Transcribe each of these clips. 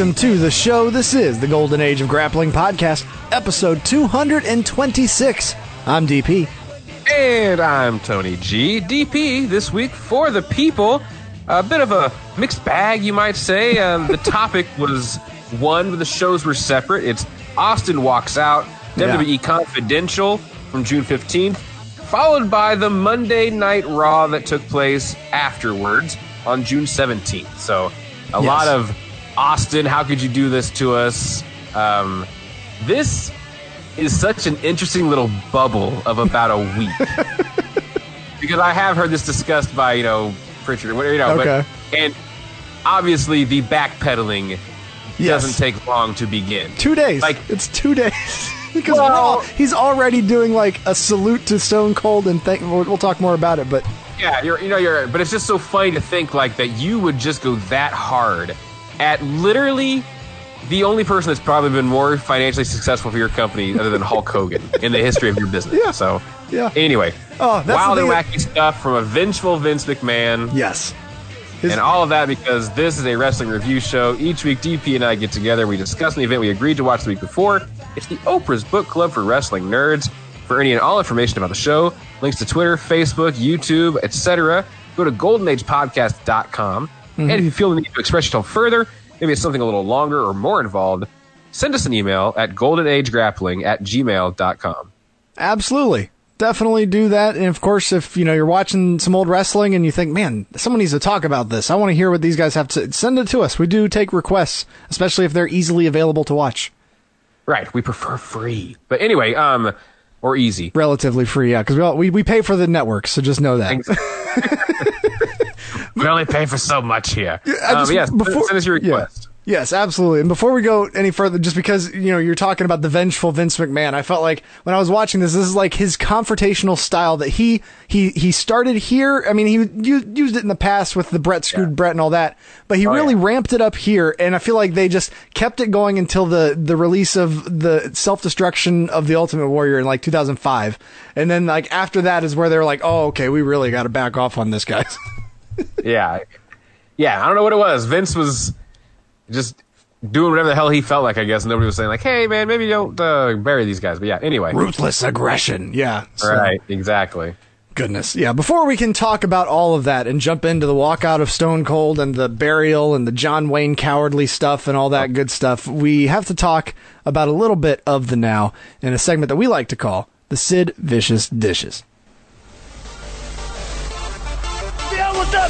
welcome to the show. This is the Golden Age of Grappling Podcast, episode 226. I'm DP. And I'm Tony G. DP this week for the people. A bit of a mixed bag, you might say. Uh, the topic was one, but the shows were separate. It's Austin Walks Out, Yeah. WWE Confidential from June 15th, followed by the Monday Night Raw that took place afterwards on June 17th. So a lot of Austin, how could you do this to us? Um, this is such an interesting little bubble of about a week. because I have heard this discussed by, you know, Pritchard, or whatever, you know, Okay. but, and obviously the backpedaling Yes. doesn't take long to begin. Two days. Like- it's two days. because Well- Raw, he's already doing like a salute to Stone Cold, and thank, we'll, we'll talk more about it. But Yeah, you're, you know, you're, but it's just so funny to think like that you would just go that hard at literally the only person that's probably been more financially successful for your company other than Hulk Hogan in the history of your business. Yeah. So, Yeah. Anyway, Oh, that's the wild and thing that- wacky stuff from a vengeful Vince McMahon. yes, His- And all of that because this is a wrestling review show. Each week, DP and I get together. We discuss an event we agreed to watch the week before. It's the Oprah's Book Club for Wrestling Nerds. For any and all information about the show, links to Twitter, Facebook, YouTube, etc., go to goldenagepodcast.com. And if you feel the need to express yourself further, maybe it's something a little longer or more involved, send us an email at goldenagegrappling at gmail.com. Absolutely. Definitely do that. And of course, if you know you're watching some old wrestling and you think, man, someone needs to talk about this. I want to hear what these guys have to send it to us. We do take requests, especially if they're easily available to watch. Right. We prefer free. But anyway, um, or easy. Relatively free, yeah, because we, all, we we pay for the network, so just know that. we only pay for so much here. I Um, yes, before- send us your yeah. request. Yes, absolutely. And before we go any further, just because you know you're talking about the vengeful Vince McMahon, I felt like when I was watching this, this is like his confrontational style that he he he started here. I mean, he used it in the past with the Brett screwed Brett and all that, but he Oh, really yeah. ramped it up here. And I feel like they just kept it going until the the release of the self destruction of the Ultimate Warrior in like 2005, and then like after that is where they're like, oh, okay, we really got to back off on this, guys. Yeah. Yeah, I don't know what it was. Vince was just doing whatever the hell he felt like, I guess. Nobody was saying, like, hey, man, maybe don't uh, bury these guys. But yeah, anyway. Ruthless aggression, yeah. So- Right, exactly. Goodness. Yeah, before we can talk about all of that and jump into the walkout of Stone Cold and the burial and the John Wayne cowardly stuff and all that good stuff, we have to talk about a little bit of the now in a segment that we like to call the Sid Vicious Dishes.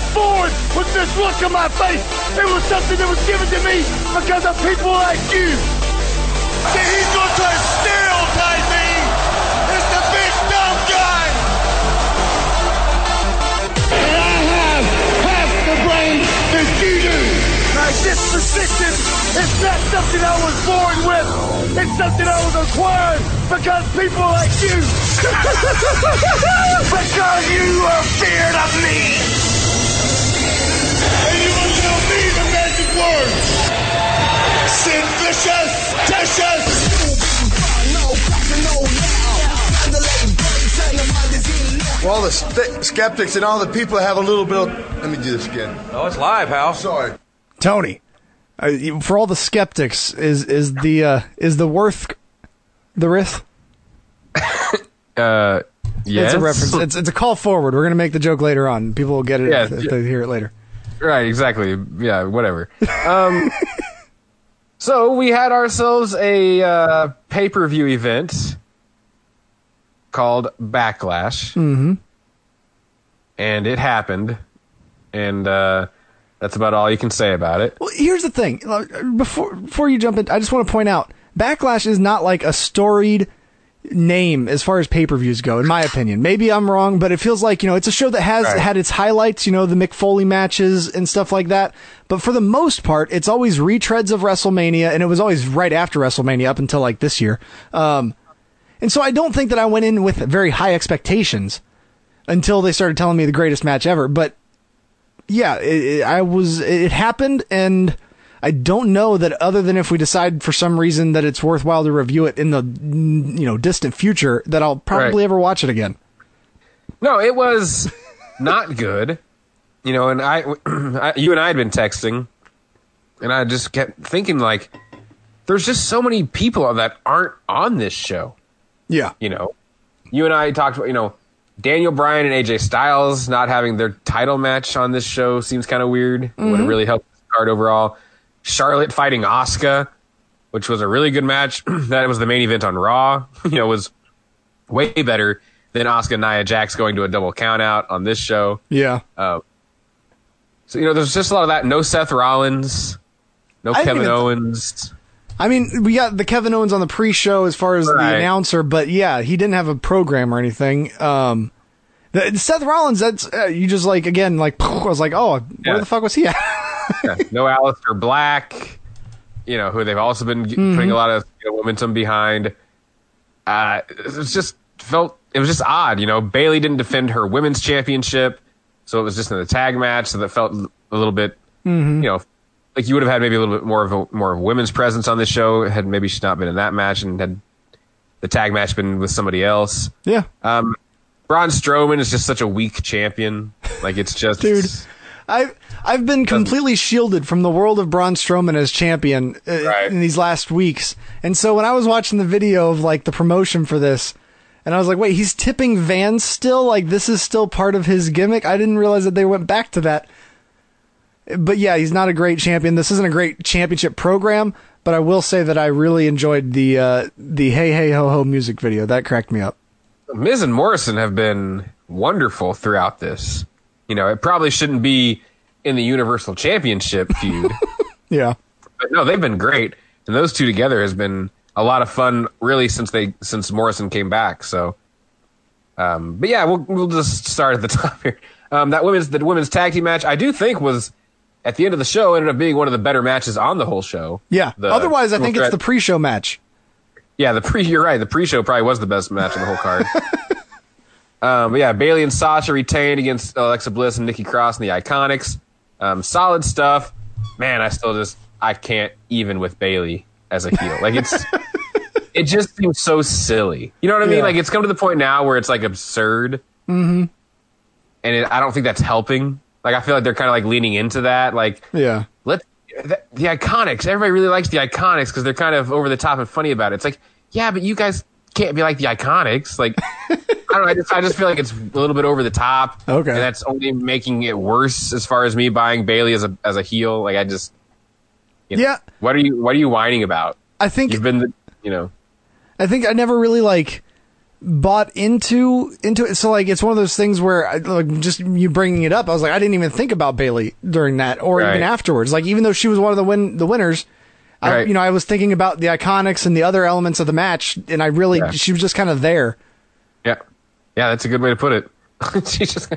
Not born with this look on my face. It was something that was given to me because of people like you. See, he's going to stereotype me as the big dumb guy. And I have half the brain that you do. My disposition is not something I was born with. It's something I was acquired because people like you. because you are feared of me. And you will tell me the magic words. Sid Vicious, Ticious. For all the st- skeptics and all the people that have a little bit of. Let me do this again. Oh, it's live, Hal. Sorry. Tony, uh, for all the skeptics, is is the uh, is the worth the risk? Uh, yes. It's a reference. It's, it's a call forward. We're gonna make the joke later on. People will get it Yeah, if, if they hear it later. Right, exactly. Yeah, whatever. Um, so we had ourselves a uh, pay per view event called Backlash. Mm-hmm. And it happened. And uh, that's about all you can say about it. Well, here's the thing. Before before you jump in, I just want to point out Backlash is not like a storied name as far as pay-per-views go in my opinion. Maybe I'm wrong, but it feels like, you know, it's a show that has Right. had its highlights, you know, the Mick Foley matches and stuff like that. But for the most part, it's always retreads of WrestleMania and it was always right after WrestleMania up until like this year. Um and so I don't think that I went in with very high expectations until they started telling me the greatest match ever, but yeah, it, it, I was. It happened, and I don't know that other than if we decide for some reason that it's worthwhile to review it in the you know distant future, that I'll probably Right. ever watch it again. No, it was not good. You know, and I, I you and I had been texting and I just kept thinking like, there's just so many people that aren't on this show. Yeah. You know, you and I talked about you know Daniel Bryan and AJ Styles not having their title match on this show seems kind of weird. Would have mm-hmm. really helped the card overall. Charlotte fighting Asuka, which was a really good match. that was the main event on Raw. you know, was way better than Asuka and Nia Jax going to a double count out on this show. Yeah. So you know, there's just a lot of that. No Seth Rollins, no I Kevin Owens. I mean, we got the Kevin Owens on the pre-show as far as Right. the announcer, but yeah, he didn't have a program or anything. Um, the, Seth Rollins, that's uh, you just like again, like I was like, oh, where Yeah. the fuck was he at? Yeah, no Aleister Black, you know, who they've also been Mm-hmm. putting a lot of you know, momentum behind. Uh, it was just felt it was just odd, you know. Bayley didn't defend her women's championship, so it was just in the tag match, so that felt a little bit, Mm-hmm. you know, like you would have had maybe a little bit more of a more of a women's presence on this show had maybe she not been in that match and had the tag match been with somebody else. yeah, Um, Braun Strowman is just such a weak champion. Like it's just Dude. I've I've been completely shielded from the world of Braun Strowman as champion uh, Right. in these last weeks, and so when I was watching the video of like the promotion for this. And I was like, wait, he's tipping Vans still? Like, this is still part of his gimmick? I didn't realize that they went back to that. But yeah, he's not a great champion. This isn't a great championship program, but I will say that I really enjoyed the uh, the Hey Hey Ho Ho music video. That cracked me up. Miz and Morrison have been wonderful throughout this. You know, it probably shouldn't be in the Universal Championship feud, Yeah. but no, they've been great, and those two together has been a lot of fun, really, since they since Morrison came back. So, um, but yeah, we'll we'll just start at the top here. Um, that women's the women's tag team match, I do think was at the end of the show ended up being one of the better matches on the whole show. Yeah. The Otherwise, I think it's the pre-show match. Yeah, the pre. You're right. The pre-show probably was the best match on the whole card. um, but yeah, Bayley and Sasha retained against Alexa Bliss and Nikki Cross and the Iconics. Um, solid stuff. Man, I still just I can't even with Bayley as a heel. Like it's it just seems so silly. You know what I mean? Yeah. Like it's come to the point now where it's like absurd. Mm-hmm. And it, I don't think that's helping. Like I feel like they're kind of like leaning into that. Like Yeah. let the, the iconics everybody really likes the iconics because they're kind of over the top and funny about it it's like yeah but you guys can't be like the iconics like i don't know I just, I just feel like it's a little bit over the top Okay. and that's only making it worse as far as me buying bayley as a as a heel like i just you know, Yeah. what are you what are you whining about I think you've been the you know I think I never really like bought into into it. So like it's one of those things where I, like just you bringing it up, I was like I didn't even think about Bayley during that or even afterwards. Like even though she was one of the win the winners, I, Right. you know I was thinking about the iconics and the other elements of the match, and I really Yeah. she was just kind of there. Yeah that's a good way to put it She's just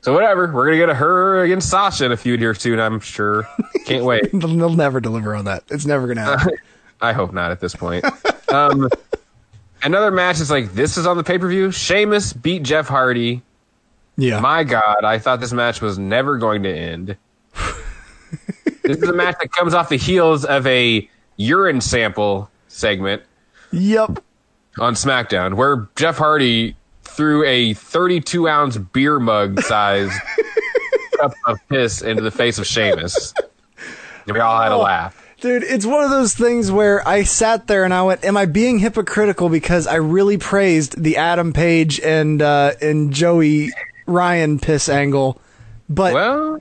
so whatever we're gonna get a her against sasha in a feud here soon i'm sure can't wait They'll, never deliver on that. It's never gonna happen. I hope not at this point. Um, another match is like this is on the pay per view. Sheamus beat Jeff Hardy. yeah. My God, I thought this match was never going to end. this is a match that comes off the heels of a urine sample segment yep. on SmackDown where Jeff Hardy threw a 32 ounce beer mug size cup of piss into the face of Sheamus. And we all had a laugh. Dude, it's one of those things where I sat there and I went, "Am I being hypocritical because I really praised the Adam Page and uh, and Joey Ryan piss angle?" But Well,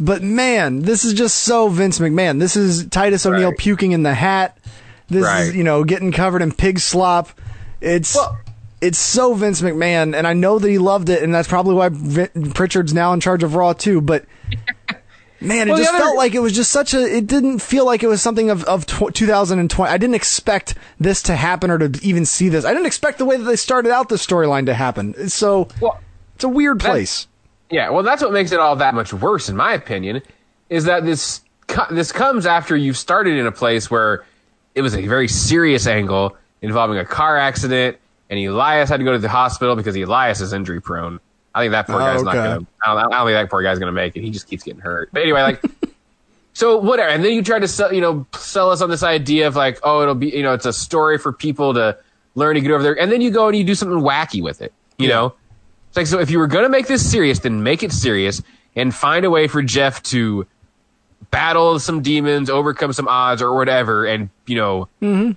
but man, this is just so Vince McMahon. This is Titus O'Neil Right. puking in the hat. This Right. is you know getting covered in pig slop. It's Well- it's so Vince McMahon, and I know that he loved it, and that's probably why Vin- Pritchard's now in charge of Raw too. But man, it Well, just other- felt like it was just such a. It didn't feel like it was something of of tw- 2020. I didn't expect this to happen or to even see this. I didn't expect the way that they started out the storyline to happen. So well, it's a weird place. Yeah, well, that's what makes it all that much worse, in my opinion, is that this co- this comes after you've started in a place where it was a very serious angle involving a car accident, and Elias had to go to the hospital because Elias is injury prone. I think that poor Oh, guy's not gonna. I don't, I don't think that poor guy's gonna make it. He just keeps getting hurt. But anyway, like. So whatever, and then you try to sell, you know, sell us on this idea of like, oh, it'll be, you know, it's a story for people to learn to get over there, and then you go and you do something wacky with it, you know. It's like, so if you were to make this serious, then make it serious and find a way for Jeff to battle some demons, overcome some odds or whatever, and you know, Mm-hmm.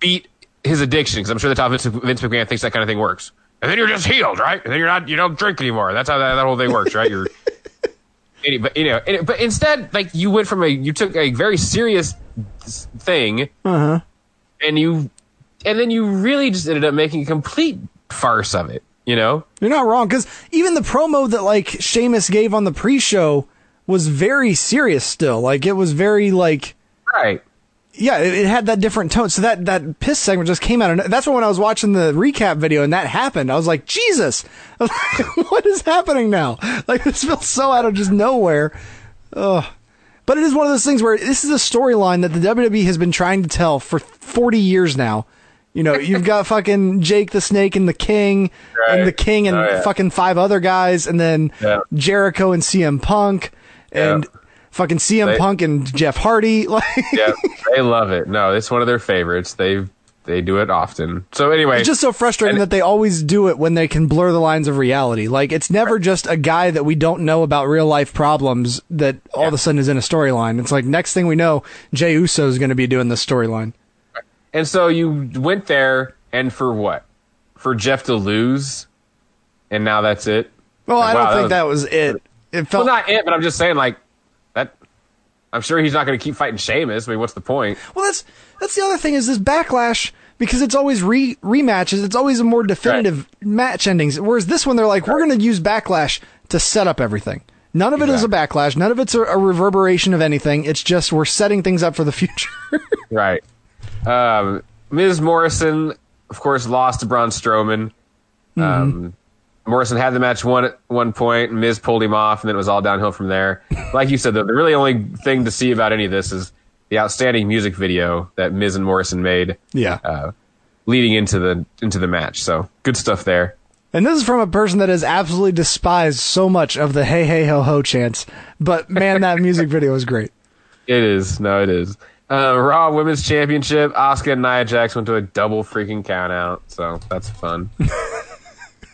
beat his addiction. Because I'm sure that's how Vince, Vince McMahon thinks that kind of thing works. And then you're just healed, right? And then you're not, you don't drink anymore. That's how that, that whole thing works, right? You're, any- but you know, and- but instead, like you went from a, you took a very serious thing, Uh-huh. and you, and then you really just ended up making a complete farce of it. You know, You're not wrong because even the promo that like Sheamus gave on the pre-show was very serious. Still, like it was very like right? Yeah, it, it had that different tone. So that that piss segment just came out, and that's when I was watching the recap video and that happened. I was like, Jesus, was like, what is happening now? Like this feels so out of just nowhere. Ugh. But it is one of those things where this is a storyline that the WWE has been trying to tell for 40 years now. You know, you've got fucking Jake the Snake and the King, and the King and Oh, yeah. fucking five other guys, and then Yeah. Jericho and CM Punk, and Yeah. Fucking CM They- Punk and Jeff Hardy. Like, Yeah, they love it. No, it's one of their favorites. They they do it often. So anyway, It's just so frustrating that they always do it when they can blur the lines of reality. Like it's never just a guy that we don't know about real life problems that all of a sudden is in a storyline. It's like next thing we know, Jey Uso is going to be doing this storyline. and so you went there, and for what? For Jeff to lose, and now that's it. Well, I don't Wow, think that was, it. It Well, felt not it, but I'm just saying, like that. I'm sure he's not going to keep fighting Sheamus. I mean, what's the point? well. That's that's the other thing is this backlash because it's always re rematches. It's always a more definitive match endings. Whereas this one, they're like, we're going to use backlash to set up everything. None of it is a backlash. None of it's a, a reverberation of anything. It's just we're setting things up for the future. Right. Um, Miz Morrison, of course, lost to Braun Strowman. Um, Morrison had the match one at one point, Miz pulled him off, and then it was all downhill from there. Like you said, though, the really only thing to see about any of this is the outstanding music video that Miz and Morrison made yeah. uh, leading into the into the match. So good stuff there. And this is from a person that has absolutely despised so much of the hey hey ho ho chants. But man, that music video was great. It is. No, it is. Uh, Raw Women's Championship. Asuka and Nia Jax went to a double freaking count out. So that's fun.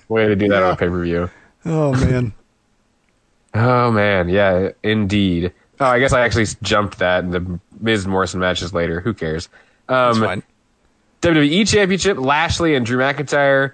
Way to do that on pay per view. Oh man. Oh man, yeah, indeed. Oh, I guess I actually jumped that. In the Miz Morrison matches later. Who cares? That's Um, fine. WWE Championship. Lashley and Drew McIntyre.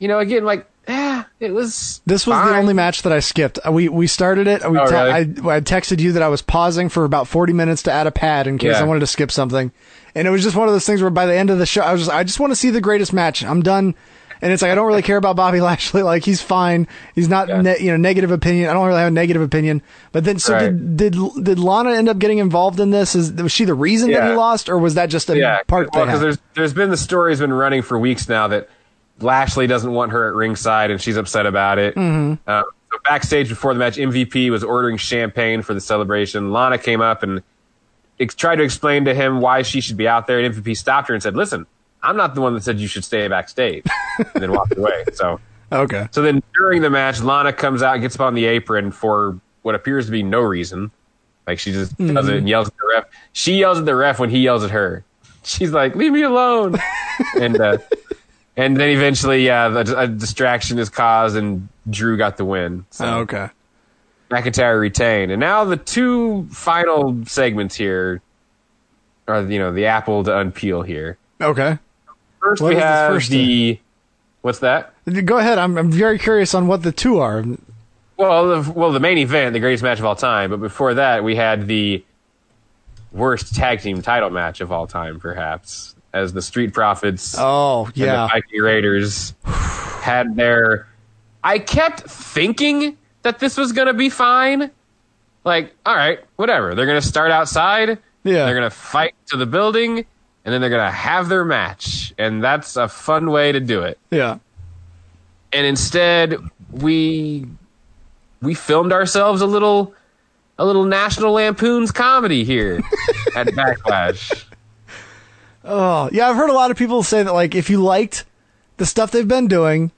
You know, again, like, ah, it was. This was the only match that I skipped. Uh, We we started it. We Oh, te- really? I I texted you that I was pausing for about forty minutes to add a pad in case Yeah. I wanted to skip something, and it was just one of those things where by the end of the show I was just I just want to see the greatest match. I'm done, and it's like I don't really care about Bobby Lashley. Like he's fine. He's not Yeah. ne- you know negative opinion. I don't really have a negative opinion. But then so Right. did did did Lana end up getting involved in this? Is was she the reason that he lost, or was that just a yeah, part? well, because there's there's been the story's been running for weeks now that Lashley doesn't want her at ringside and she's upset about it. Mm-hmm. Uh, so backstage before the match, MVP was ordering champagne for the celebration. Lana came up and ex- tried to explain to him why she should be out there, and MVP stopped her and said, "Listen, I'm not the one that said you should stay backstage," and then walked away. So. okay. So then during the match, Lana comes out, gets up on the apron for what appears to be no reason. Like she just does it and yells at the ref. She yells at the ref when he yells at her. She's like, "Leave me alone!" and uh, and then eventually, yeah, the, a distraction is caused, and Drew got the win. So Oh, okay. McIntyre retained, and now the two final segments here are you know the apple to unpeel here. Okay. First, What we have first the what's that? Go ahead. I'm I'm very curious on what the two are. Well, the, well, the main event, the greatest match of all time. But before that, we had the worst tag team title match of all time, perhaps, as the Street Profits Oh and yeah. the Viking Raiders had their. I kept thinking that this was going to be fine. Like, all right, whatever. They're going to start outside. Yeah. They're going to fight to the building, and then they're going to have their match, and that's a fun way to do it Yeah. and instead we we filmed ourselves a little a little National Lampoon's comedy here at Backlash. Oh, yeah, I've heard a lot of people say that like if you liked the stuff they've been doing,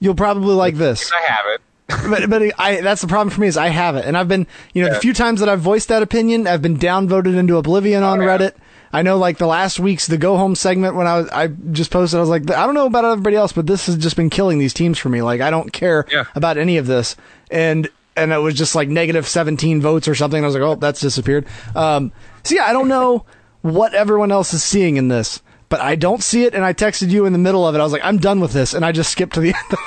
you'll probably like this. I have it. but but I that's the problem for me is I have it, and I've been you know the few times that I've voiced that opinion, I've been downvoted into oblivion on Oh, yeah. Reddit. I know like the last week's the go home segment when I was I just posted I was like I don't know about everybody else, but this has just been killing these teams for me. Like I don't care Yeah. about any of this, and and it was just like negative 17 votes or something. I was like, oh, that's disappeared. Um, so yeah, I don't know what everyone else is seeing in this, but I don't see it. And I texted you in the middle of it. I was like, I'm done with this, and I just skipped to the end.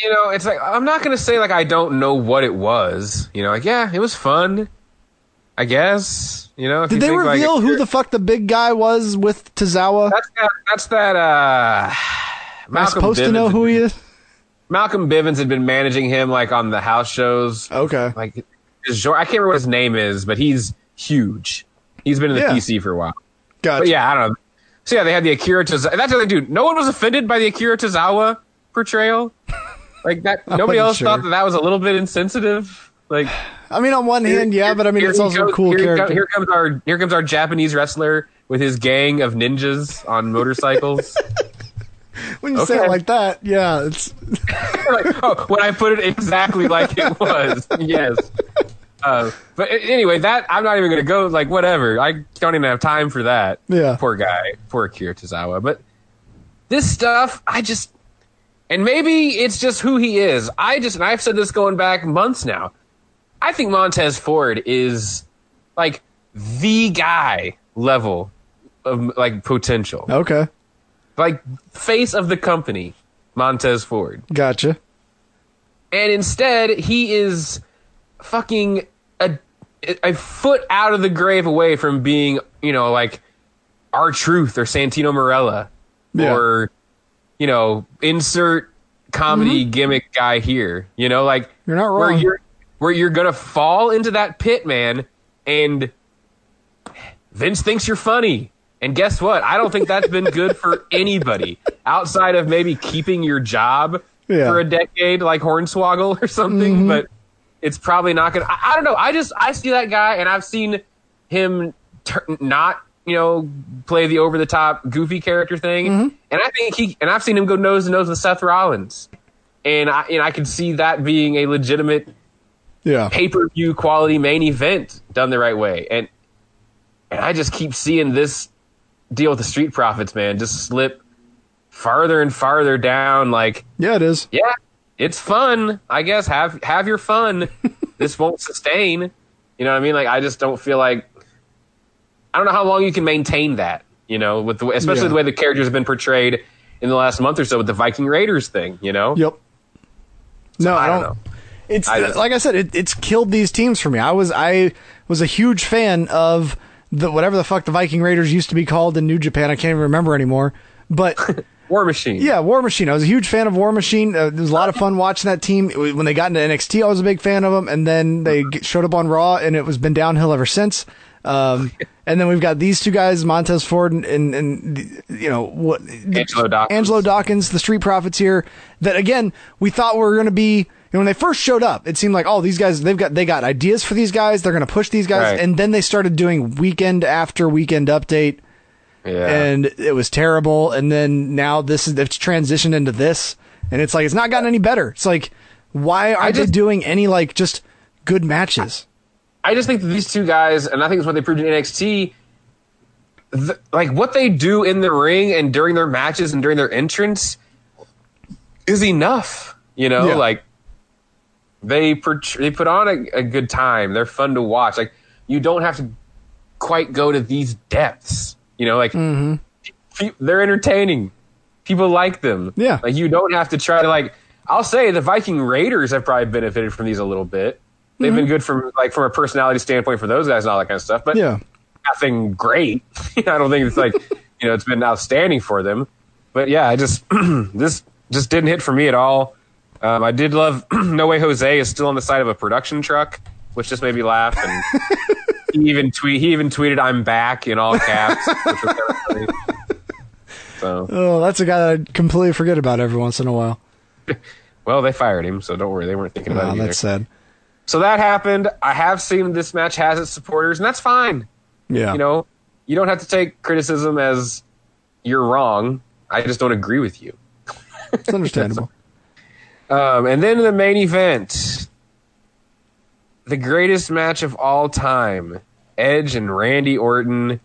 you know, it's like I'm not gonna say like I don't know what it was. You know, like yeah, it was fun. I guess. You know, if Did you they like, reveal if who the fuck the big guy was with Tozawa? That's that. That's that. Uh, Am I supposed to know who he is? Malcolm Bivens had been managing him like on the house shows. Okay. Like, his- I can't remember what his name is, but he's huge. He's been in the Yeah. PC for a while. Gotcha. But yeah, I don't know. So yeah, they had the Akira Tozawa. That's the other dude. No one was offended by the Akira Tozawa portrayal. Like that. Nobody else sure. thought that that was a little bit insensitive. Like, I mean, on one hand, yeah, but I mean, it's also a cool here, character. here comes our here comes our Japanese wrestler with his gang of ninjas on motorcycles. when you say it like that, yeah, it's like, oh, when I put it exactly like it was, yes. Uh, but anyway, that I'm not even gonna go. Like, whatever. I don't even have time for that. Yeah. Poor guy. Poor Akira Tozawa. But this stuff, I just, and maybe it's just who he is. I just, and I've said this going back months now. I think Montez Ford is like the guy level of like potential, okay. like face of the company, Montez Ford. Gotcha. and instead he is fucking a a foot out of the grave away from being, you know, like R-Truth or Santino Marella Yeah. or you know, insert comedy gimmick guy here. You know, like Mm-hmm. You're not wrong. you're where you're gonna fall into that pit, man, and Vince thinks you're funny. And guess what? I don't think that's been good for anybody outside of maybe keeping your job Yeah. Mm-hmm. for a decade, like Hornswoggle or something. But it's probably not gonna. I, I don't know. I just I see that guy, and I've seen him tur not you know play the over the top goofy character thing, Mm-hmm. and I think he and I've seen him go nose to nose with Seth Rollins, and I and I could see that being a legitimate Yeah. pay per view quality main event done the right way. And and I just keep seeing this deal with the Street Profits, man, just slip farther and farther down. Like, Yeah, it is. yeah, it's fun. I guess have have your fun. this won't sustain. You know what I mean? Like, I just don't feel like I don't know how long you can maintain that. You know, with the, especially Yeah. the way the characters have been portrayed in the last month or so with the Viking Raiders thing. You know, Yep. No, I I don't. It's I like I said, it, it's killed these teams for me. I was I was a huge fan of the whatever the fuck the Viking Raiders used to be called in New Japan. I can't even remember anymore. But War Machine. yeah, War Machine. I was a huge fan of War Machine. Uh, it was a lot of fun watching that team. Was- When they got into NXT, I was a big fan of them, and then they showed up on Raw, and it was been downhill ever since. Um, and then we've got these two guys, Montez Ford and, and, and you know what, Angelo Dawkins. Angelo Dawkins, the Street Profits here. That again, we thought we were going to be. Know, when they first showed up, it seemed like, oh, these guys, they've got they got ideas for these guys. They're going to push these guys, Right. and then they started doing weekend after weekend update yeah. and it was terrible. And then now this is it's transitioned into this, and it's like it's not gotten any better. It's like why aren't they doing any like just good matches? I just think that these two guys, and I think it's what they proved in NXT, th- like what they do in the ring and during their matches and during their entrance is enough. You know, Yeah. like they they put on a, a good time. They're fun to watch. Like you don't have to quite go to these depths. You know, like mm-hmm. pe- they're entertaining. People like them. Yeah. like you don't have to try to like. I'll say the Viking Raiders have probably benefited from these a little bit. They've mm-hmm. been good from like from a personality standpoint for those guys and all that kind of stuff. But Yeah, nothing great. I don't think it's like you know it's been outstanding for them. But yeah, I just this just didn't hit for me at all. Um, I did love No Way Jose is still on the side of a production truck, which just made me laugh. And he even tweet he even tweeted "I'm back" in all caps, which was kind of funny. So oh, that's a guy that I completely forget about every once in a while. well, they fired him, so don't worry, they weren't thinking about it either. that's sad. So that happened. I have seen this match has its supporters, and that's fine. Yeah, you know, you don't have to take criticism as you're wrong. I just don't agree with you. it's understandable. Um, and then the main event, the greatest match of all time: Edge and Randy Orton.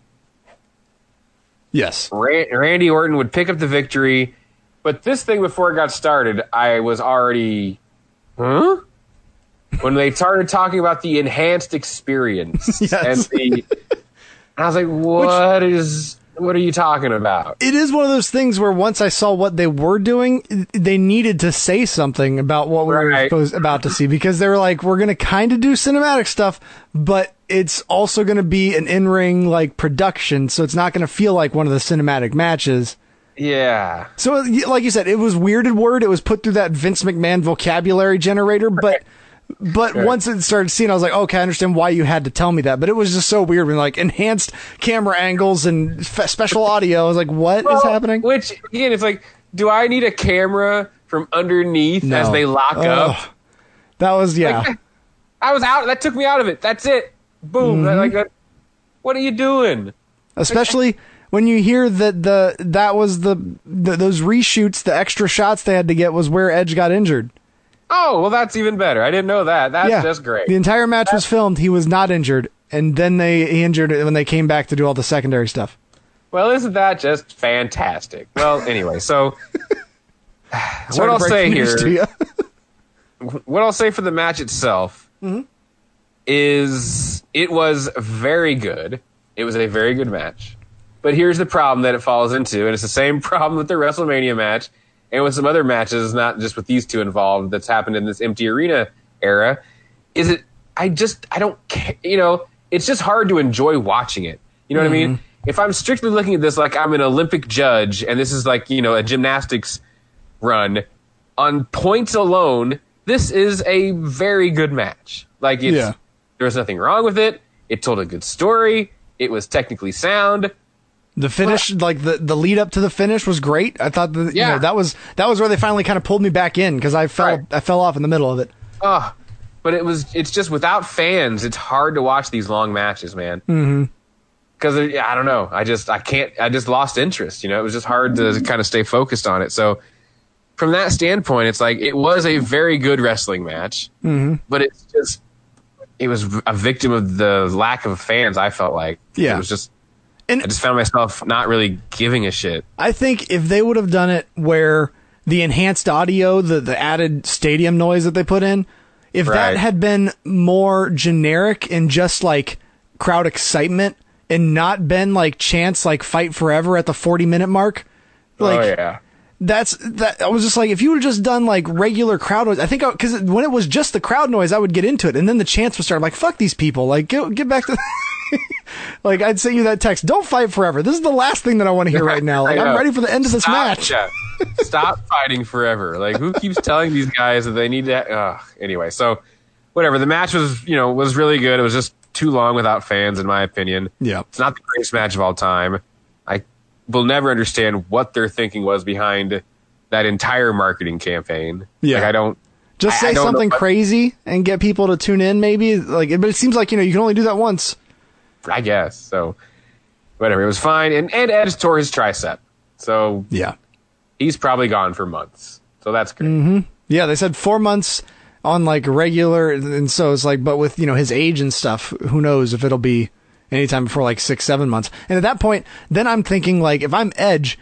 yes, Ran- Randy Orton would pick up the victory, but this thing before it got started, I was already, huh? when they started talking about the enhanced experience Yes. and the. I was like, "What is? What are you talking about?" it is one of those things where once I saw what they were doing, they needed to say something about what we were supposed about to see because they were like, we're going to kind of do cinematic stuff, but it's also going to be an in-ring like production, so it's not going to feel like one of the cinematic matches. Yeah, So, like you said, it was weirded word. It was put through that Vince McMahon vocabulary generator, but. But Right. once it started seeing, I was like, okay, I understand why you had to tell me that. But it was just so weird when like enhanced camera angles and f- special audio. I was like, what is Well, happening? Which again, it's like, do I need a camera from underneath as they lock Ugh. up? That was yeah. I was out. That took me out of it. That's it. Boom. Mm-hmm. Like, that- what are you doing? Especially when you hear that the that was the, the those reshoots, the extra shots they had to get was where Edge got injured. Oh, well, that's even better. I didn't know that. That's yeah, just great. The entire match was filmed. He was not injured, and then they he injured it when they came back to do all the secondary stuff. Well, isn't that just fantastic? Well, anyway, so what I'll say the news to here, what I'll say for the match itself Mm-hmm. is it was very good. It was a very good match. But here's the problem that it falls into, and it's the same problem with the WrestleMania match and with some other matches, not just with these two involved, that's happened in this empty arena era. Is it? I just I don't care. You know, it's just hard to enjoy watching it. You know what I mean? Mm-hmm. If I'm strictly looking at this like I'm an Olympic judge, and this is like you know a gymnastics run on points alone, this is a very good match. Like it's, Yeah. there was nothing wrong with it. It told a good story. It was technically sound. The finish, like the the lead up to the finish, was great. I thought that you Yeah. know, that was that was where they finally kind of pulled me back in because I fell Right. I fell off in the middle of it. Oh, but it was. It's just without fans, it's hard to watch these long matches, man. Mm-hmm. Because I don't know. I just I can't. I just lost interest. You know, it was just hard to kind of stay focused on it. So from that standpoint, it's like it was a very good wrestling match, mm-hmm. but it's just it was a victim of the lack of fans. I felt like Yeah. it was just. And- I just found myself not really giving a shit. I think if they would have done it where the enhanced audio, the the added stadium noise that they put in, if that had been more generic and just like crowd excitement and not been like chance like fight forever at the 40 minute mark, like oh yeah. That's that I was just like if you would have just done like regular crowd noise I think because when it was just the crowd noise I would get into it and then the chants would start I'm like fuck these people like get, get back to like I'd send you that text don't fight forever this is the last thing that I want to hear right now like I'm ready for the end of this Stop- match yeah. Stop fighting forever. Like who keeps telling these guys that they need to? Ugh. Anyway, so whatever. The match was, you know, was really good. It was just too long without fans, in my opinion. Yeah. It's not the greatest match of all time. Will never understand what their thinking was behind that entire marketing campaign. Yeah. Like I don't. just say don't something crazy and get people to tune in maybe like but it seems like you know you can only do that once I guess so. Whatever. It was fine. And and Edge tore his tricep, so yeah he's probably gone for months. So that's great. Mm-hmm. Yeah, they said four months on like regular, and so it's like, but with you know his age and stuff, who knows if it'll be anytime before like six, seven months. And at that point, then I'm thinking like, if I'm Edge,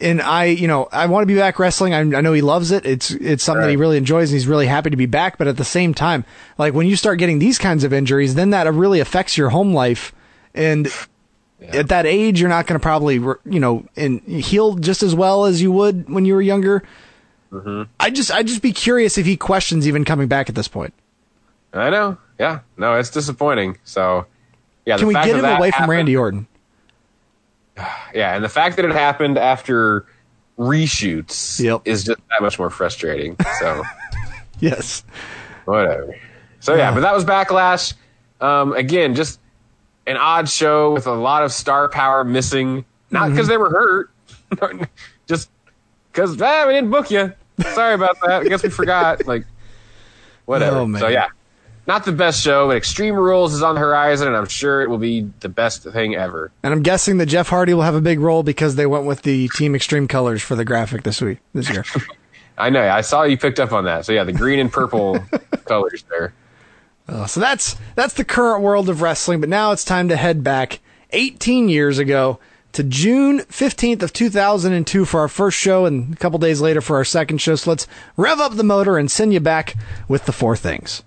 and I, you know, I want to be back wrestling. I, I know he loves it. It's it's something that he really enjoys, and he's really happy to be back. But at the same time, like when you start getting these kinds of injuries, then that really affects your home life, and. At that age, you're not going to probably, you know, and heal just as well as you would when you were younger. Mm-hmm. I just I just be curious if he questions even coming back at this point. I know. Yeah. No, it's disappointing. So, yeah. Can we get him away from Randy Orton? Yeah, and the fact that it happened after reshoots Yep. is just that much more frustrating. So, Yes. whatever. So yeah, Yeah. but that was backlash. Um, again, just an odd show with a lot of star power missing. Not Mm-hmm. because they were hurt, just because ah, we didn't book you. Sorry about that. I guess we forgot. Like, whatever. Oh. So yeah, not the best show, but Extreme Rules is on the horizon, and I'm sure it will be the best thing ever. And I'm guessing that Jeff Hardy will have a big role because they went with the Team Extreme colors for the graphic this week this year. I know. I saw you picked up on that. So yeah, the green and purple colors there. Uh, so that's that's the current world of wrestling. But now it's time to head back 18 years ago to June 15th of 2002 for our first show and a couple days later for our second show. So let's rev up the motor and send you back with the four things.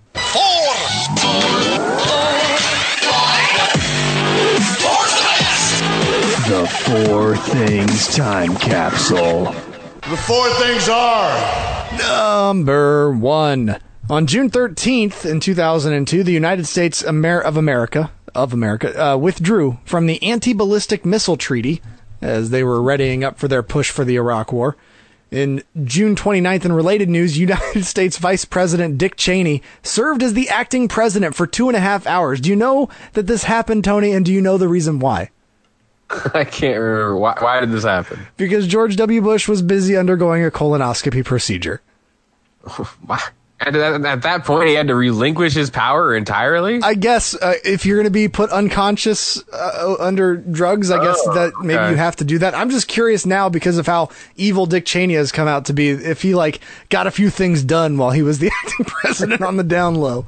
The Four Things Time Capsule. The four things are Number one. On June 13th in 2002, the United States Amer- of America of America uh, withdrew from the anti-ballistic missile treaty as they were readying up for their push for the Iraq War. In June 29th, in related news, United States Vice President Dick Cheney served as the acting president for two and a half hours. Do you know that this happened, Tony? And do you know the reason why? I can't remember why. Why did this happen? Because George W. Bush was busy undergoing a colonoscopy procedure. Why? And at, at that point, he had to relinquish his power entirely. I guess uh, if you're going to be put unconscious uh, under drugs, I guess Oh, that maybe okay. you have to do that. I'm just curious now because of how evil Dick Cheney has come out to be. If he like got a few things done while he was the acting president on the down low.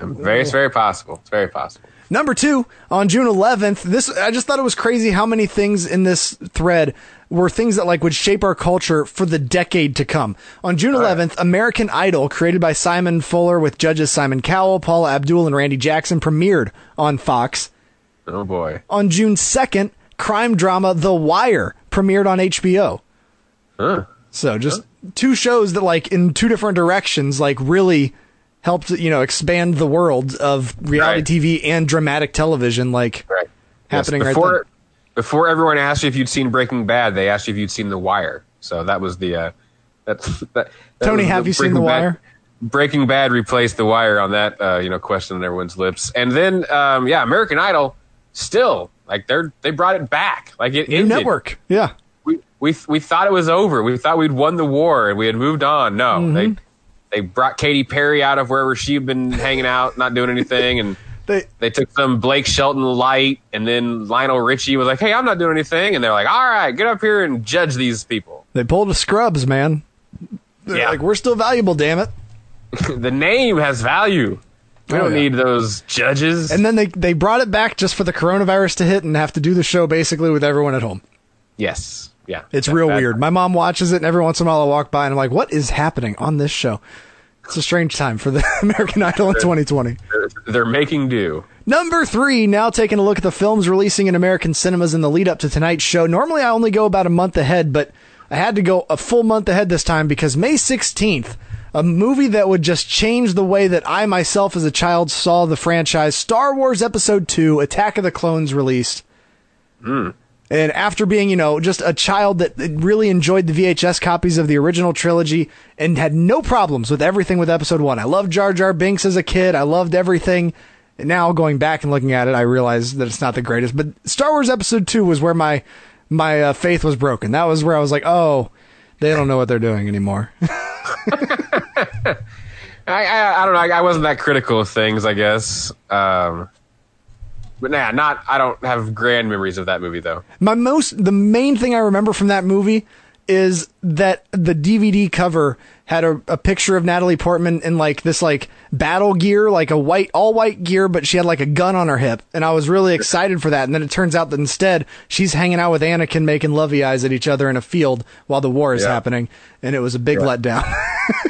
very, it's very possible. It's very possible. Number two, on June 11th, this I just thought it was crazy how many things in this thread were things that like would shape our culture for the decade to come. On June 11th, American Idol, created by Simon Fuller with judges Simon Cowell, Paula Abdul, and Randy Jackson, premiered on Fox. Oh boy. On June 2nd, crime drama The Wire premiered on HBO. Huh. So just two shows that like in two different directions like really helped, you know, expand the world of reality Right. TV and dramatic television like Right. happening Yes, right before, there. Before everyone asked you if you'd seen Breaking Bad, they asked you if you'd seen The Wire. So that was the uh, that, that, that Tony, have you seen The Bad- Wire? Breaking Bad replaced The Wire on that uh, you know question on everyone's lips, and then um, yeah, American Idol still like they're they brought it back like it ended. network. Yeah. We, we we thought it was over. We thought we'd won the war and we had moved on. No, Mm-hmm. they they brought Katy Perry out of wherever she'd been hanging out, not doing anything, and They they took some Blake Shelton light, and then Lionel Richie was like, "Hey, I'm not doing anything," and they're like, "All right, get up here and judge these people." they pulled a scrubs, man. They're Yeah. like we're still valuable, damn it. the name has value. We Oh, don't yeah. need those judges. And then they they brought it back just for the coronavirus to hit and have to do the show basically with everyone at home. yes, yeah, It's That- real that- weird. My mom watches it, and every once in a while I walk by and I'm like, "What is happening on this show?" It's a strange time for the American Idol in 2020. They're, they're making do. Number three, now taking a look at the films releasing in American cinemas in the lead up to tonight's show. Normally I only go about a month ahead, but I had to go a full month ahead this time because May 16th, a movie that would just change the way that I myself as a child saw the franchise, Star Wars Episode 2, Attack of the Clones released. Hmm. And after being, you know, just a child that really enjoyed the VHS copies of the original trilogy and had no problems with everything with episode one. I loved Jar Jar Binks as a kid. I loved everything. And now going back and looking at it, I realize that it's not the greatest. But Star Wars episode two was where my, my uh, faith was broken. That was where I was like, oh, they don't know what they're doing anymore. I, I, I don't know. I, I wasn't that critical of things, I guess. Um, but nah, not. I don't have grand memories of that movie though. My most the main thing I remember from that movie is that the DVD cover had a, a picture of Natalie Portman in like this like battle gear, like a white all white gear, but she had like a gun on her hip, and I was really excited for that. And then it turns out that instead she's hanging out with Anakin, making lovey eyes at each other in a field while the war is Yeah. happening, and it was a big letdown.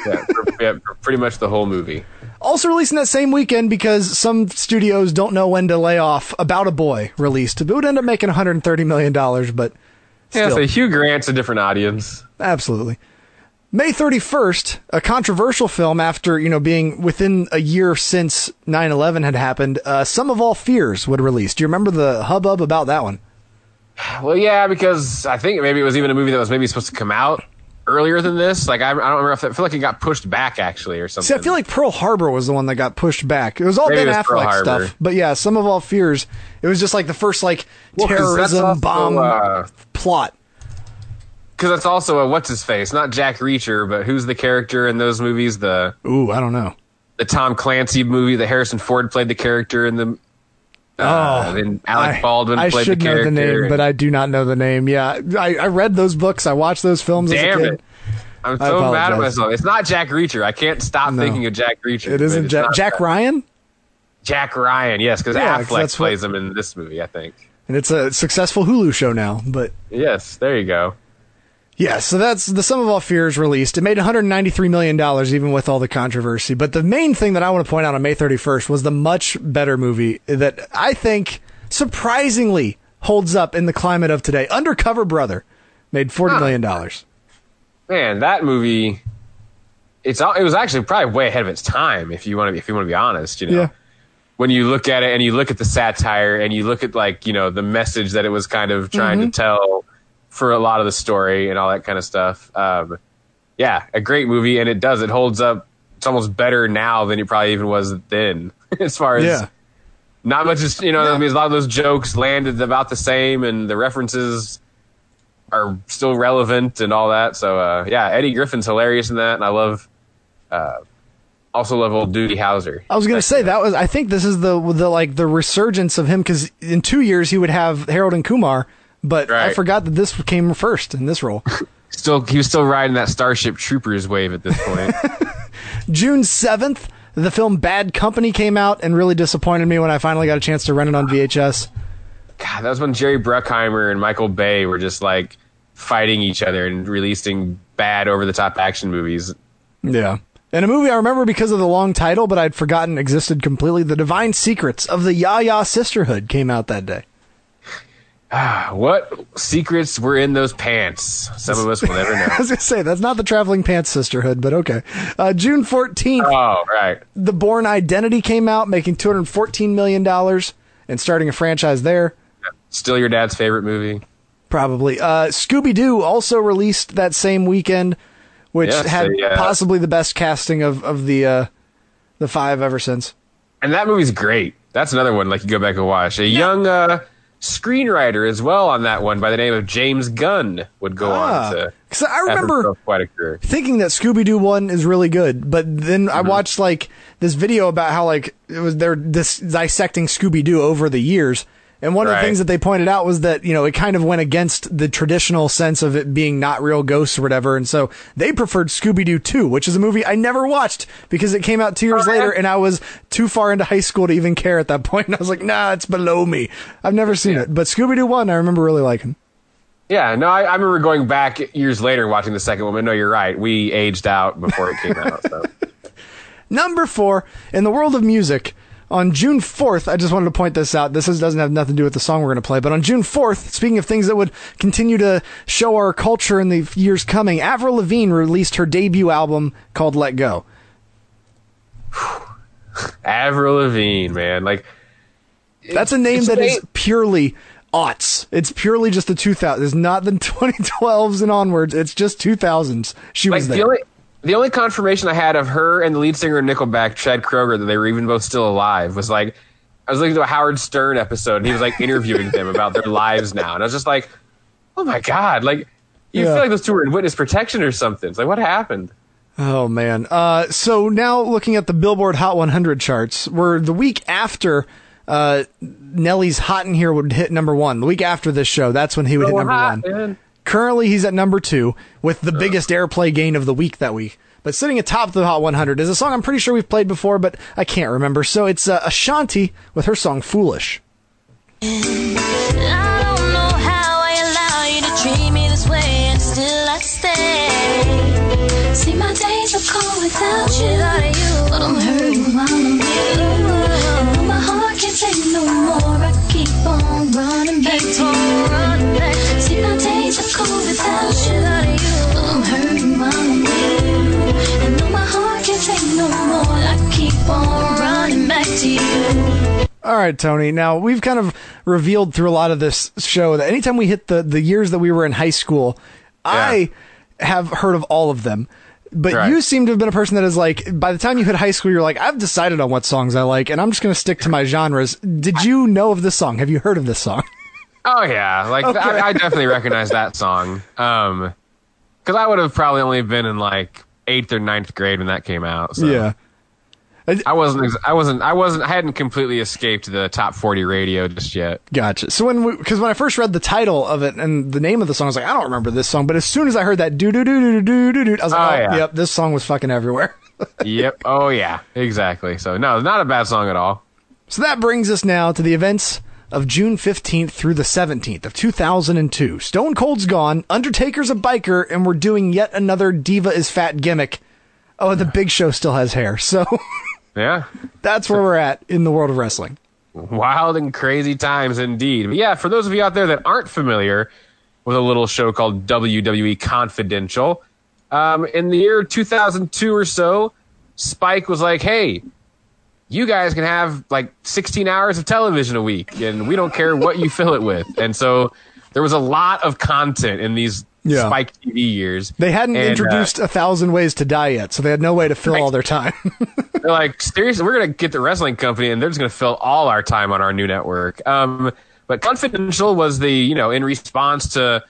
Yeah, yeah, for pretty much the whole movie. Also releasing that same weekend because some studios don't know when to lay off. About a Boy released, it would end up making 130 million dollars, but Yeah, still. so Hugh Grant's a different audience. Absolutely. May 31st, a controversial film after, you know, being within a year since 9-11 had happened, uh, Sum of All Fears would release. Do you remember the hubbub about that one? Well, yeah, because I think maybe it was even a movie that was maybe supposed to come out earlier than this. Like I, I don't remember if I feel like it got pushed back actually or something. See, I feel like Pearl Harbor was the one that got pushed back. It was all Maybe Ben was Affleck stuff. But yeah, Sum of All Fears, it was just like the first, like, Well, terrorism also, bomb uh, plot. Because that's also a what's his face, not Jack Reacher, but who's the character in those movies? The Ooh, I don't know. the Tom Clancy movie that Harrison Ford played the character in the. Uh, then Alec I- Baldwin I, played should know the name, but I do not know the name. Yeah, I, I read those books. I watched those films Damn as a kid. it! I'm so mad at myself. It's not Jack Reacher. I can't stop No. thinking of Jack Reacher. It isn't Jack, Jack that. Ryan? Jack Ryan, yes, because Yeah, Affleck that's what- plays him in this movie. I think. and it's a successful Hulu show now. But Yes, there you go. Yeah, so that's the Sum of All Fears released. It made 193 million dollars, even with all the controversy. But the main thing that I want to point out on May 31st was the much better movie that I think surprisingly holds up in the climate of today. Undercover Brother made 40 million dollars. Man, that movie. It's it was actually probably way ahead of its time. If you want to, be, if you want to be honest, you know. Yeah. When you look at it and you look at the satire and you look at like you know the message that it was kind of trying Mm-hmm. to tell for a lot of the story and all that kind of stuff. Um, yeah, a great movie and it does it holds up. It's almost better now than it probably even was then, as far as Yeah. not much is you know I mean, a lot of those jokes landed about the same and the references are still relevant and all that so uh, yeah eddie griffin's hilarious in that and i love uh, also love old Doogie Howser I was going to say that was. I think this is the the like the resurgence of him because in two years he would have Harold and Kumar, but I forgot that this came first in this role. still he was still riding that starship troopers wave at this point June seventh, the film Bad Company came out and really disappointed me when I finally got a chance to rent it on VHS. god that was when jerry bruckheimer and michael bay were just like fighting each other and releasing bad over the top action movies Yeah. And a movie I remember because of the long title, but I'd forgotten existed completely. The Divine Secrets of the Yaya Sisterhood came out that day. What secrets were in those pants some of us will never know I was going to say, that's not the Traveling Pants Sisterhood, but okay. Uh, June 14th, oh right The Bourne Identity came out, making $214 million and starting a franchise there. still your dad's favorite movie Probably. Uh, Scooby Doo also released that same weekend, which had they, uh, possibly the best casting of, of the uh, the five ever since. And that movie's great. That's another one like you go back and watch. A young uh, screenwriter as well on that one by the name of James Gunn would go Ah, on to. 'cause I remember- quite a career. thinking that Scooby Doo one is really good, but then Mm-hmm. I watched like this video about how like it was they're this dissecting Scooby Doo over the years, and one of the things that they pointed out was that you know it kind of went against the traditional sense of it being not real ghosts or whatever, and so they preferred Scooby Doo two, which is a movie I never watched because it came out two years Oh, later, and I was too far into high school to even care at that point. and I was like, nah, it's below me. I've never seen it, but Scooby Doo one I remember really liking. Yeah, no, I, I remember going back years later and watching the second one. But no, you're right. We aged out before it came out. So. Number four, in the world of music, on June 4th, I just wanted to point this out. This is, doesn't have nothing to do with the song we're going to play, but on June 4th, speaking of things that would continue to show our culture in the years coming, Avril Lavigne released her debut album called Let Go. Avril Lavigne, man, like That's a name that is purely aughts. It's purely just the 2000s. It's not the 2012s and onwards. It's just 2000s. She like was the there. only the only confirmation I had of her and the lead singer of Nickelback, Chad Kroeger, that they were even both still alive was like I was listening to a Howard Stern episode and he was like interviewing them about their lives now, and I was just like, oh my god, like you Yeah. feel like those two were in witness protection or something. It's like what happened? Oh man. Uh, so now looking at the Billboard Hot 100 charts, we're the week after uh, Nelly's "Hot in Here" would hit number one. The week after this show, that's when he would hit number hot, one. man. Currently, he's at number two with the biggest airplay gain of the week that week. But sitting atop the Hot 100 is a song I'm pretty sure we've played before, but I can't remember. So it's uh, Ashanti with her song "Foolish." All right, Tony. Now we've kind of revealed through a lot of this show that anytime we hit the the years that we were in high school, I have heard of all of them. But Right. you seem to have been a person that is like, by the time you hit high school, you're like, I've decided on what songs I like, and I'm just going to stick to my genres. Did you know of this song? Have you heard of this song? Oh yeah, like Okay. I, I definitely recognize that song. Um, because I would have probably only been in like eighth or ninth grade when that came out. So. I wasn't. I wasn't. I wasn't. I hadn't completely escaped the top forty radio just yet. Gotcha. So when because when I first read the title of it and the name of the song, I was like, I don't remember this song. But as soon as I heard that do do do do do do do, I was like, Oh, oh, yeah. yep, this song was fucking everywhere. yep. Oh yeah. Exactly. So no, not a bad song at all. So that brings us now to the events of June 15th through the 17th of 2002. Stone Cold's gone, Undertaker's a biker, and we're doing yet another Diva is Fat gimmick. Oh, the Big Show still has hair. So Yeah. that's where we're at in the world of wrestling. Wild and crazy times indeed. But yeah, for those of you out there that aren't familiar with a little show called WWE Confidential, um, in the year 2002 or so, Spike was like, hey, you guys can have like 16 hours of television a week, and we don't care what you fill it with. And so there was a lot of content in these Yeah. Spike TV years. They hadn't And, uh, introduced a thousand ways to die yet, so they had no way to fill Right. all their time. They're like, seriously, we're gonna get the wrestling company, and they're just gonna fill all our time on our new network. Um, but Confidential was the, you know, in response to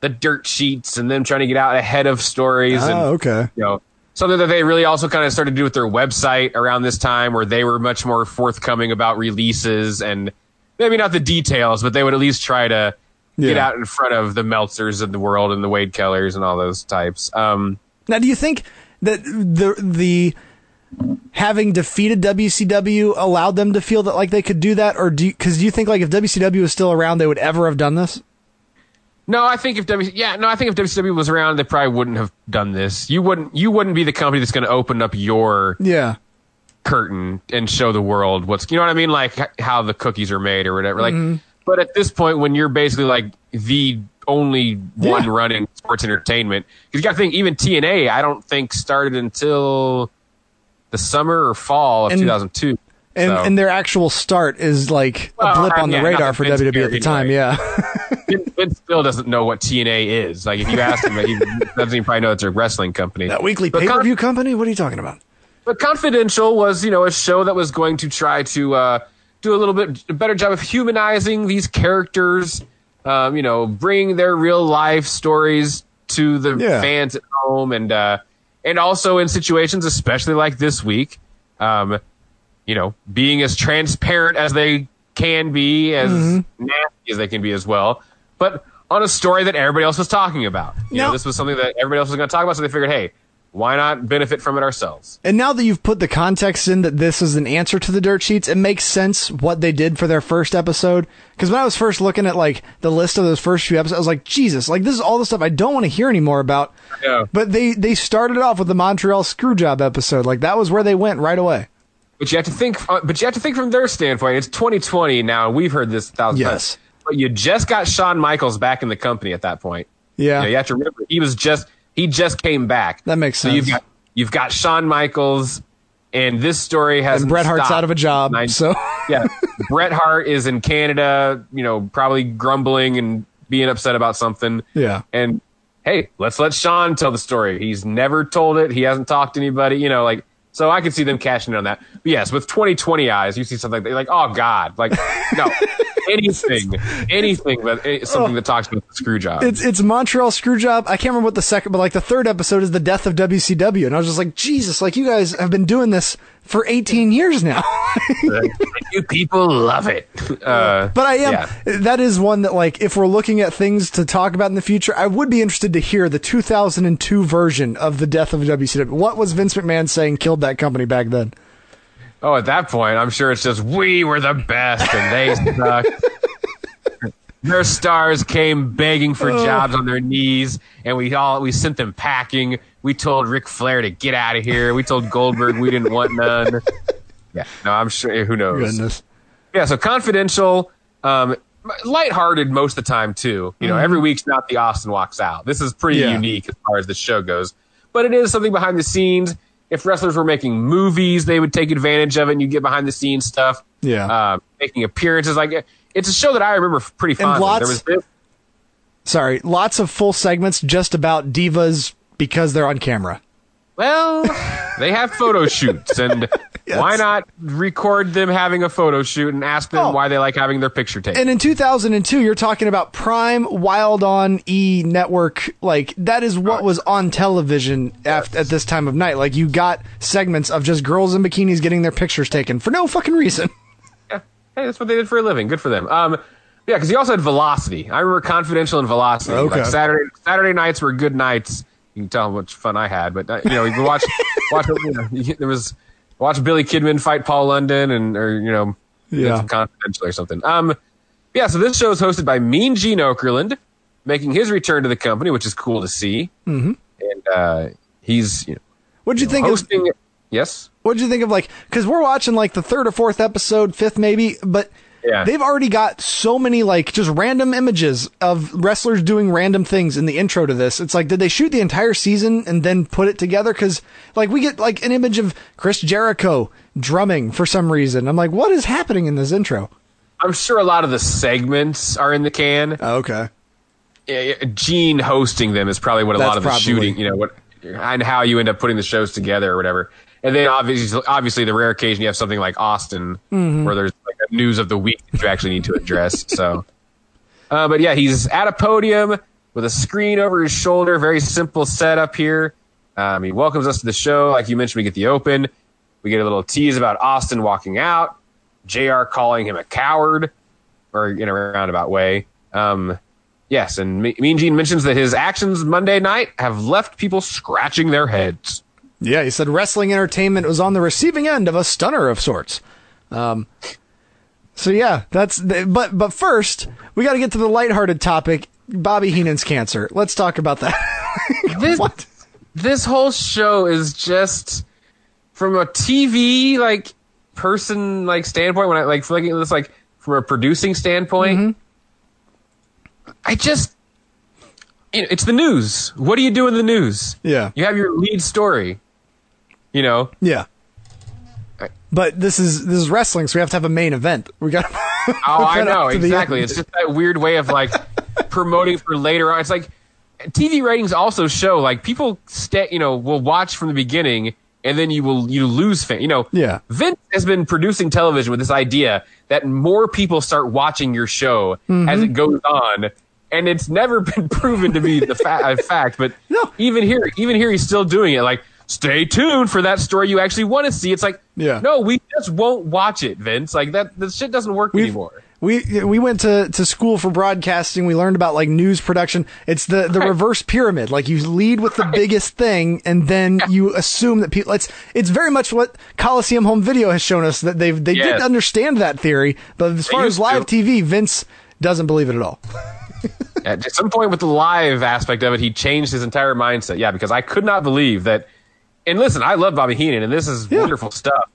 the dirt sheets and them trying to get out ahead of stories, and oh, okay. you know, something that they really also kind of started to do with their website around this time, where they were much more forthcoming about releases and maybe not the details, but they would at least try to get out in front of the Meltzers of the world and the Wade Kellers and all those types. Um, Now, do you think that the the having defeated WCW allowed them to feel that like they could do that, or do because do you think like if WCW was still around, they would ever have done this? No, I think if W yeah, no, I think if WCW was around, they probably wouldn't have done this. You wouldn't you wouldn't be the company that's going to open up your Yeah, curtain and show the world what's you know what I mean, like how the cookies are made or whatever. Like, but at this point, when you're basically like the only one Yeah. running sports entertainment, because you got to think even TNA, I don't think started until the summer or fall of And- 2002. and So- and their actual start is like a blip on the yeah, not radar for Vince WWE at the time. anyway. Yeah, Vince still doesn't know what TNA is. Like if you ask him, he doesn't even probably know it's a wrestling company. that weekly pay per view company. What are you talking about? But Confidential was, you know, a show that was going to try to uh, do a little bit better job of humanizing these characters, um, you know, bring their real life stories to the Yeah. fans at home, and uh, and also in situations, especially like this week, um, you know, being as transparent as they can be, as Mm-hmm. nasty as they can be as well, but on a story that everybody else was talking about. You Now- know, this was something that everybody else was going to talk about, so they figured, hey, why not benefit from it ourselves? And now that you've put the context in that this is an answer to the dirt sheets, it makes sense what they did for their first episode. Because when I was first looking at like the list of those first few episodes, I was like, Jesus, like this is all the stuff I don't want to hear anymore about. Yeah. But they they started off with the Montreal Screwjob episode, like that was where they went right away. But you have to think. uh, But you have to think from their standpoint. It's 2020 now. and We've heard this a thousand Yes. times. But you just got Shawn Michaels back in the company at that point. Yeah, You, know, you have to remember he was just he just came back. That makes So you've sense. got you've got Shawn Michaels, and this story has and Bret Hart's out of a job, so yeah, Bret Hart is in Canada. You know, probably grumbling and being upset about something. yeah. And hey, let's let Shawn tell the story. He's never told it. He hasn't talked to anybody. You know, like so I could see them cashing in on that. But yes, with 2020 eyes, you see something like, like oh god, like no, anything, anything, but eh, something that talks about the screw job. It's it's Montreal Screwjob. I can't remember what the second, but like the third episode is the death of WCW, and I was just like, Jesus, like you guys have been doing this for 18 years now. you people love it. Uh, But I am. Yeah. That is one that, like, if we're looking at things to talk about in the future, I would be interested to hear the 2002 version of the death of WCW. What was Vince McMahon saying killed that company back then? Oh, at that point, I'm sure it's just we were the best and they sucked. Their stars came begging for jobs on their knees, and we all we sent them packing. We told Ric Flair to get out of here. We told Goldberg we didn't want none. Yeah, no, I'm sure. Who knows? Goodness. Yeah, so confidential, um, lighthearted most of the time too. You know, every week's not the Austin walks out. This is pretty Mm-hmm. Yeah. unique as far as the show goes, but it is something behind the scenes. If wrestlers were making movies, they would take advantage of it, and you get behind the scenes stuff. Yeah. uh, making appearances. Like it's a show that I remember pretty fondly. lots- there was this, Sorry. Lots of full segments just about divas because they're on camera. Well, they have photo shoots, and why not record them having a photo shoot and ask them Oh. why they like having their picture taken? And in 2002, you're talking about Prime Wild on E network. Like that is what was on television at, at this time of night. Like you got segments of just girls in bikinis getting their pictures taken for no fucking reason. Yeah. hey, that's what they did for a living. Good for them. Um, yeah, because he also had Velocity. I remember Confidential and Velocity. Okay. Like Saturday Saturday nights were good nights. You can tell how much fun I had, but uh, you know, you can watch watch. You know, there was watch Billy Kidman fight Paul London, and or you know, Yeah. Confidential or something. Um, Yeah, so this show is hosted by Mean Gene Okerlund, making his return to the company, which is cool to see. Mm-hmm. And uh, he's you know, What'd you think? Of, hosting. yes. what'd you think of like? Because we're watching like the third or fourth episode, fifth maybe, but Yeah. they've already got so many like just random images of wrestlers doing random things in the intro to this. It's like, did they shoot the entire season and then put it together? Because like we get like an image of Chris Jericho drumming for some reason. I'm like, what is happening in this intro? I'm sure a lot of the segments are in the can. Okay. Yeah, yeah, Gene hosting them is probably what a That's lot of the shooting, you know, what and how you end up putting the shows together or whatever. And then obviously, obviously, the rare occasion you have something like Austin, Mm-hmm. where there's news of the week that you actually need to address. so, uh, but yeah, he's at a podium with a screen over his shoulder. Very simple setup here. Um, he welcomes us to the show. Like you mentioned, we get the open. We get a little tease about Austin walking out. Jr. calling him a coward, or in a roundabout way. Um, Yes, and Mean Gene mentions that his actions Monday night have left people scratching their heads. Yeah, he said wrestling entertainment was on the receiving end of a stunner of sorts. Um, so yeah, that's the, but but first we got to get to the lighthearted topic: Bobby Heenan's cancer. Let's talk about that. This, what? this whole show is just from a TV like person like standpoint. When I like looking at this like from a producing standpoint, mm-hmm. I just you know, it's the news. What do you do in the news? Yeah, You have your lead story. You know, yeah. But this is this is wrestling, so we have to have a main event. We got. Oh, I know exactly. It's just that weird way of like promoting for later on. It's like TV ratings also show like people stay, you know, will watch from the beginning and then you will you lose fan. You know, Yeah. Vince has been producing television with this idea that more people start watching your show Mm-hmm. as it goes on. And it's never been proven to be the fa- fact, but No. even here, even here, he's still doing it. Like, stay tuned for that story you actually want to see. It's like, Yeah. no, we just won't watch it, Vince. Like that, the shit doesn't work We've- anymore. We we went to, to school for broadcasting. We learned about like news production. It's the, the Right. reverse pyramid. Like you lead with the biggest thing, and then you assume that people. It's it's very much what Coliseum Home Video has shown us that they've they did Yes. understand that theory, but as far as live to. TV, Vince doesn't believe it at all. At some point with the live aspect of it, he changed his entire mindset. Yeah, because I could not believe that. And listen, I love Bobby Heenan, and this is Yeah. wonderful stuff.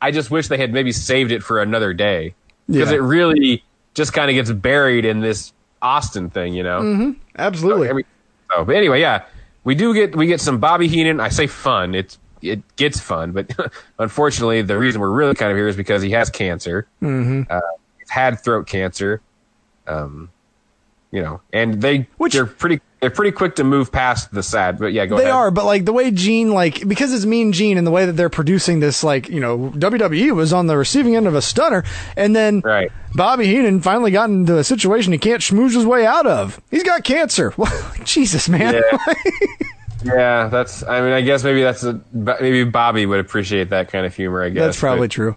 I just wish they had maybe saved it for another day because Yeah. it really just kind of gets buried in this Austin thing, you know. Mm-hmm. Absolutely. I mean, so, but anyway, yeah, we do get we get some Bobby Heenan. I say fun. It's it gets fun, but unfortunately, the reason we're really kind of here is because he has cancer. Mm-hmm. Uh, he's had throat cancer. Um, you know, and they Which- they're pretty they're pretty quick to move past the sad. But yeah, go ahead. They ahead. are, but like the way Gene, like because it's Mean Gene and the way that they're producing this, like you know, WWE was on the receiving end of a stunner, and then Right. Bobby Heenan finally got into a situation he can't schmooze his way out of. He's got cancer. Well, Jesus, man. Yeah. Yeah, that's. I mean, I guess maybe that's a maybe Bobby would appreciate that kind of humor. I guess That's probably true.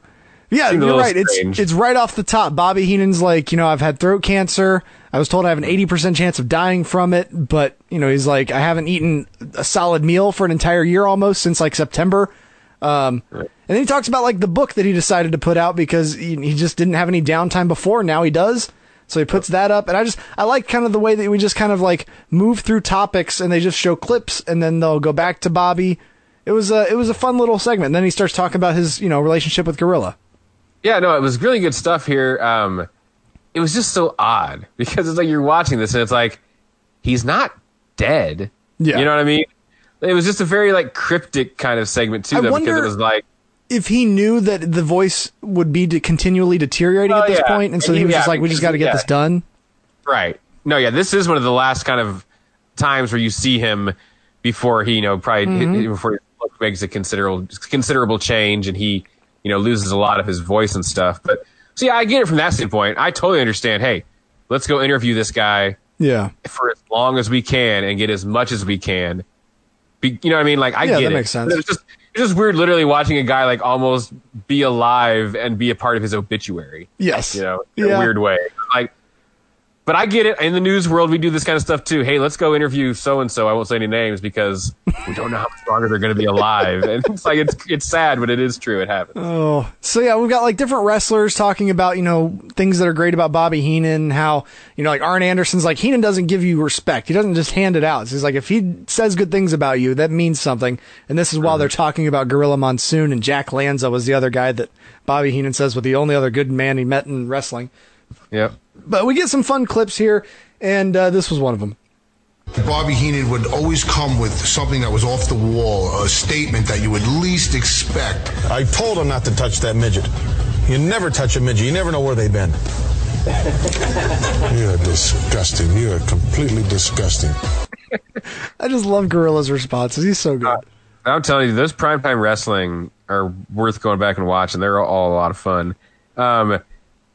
Yeah, you're right. It's it's right off the top. Bobby Heenan's like, you know, I've had throat cancer. I was told I have an 80% chance of dying from it, but, you know, he's like, I haven't eaten a solid meal for an entire year almost since like September. Um, and then he talks about like the book that he decided to put out because he, he just didn't have any downtime before. Now he does. So he puts that up. And I just, I like kind of the way that we just kind of like move through topics and they just show clips and then they'll go back to Bobby. It was a, it was a fun little segment. And then he starts talking about his, you know, relationship with Gorilla. Yeah, no, it was really good stuff here. Um, it was just so odd because it's like you're watching this and it's like he's not dead. Yeah. you know what I mean. It was just a very like cryptic kind of segment too, I though, because it was like, if he knew that the voice would be continually deteriorating at this yeah. point, and so And he he- was just like, "We just got to get yeah. this done." right? No, yeah, this is one of the last kind of times where you see him before he, you know, probably Mm-hmm. before he makes a considerable considerable change and he, you know, loses a lot of his voice and stuff. But so yeah, I get it from that standpoint. I totally understand. Hey, let's go interview this guy. Yeah, for as long as we can and get as much as we can. Be, you know what I mean? Like I Yeah, get that it. makes sense. It's just it's just weird, literally watching a guy like almost be alive and be a part of his obituary. yes, You know, in yeah. a weird way. But I get it. In the news world, we do this kind of stuff too. Hey, let's go interview so and so. I won't say any names because we don't know how much longer they're going to be alive. And it's like it's it's sad, but it is true. It happens. Oh, so yeah, we've got like different wrestlers talking about you know things that are great about Bobby Heenan. How you know like Arn Anderson's like Heenan doesn't give you respect. He doesn't just hand it out. So he's like if he says good things about you, that means something. And this is while they're talking about Gorilla Monsoon and Jack Lanza was the other guy that Bobby Heenan says was the only other good man he met in wrestling. Yep. But we get some fun clips here, and uh, this was one of them. Bobby Heenan would always come with something that was off the wall, a statement that you would least expect. I told him not to touch that midget. You never touch a midget. You never know where they've been. You're disgusting. You are completely disgusting. I just love Gorilla's responses. He's so good. I'm telling you, those primetime wrestling are worth going back and watching. They're all a lot of fun. Um,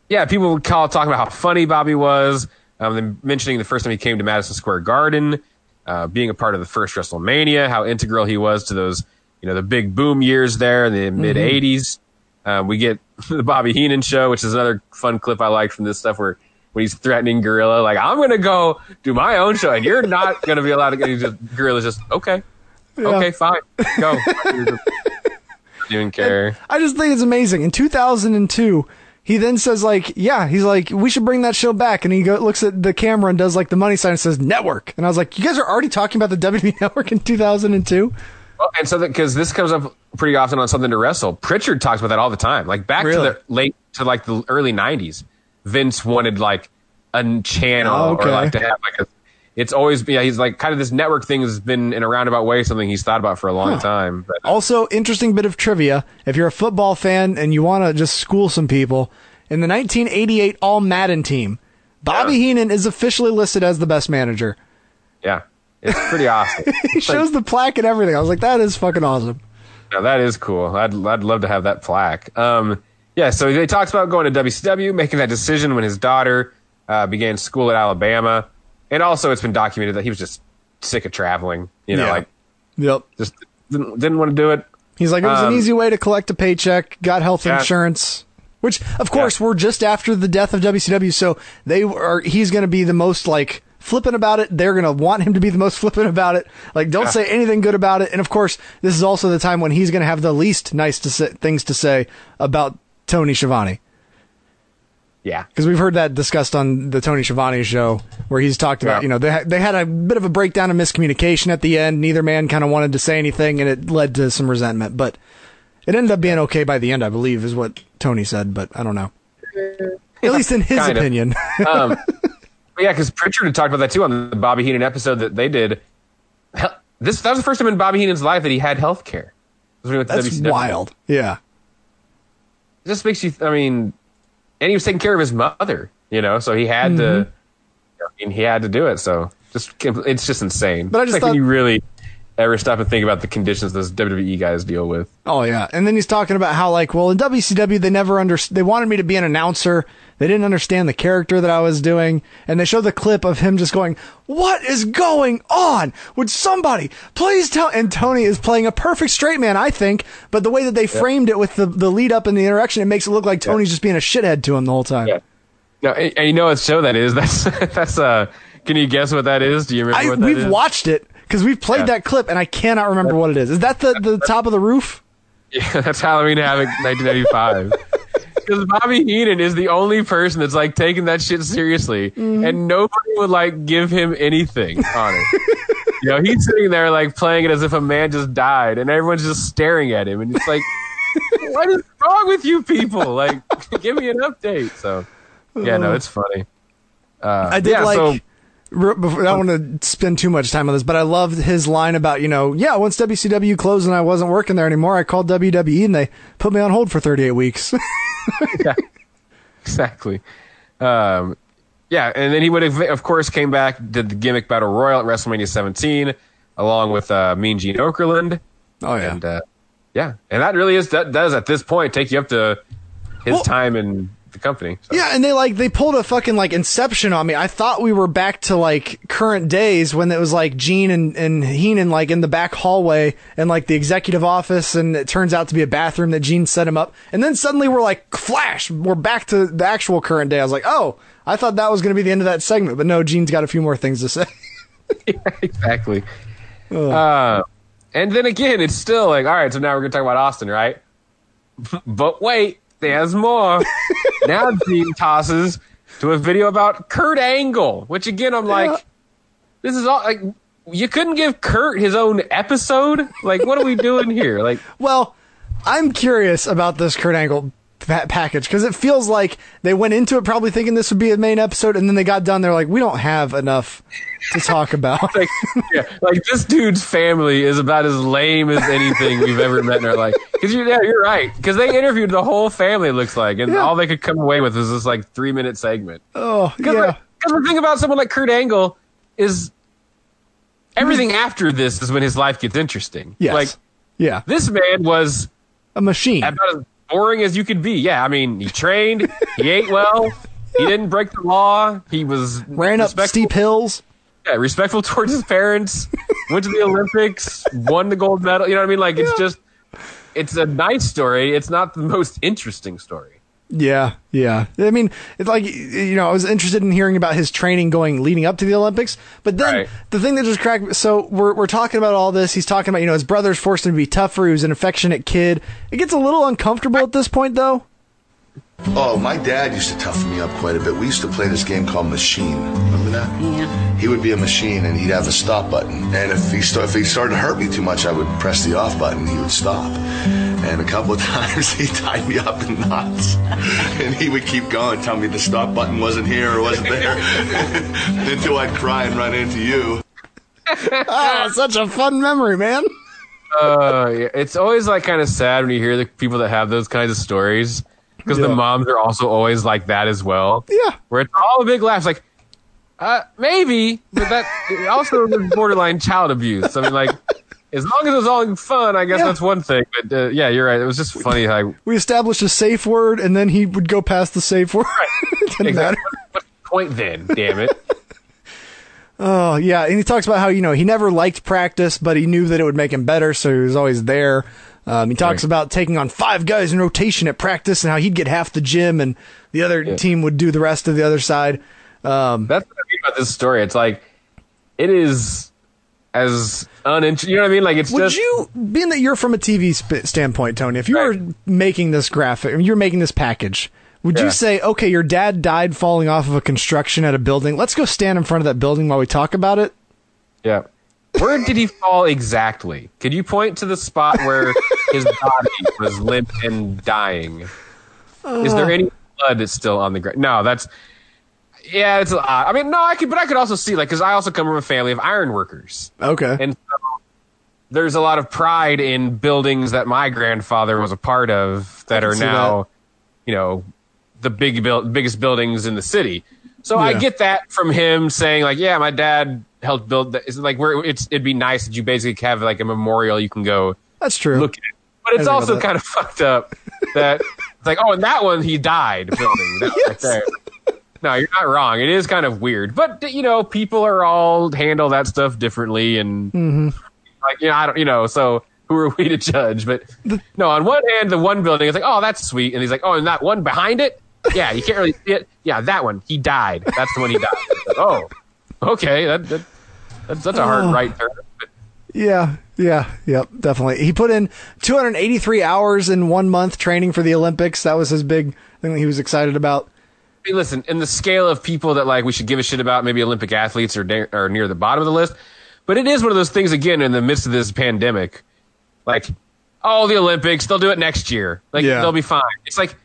yeah, people would call talking about how funny Bobby was. Um, then mentioning the first time he came to Madison Square Garden, uh, being a part of the first WrestleMania, how integral he was to those, you know, the big boom years there in the mid '80s. Um, we get the Bobby Heenan show, which is another fun clip I like from this stuff where when he's threatening Gorilla, like I'm gonna go do my own show, and you're not gonna be allowed to. Get, just, Gorilla's just okay, okay, fine, go. You Didn't care. I just think it's amazing. In 2002, he then says like, yeah, he's like, we should bring that show back. And he go, looks at the camera and does like the money sign and says network. And I was like, you guys are already talking about the WWE network in 2002. Well, and so because this comes up pretty often on something to wrestle, Prichard talks about that all the time. Like back Really? to the late to like the early '90s, Vince wanted like a channel Oh, okay. or like to have like a. It's always yeah. He's like kind of this network thing has been in a roundabout way something he's thought about for a long time. But Also, interesting bit of trivia. If you're a football fan and you want to just school some people, in the 1988 All Madden team, Bobby Yeah. Heenan is officially listed as the best manager. yeah, it's pretty awesome. He shows the plaque and everything. I was like, that is fucking awesome. Yeah, that is cool. I'd I'd love to have that plaque. Um, yeah, so he talks about going to WCW, making that decision when his daughter uh, began school at Alabama, and also it's been documented that he was just sick of traveling. You know, Yeah. like Yep. just didn't, didn't want to do it. He's like, it was an Um, easy way to collect a paycheck, got health Yeah. insurance, which, of course, we're just after the death of WCW, so they are. He's going to be the most like flippant about it. They're going to want him to be the most flippant about it. Like, don't Yeah. say anything good about it. And of course, this is also the time when he's going to have the least nice to say, things to say about Tony Schiavone. Yeah, Because we've heard that discussed on the Tony Schiavone show, where he's talked about, Yeah. you know, they, ha- they had a bit of a breakdown of miscommunication at the end. Neither man kind of wanted to say anything, and it led to some resentment. But it ended up being okay by the end, I believe, is what Tony said. But I don't know. At least in his opinion. um, yeah, because Prichard had talked about that too on the Bobby Heenan episode that they did. This that was the first time in Bobby Heenan's life that he had health care. That's wild. Yeah. It just makes you. I mean, and he was taking care of his mother, you know, so he had Mm-hmm. to. I mean, he had to do it. So just it's just insane. But I just like thought- when you really ever stop and think about the conditions those WWE guys deal with. Oh yeah, and then he's talking about how like, well, in WCW they never under they wanted me to be an announcer. They didn't understand the character that I was doing, and they show the clip of him just going, "What is going on? Would somebody please tell?" And Tony is playing a perfect straight man, I think, but the way that they framed it with the the lead up and the interaction, it makes it look like Tony's just being a shithead to him the whole time. Yeah. No, and, and you know what show that is? That's that's uh. Can you guess what that is? Do you remember I, what that we've is? watched it because we've played Yeah. that clip, and I cannot remember what it is. Is that the the top of the roof? Yeah, that's Halloween Havoc 1995. Because Bobby Heenan is the only person that's like taking that shit seriously, Mm-hmm. and nobody would like give him anything on it. you know, he's sitting there like playing it as if a man just died, and everyone's just staring at him, and it's like, what is wrong with you people? Like, give me an update. So, yeah, no, it's funny. Uh, I did yeah, like. so- before, I don't want to spend too much time on this, but I loved his line about you know, yeah, once WCW closed and I wasn't working there anymore, I called WWE and they put me on hold for 38 weeks. yeah, exactly. Um, yeah, and then he would have, of course, came back, did the gimmick battle royal at WrestleMania 17, along with uh, Mean Gene Okerlund. oh yeah, And uh, yeah, and that really is that does at this point take you up to his Well- time in the company. So. Yeah, and they like they pulled a fucking like Inception on me. I thought we were back to like current days when it was like Gene and and Heenan like in the back hallway and like the executive office, and it turns out to be a bathroom that Gene set him up. And then suddenly we're like, flash, we're back to the actual current day. I was like, oh, I thought that was going to be the end of that segment, but no, Gene's got a few more things to say. yeah, exactly. Uh, and then again, it's still like, all right, so now we're gonna talk about Austin, right? but wait, there's more. now Gene tosses to a video about Kurt Angle, which again, I'm like, Yeah. this is all like, you couldn't give Kurt his own episode. Like, what are we doing here? Like, Well, I'm curious about this Kurt Angle pa- package because it feels like they went into it probably thinking this would be a main episode, and then they got done. They're like, we don't have enough to talk about. like, yeah, like this dude's family is about as lame as anything we've ever met in our life. Because you, yeah, you're right. Because they interviewed the whole family. It looks like, and Yeah. all they could come away with is this like three minute segment. oh, Because yeah. the thing about someone like Kurt Angle is everything after this is when his life gets interesting. Yes. Like yeah. this man was A machine. about as boring as you could be. Yeah, I mean, he trained, he ate well, he didn't break the law, he was Ran up steep hills. yeah, respectful towards his parents, went to the Olympics, won the gold medal. You know what I mean? Like it's just, it's a nice story. It's not the most interesting story. Yeah, yeah. I mean, it's like you know, I was interested in hearing about his training going leading up to the Olympics, but then Right. the thing that just cracked. So we're we're talking about all this. He's talking about you know his brothers forced him to be tougher. He was an affectionate kid. It gets a little uncomfortable at this point, though. Oh, my dad used to toughen me up quite a bit. We used to play this game called Machine. Remember that? Yeah. He would be a machine, and he'd have a stop button. And if he sta- if he started to hurt me too much, I would press the off button. He would stop. And a couple of times he tied me up in knots, and he would keep going, tell me the stop button wasn't here or wasn't there, until I'd cry and run into you. Ah, such a fun memory, man. Uh, yeah, it's always like kind of sad when you hear the people that have those kinds of stories because Yeah. the moms are also always like that as well. Yeah. Where it's all a big laugh. Like, uh, maybe, but that also is borderline child abuse. I mean, like, as long as it was all fun, I guess Yeah. that's one thing. But uh, yeah, you're right. It was just funny how We established a safe word, and then he would go past the safe word. Didn't exactly. What's the point then? Damn it. Oh yeah, and he talks about how you know he never liked practice, but he knew that it would make him better, so he was always there. Um, he talks Right. about taking on five guys in rotation at practice, and how he'd get half the gym, and the other Yeah. team would do the rest of the other side. Um, That's what I mean about this story. It's like it is as uninteresting. You know what I mean? Like it's would just you, being that you're from a TV sp- standpoint, Tony, if you Right. were making this graphic, you're making this package, would you say, okay, your dad died falling off of a construction at a building? Let's go stand in front of that building while we talk about it. Yeah. Where did he fall exactly? Could you point to the spot where his body was limp and dying? Is there any blood that's still on the ground? No, that's yeah, it's. Uh, I mean, no, I could, but I could also see like because I also come from a family of iron workers, Okay. and so there's a lot of pride in buildings that my grandfather was a part of that are now, you know, the big build, biggest buildings in the city. So I get that from him saying like, yeah, my dad helped build that. It's like where it's it'd be nice that you basically have like a memorial you can go That's true. look at. But it's also kind of fucked up that it's like, oh, and that one he died building that right there. No, you're not wrong. It is kind of weird, but you know, people are all handle that stuff differently, and Mm-hmm. like you know, I don't, you know, so who are we to judge? But no, on one hand, the one building is like, oh, that's sweet, and he's like, oh, and that one behind it, yeah, you can't really see it. Yeah, that one, he died. That's the one he died. Oh, okay, that, that that's such a hard Oh. right turn. Yeah, yeah, yep, definitely. He put in 283 hours in one month training for the Olympics. That was his big thing that he was excited about. I mean, listen, in the scale of people that like we should give a shit about, maybe Olympic athletes are, da- are near the bottom of the list. But it is one of those things again in the midst of this pandemic, like, oh, the Olympics, they'll do it next year. Like Yeah. they'll be fine. It's like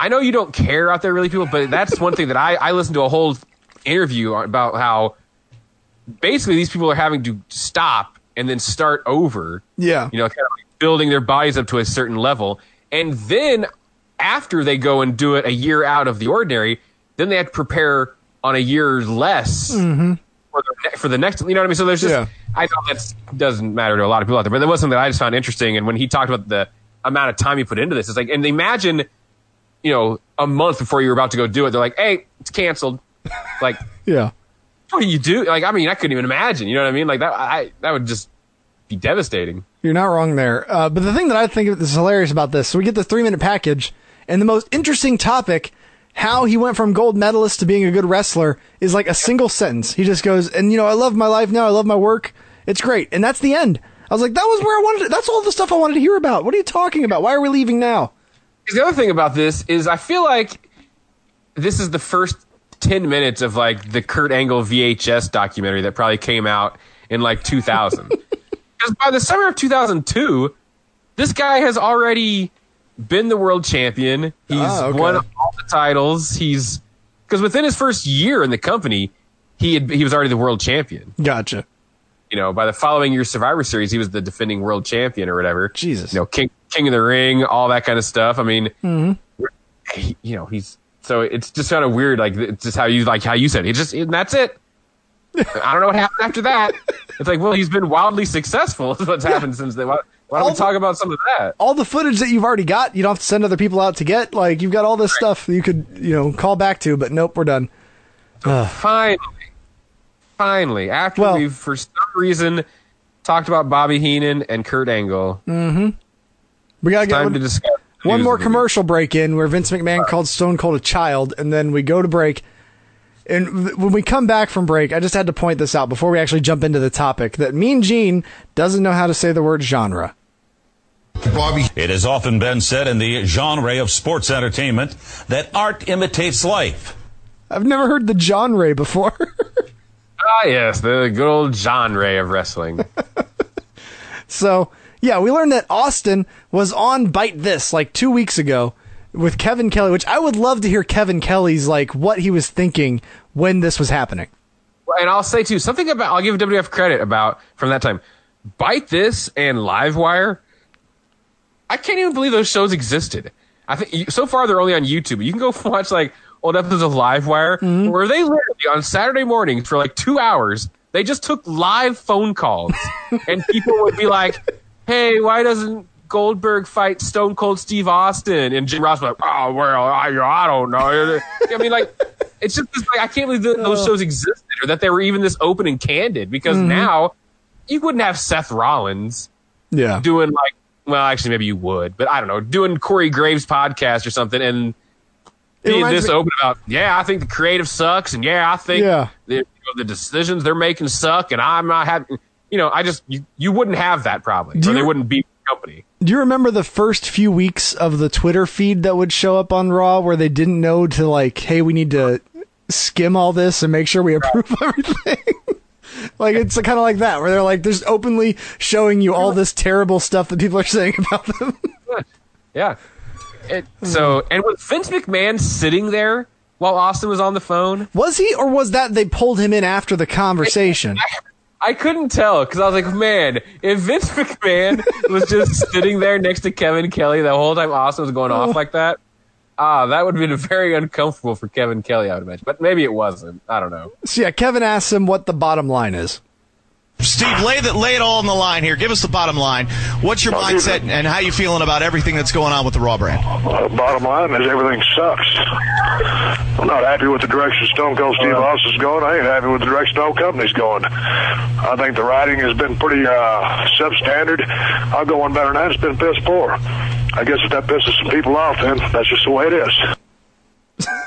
I know you don't care out there, really, people, but that's one thing that I I listened to a whole interview about how basically these people are having to stop and then start over Yeah, you know, kind of like building their bodies up to a certain level. And then after they go and do it a year out of the ordinary, then they have to prepare on a year less mm-hmm. for, the, for the next. You know what I mean? So there's just, Yeah. I know that doesn't matter to a lot of people out there, but that was something that I just found interesting. And when he talked about the amount of time he put into this, it's like, and imagine you know, a month before you're about to go do it, they're like, "Hey, it's canceled." Like, Yeah. What do you do? Like, I mean, I couldn't even imagine. You know what I mean? Like that, I that would just be devastating. You're not wrong there. Uh, but the thing that I think is hilarious about this, so we get the three minute package, and the most interesting topic, how he went from gold medalist to being a good wrestler, is like a single sentence. He just goes, and you know, I love my life now. I love my work. It's great, and that's the end. I was like, that was where I wanted. To, that's all the stuff I wanted to hear about. What are you talking about? Why are we leaving now? The other thing about this is, I feel like this is the first ten minutes of like the Kurt Angle VHS documentary that probably came out in like 2000. Because by the summer of 2002, this guy has already been the world champion. He's Ah, okay. won all the titles. He's because within his first year in the company, he had, he was already the world champion. Gotcha. You know, by the following year Survivor Series, he was the defending world champion or whatever. Jesus. You know, king king of the ring, all that kind of stuff. I mean, Mm-hmm. he- you know, he's so it's just kind of weird. Like it's just how you like how you said it. Just and that's it. I don't know what happened after that. It's like, well, he's been wildly successful. Is what's happened since then. Why, why don't All we the- talk about some of that? All the footage that you've already got, you don't have to send other people out to get. Like you've got all this stuff you could, you know, call back to. But nope, we're done. Finally, finally, after Well- we've for some reason talked about Bobby Heenan and Kurt Angle, mm-hmm. We gotta get time to discuss the one more of the commercial break in where Vince McMahon called Stone Cold a child, and then we go to break. And when we come back from break, I just had to point this out before we actually jump into the topic that Mean Gene doesn't know how to say the word genre. Bobby It has often been said in the genre of sports entertainment that art imitates life. I've never heard the genre before. Ah, yes, the good old genre of wrestling. So, yeah, we learned that Austin was on Byte This like two weeks ago with Kevin Kelly, which I would love to hear Kevin Kelly's like what he was thinking when this was happening. And I'll say too something about I'll give WF credit about from that time. Byte This and Livewire. I can't even believe those shows existed. I think so far they're only on YouTube. You can go watch like old episodes of Livewire mm-hmm. where they literally on Saturday mornings for like two hours they just took live phone calls and people would be like, "Hey, why doesn't Goldberg fight Stone Cold Steve Austin?" And Jim Ross was like, "Oh well, I, I don't know." I mean, like it's just this, like I can't believe that those shows existed or that they were even this open and candid because now you wouldn't have Seth Rollins Yeah. doing like well actually maybe you would but I don't know doing Corey Graves podcast or something and being this me- open about yeah I think the creative sucks and yeah I think Yeah. the, you know, the decisions they're making suck and I'm not having you know I just you, you wouldn't have that probably Do or they wouldn't be company Do you remember the first few weeks of the Twitter feed that would show up on Raw where they didn't know to like, hey, we need to skim all this and make sure we approve everything? like it's kind of like that where they're like, just openly showing you all this terrible stuff that people are saying about them. yeah it, so and with Vince McMahon sitting there while Austin was on the phone was he, or was that they pulled him in after the conversation? I couldn't tell because I was like, man, if Vince McMahon was just sitting there next to Kevin Kelly the whole time Austin was going off like that, ah, that would have been very uncomfortable for Kevin Kelly, I would imagine. But maybe it wasn't. I don't know. So yeah, Kevin asks him what the bottom line is. Steve, lay that lay it all on the line here. Give us the bottom line. What's your mindset and how you feeling about everything that's going on with the Raw brand? Uh, bottom line is everything sucks. I'm not happy with the direction Stone Cold Steve Austin's going. I ain't happy with the direction the whole company's going. I think the writing has been pretty uh, substandard. I'll go one better than that. It's been piss poor. I guess if that pisses some people off, then that's just the way it is.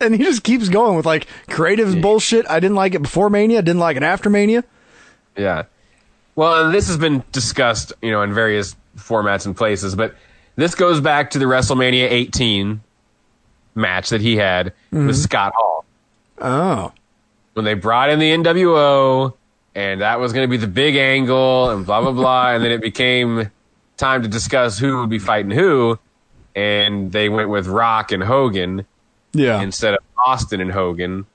And he just keeps going with like creative bullshit. I didn't like it before Mania, didn't like it after Mania. Yeah. Well, and this has been discussed, you know, in various formats and places, but this goes back to the WrestleMania 18 match that he had with Scott Hall. Oh. when they brought in the NWO, and that was going to be the big angle, and blah blah blah, and then it became time to discuss who would be fighting who, and they went with Rock and Hogan Yeah. instead of Austin and Hogan,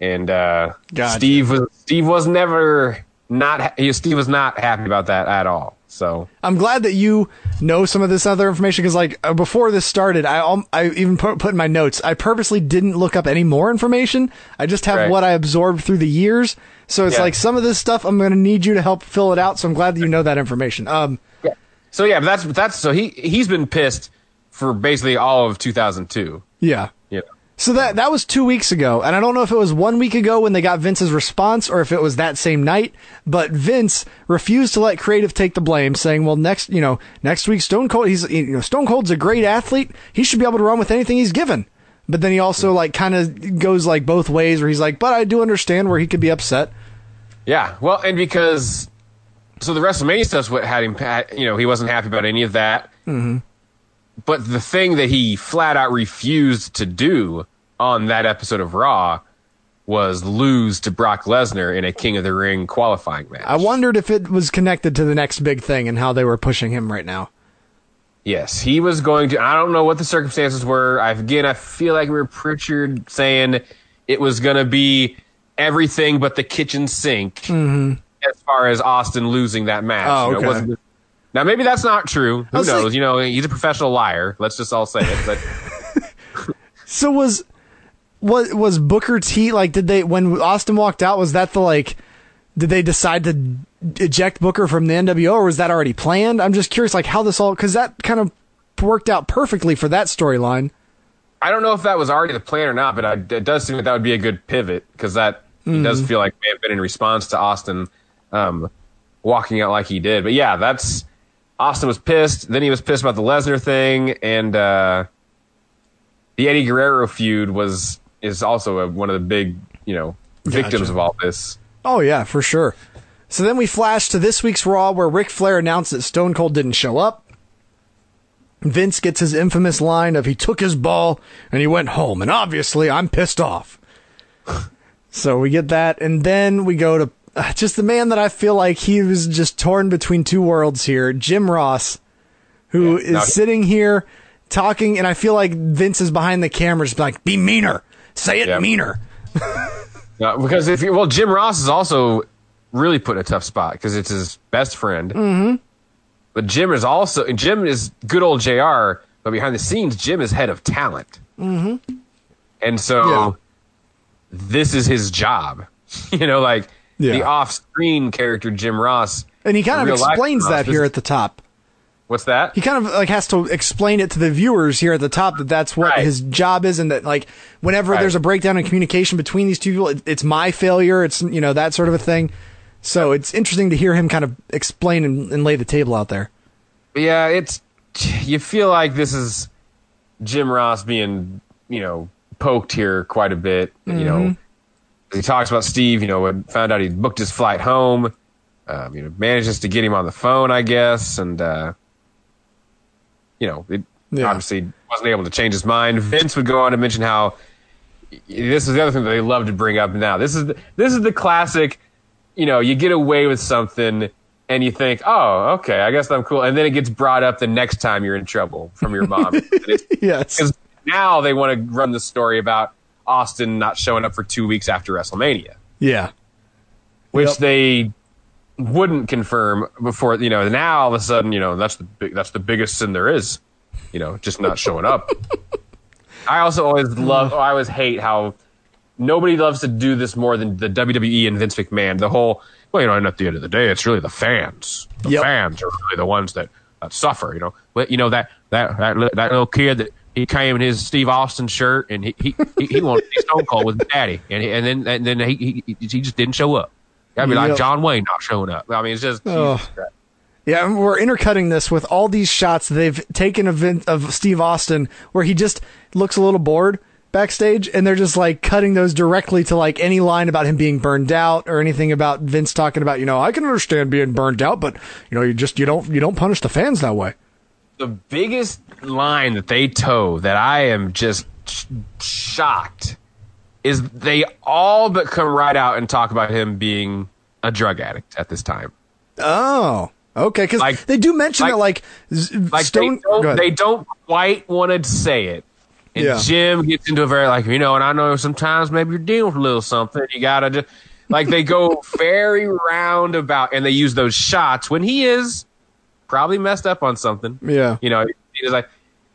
and uh, Gotcha. Steve was Steve was never not Steve was not happy about that at all. So I'm glad that you know some of this other information because, like, uh, before this started, I I even put, put in my notes. I purposely didn't look up any more information. I just have Right. what I absorbed through the years. So it's Yeah. like some of this stuff I'm going to need you to help fill it out. So I'm glad that you know that information. Um, Yeah. So yeah, but that's that's so he he's been pissed for basically all of 2002. Yeah. So that that was two weeks ago, and I don't know if it was one week ago when they got Vince's response, or if it was that same night. But Vince refused to let creative take the blame, saying, "Well, next, you know, next week Stone Cold, he's you know Stone Cold's a great athlete. He should be able to run with anything he's given." But then he also like kind of goes like both ways, where he's like, "But I do understand where he could be upset." Yeah, well, and because so the WrestleMania stuff's what had him, you know, he wasn't happy about any of that. Mm-hmm. But the thing that he flat out refused to do on that episode of Raw was lose to Brock Lesnar in a King of the Ring qualifying match. I wondered if it was connected to the next big thing and how they were pushing him right now. Yes, he was going to. I don't know what the circumstances were. I, again, I feel like we were Prichard saying it was going to be everything but the kitchen sink Mm-hmm. as far as Austin losing that match. Oh, You know, it okay. wasn't- now maybe that's not true. Who knows? like- you know, he's a professional liar. Let's just all say it. But So was was was Booker T like? Did they when Austin walked out? Was that the like? Did they decide to eject Booker from the NWO, or was that already planned? I'm just curious, like how this all because that kind of worked out perfectly for that storyline. I don't know if that was already the plan or not. But I, it does seem that that would be a good pivot because that it does feel like may have been in response to Austin um, walking out like he did. But yeah, that's Austin was pissed. Then he was pissed about the Lesnar thing, and uh, the Eddie Guerrero feud was is also a, one of the big you know victims Gotcha. of all this. Oh yeah, for sure. So then we flash to this week's Raw where Ric Flair announced that Stone Cold didn't show up. Vince gets his infamous line of he took his ball and he went home, and obviously I'm pissed off. so we get that, and then we go to just the man that I feel like he was just torn between two worlds here, Jim Ross, who is now- sitting here talking, and I feel like Vince is behind the camera, just like, be meaner, say it Yeah. meaner. Uh, because if you well, Jim Ross is also really put in a tough spot because it's his best friend. Mm-hmm. But Jim is also Jim is good old Jr. But behind the scenes, Jim is head of talent, Mm-hmm. and so this is his job. you know, like the off-screen character Jim Ross, And he kind of explains that here at the top. What's that? He kind of like has to explain it to the viewers here at the top that that's what his job is, and that like whenever Right. there's a breakdown in communication between these two people, it, it's my failure. It's you know that sort of a thing. So it's interesting to hear him kind of explain and, and lay the table out there. Yeah, it's you feel like this is Jim Ross being you know poked here quite a bit. You know, Mhm. He talks about Steve. You know, when found out he booked his flight home. Um, you know, manages to get him on the phone, I guess, and uh, you know, it Yeah. obviously wasn't able to change his mind. Vince would go on to mention how this is the other thing that they love to bring up now. This is the, this is the classic. You know, you get away with something and you think, oh, okay, I guess I'm cool, and then it gets brought up the next time you're in trouble from your mom. yes, because now they want to run the story about Austin not showing up for two weeks after WrestleMania, Yeah, which Yep. they wouldn't confirm before. You know, now all of a sudden, you know, that's the big, that's the biggest sin there is. You know, just not showing up. I also always love. I always hate how nobody loves to do this more than the WWE and Vince McMahon. The whole, well, you know, and at the end of the day, it's really the fans. The Yep. fans are really the ones that, that suffer. You know, but you know that that that that little kid that he came in his Steve Austin shirt and he he he, he wanted to be Stone Cold with Daddy, and he, and then and then he, he he just didn't show up. That'd be Yep. like John Wayne not showing up. I mean, it's just Oh. Yeah, we're intercutting this with all these shots they've taken of, of Steve Austin where he just looks a little bored backstage, and they're just like cutting those directly to like any line about him being burned out or anything about Vince talking about, you know, I can understand being burned out, but you know, you just you don't you don't punish the fans that way. The biggest line that they toe that I am just sh- shocked is they all but come right out and talk about him being a drug addict at this time. Oh, okay, because they do mention that like, Like Stone. they, don't, they don't quite want to say it. And Yeah. Jim gets into a very like you know, and I know sometimes maybe you're dealing with a little something. You gotta just like they go very roundabout, and they use those shots when he is probably messed up on something. Yeah. You know, he's like,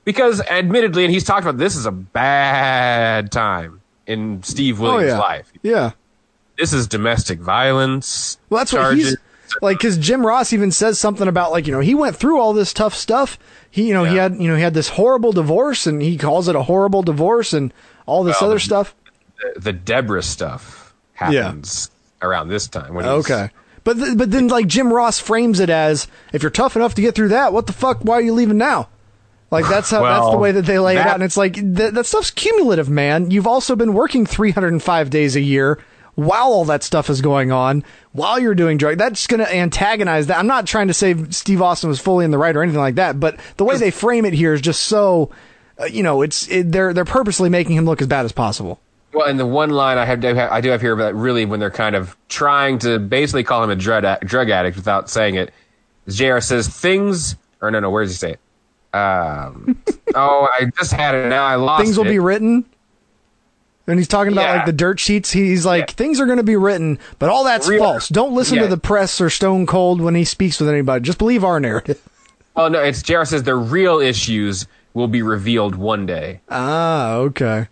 because admittedly, and he's talked about this is a bad time in Steve Oh yeah, life. yeah. This is domestic violence. Well, that's what he's like because Jim Ross even says something about like you know he went through all this tough stuff. He you know he had you know he had this horrible divorce and he calls it a horrible divorce and all this Well, other the- stuff. The, Deborah stuff happens around this time. When he's, Okay. But th- but then like Jim Ross frames it as if you're tough enough to get through that, what the fuck? Why are you leaving now? Like that's how that's the way that they lay it out, and it's like th- that stuff's cumulative, man. You've also been working 305 days a year while all that stuff is going on, while you're doing drug. That's going to antagonize that. I'm not trying to say Steve Austin was fully in the right or anything like that, but the way they frame it here is just so, uh, you know, it's it, they're they're purposely making him look as bad as possible. Well, and the one line I have, I do have here about really when they're kind of trying to basically call him a drug addict without saying it, Jr. says things, or no, no, where does he say it? Um, oh, I just had it. Now I lost. things will it. be written. And he's talking about Yeah. like the dirt sheets. He's like, things are going to be written, but all that's Real- false. Don't listen Yeah. to the press or Stone Cold when he speaks with anybody. Just believe our narrative. Oh no, it's Jr. says the real issues will be revealed one day, Ah, okay.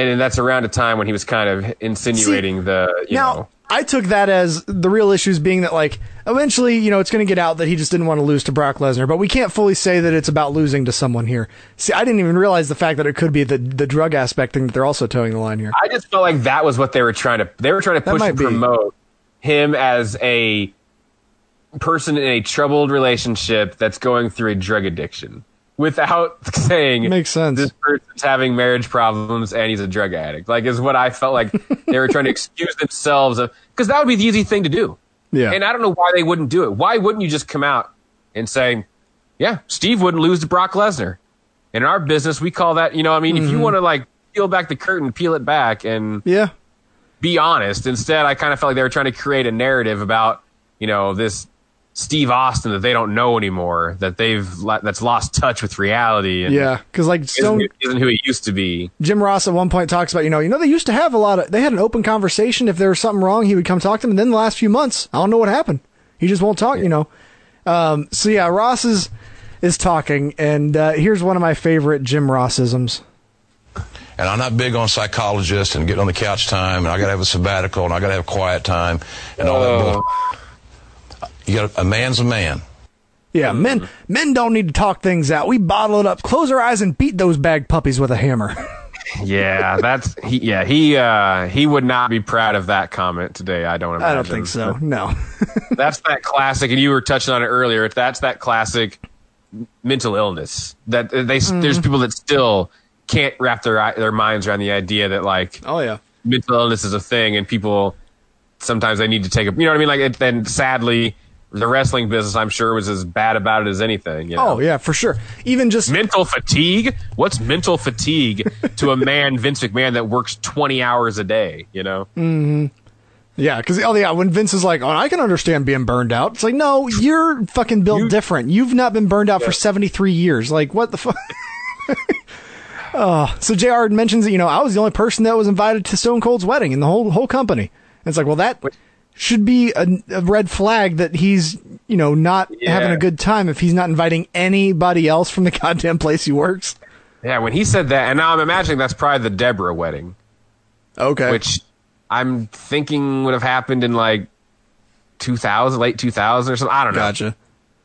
And, and that's around a time when he was kind of insinuating the you now, know. I took that as the real issues being that like eventually, you know, it's going to get out that he just didn't want to lose to Brock Lesnar, but we can't fully say that it's about losing to someone here. See, I didn't even realize the fact that it could be the the drug aspect thing that they're also towing the line here. I just felt like that was what they were trying to. They were trying to push and be. promote him as a person in a troubled relationship that's going through a drug addiction, without saying Makes sense. This person's having marriage problems and he's a drug addict. Like is what I felt like they were trying to excuse themselves of because that would be the easy thing to do. Yeah. And I don't know why they wouldn't do it. Why wouldn't you just come out and say, "Yeah, Steve wouldn't lose to Brock Lesnar." In our business, we call that, you know, I mean, if you Mhm. want to like peel back the curtain, peel it back, and Yeah. be honest. Instead, I kind of felt like they were trying to create a narrative about, you know, this Steve Austin that they don't know anymore, that they've that's lost touch with reality. And Yeah, because like Stone isn't, isn't who he used to be. Jim Ross at one point talks about, you know, you know, they used to have a lot of, they had an open conversation. If there was something wrong, he would come talk to them. And then the last few months, I don't know what happened. He just won't talk, you know. Um, so yeah, Ross is, is talking. And uh, here's one of my favorite Jim Rossisms. And I'm not big on psychologists and getting on the couch time, and I got to have a sabbatical, and I got to have quiet time, and all that. bull. You got a man's a man. Yeah, men men don't need to talk things out. We bottle it up, close our eyes, and beat those bag puppies with a hammer. Yeah, that's he. Yeah, he uh, he would not be proud of that comment today. I don't. Imagine. I don't think so. No. that's that classic, and you were touching on it earlier. That's that classic mental illness that they. There's Mhm. people that still can't wrap their their minds around the idea that like oh yeah mental illness is a thing, and people sometimes they need to take a you know what I mean. Like it, then sadly, the wrestling business I'm sure was as bad about it as anything. You know? Oh yeah, for sure. Even just mental fatigue. What's mental fatigue to a man, Vince McMahon, that works 20 hours a day? You know. hmm Yeah, because oh yeah, when Vince is like, "Oh, I can understand being burned out," it's like, no, you're fucking built different. You've not been burned out for seventy three years. Like, what the fuck? oh, so Jr. mentions that you know I was the only person that was invited to Stone Cold's wedding in the whole whole company. And it's like, well, that should be a, a red flag that he's you know not having a good time if he's not inviting anybody else from the goddamn place he works. Yeah, when he said that, and now I'm imagining that's probably the Deborah wedding. Okay. Which I'm thinking would have happened in like 2000, late 2000 or something. I don't know. Gotcha.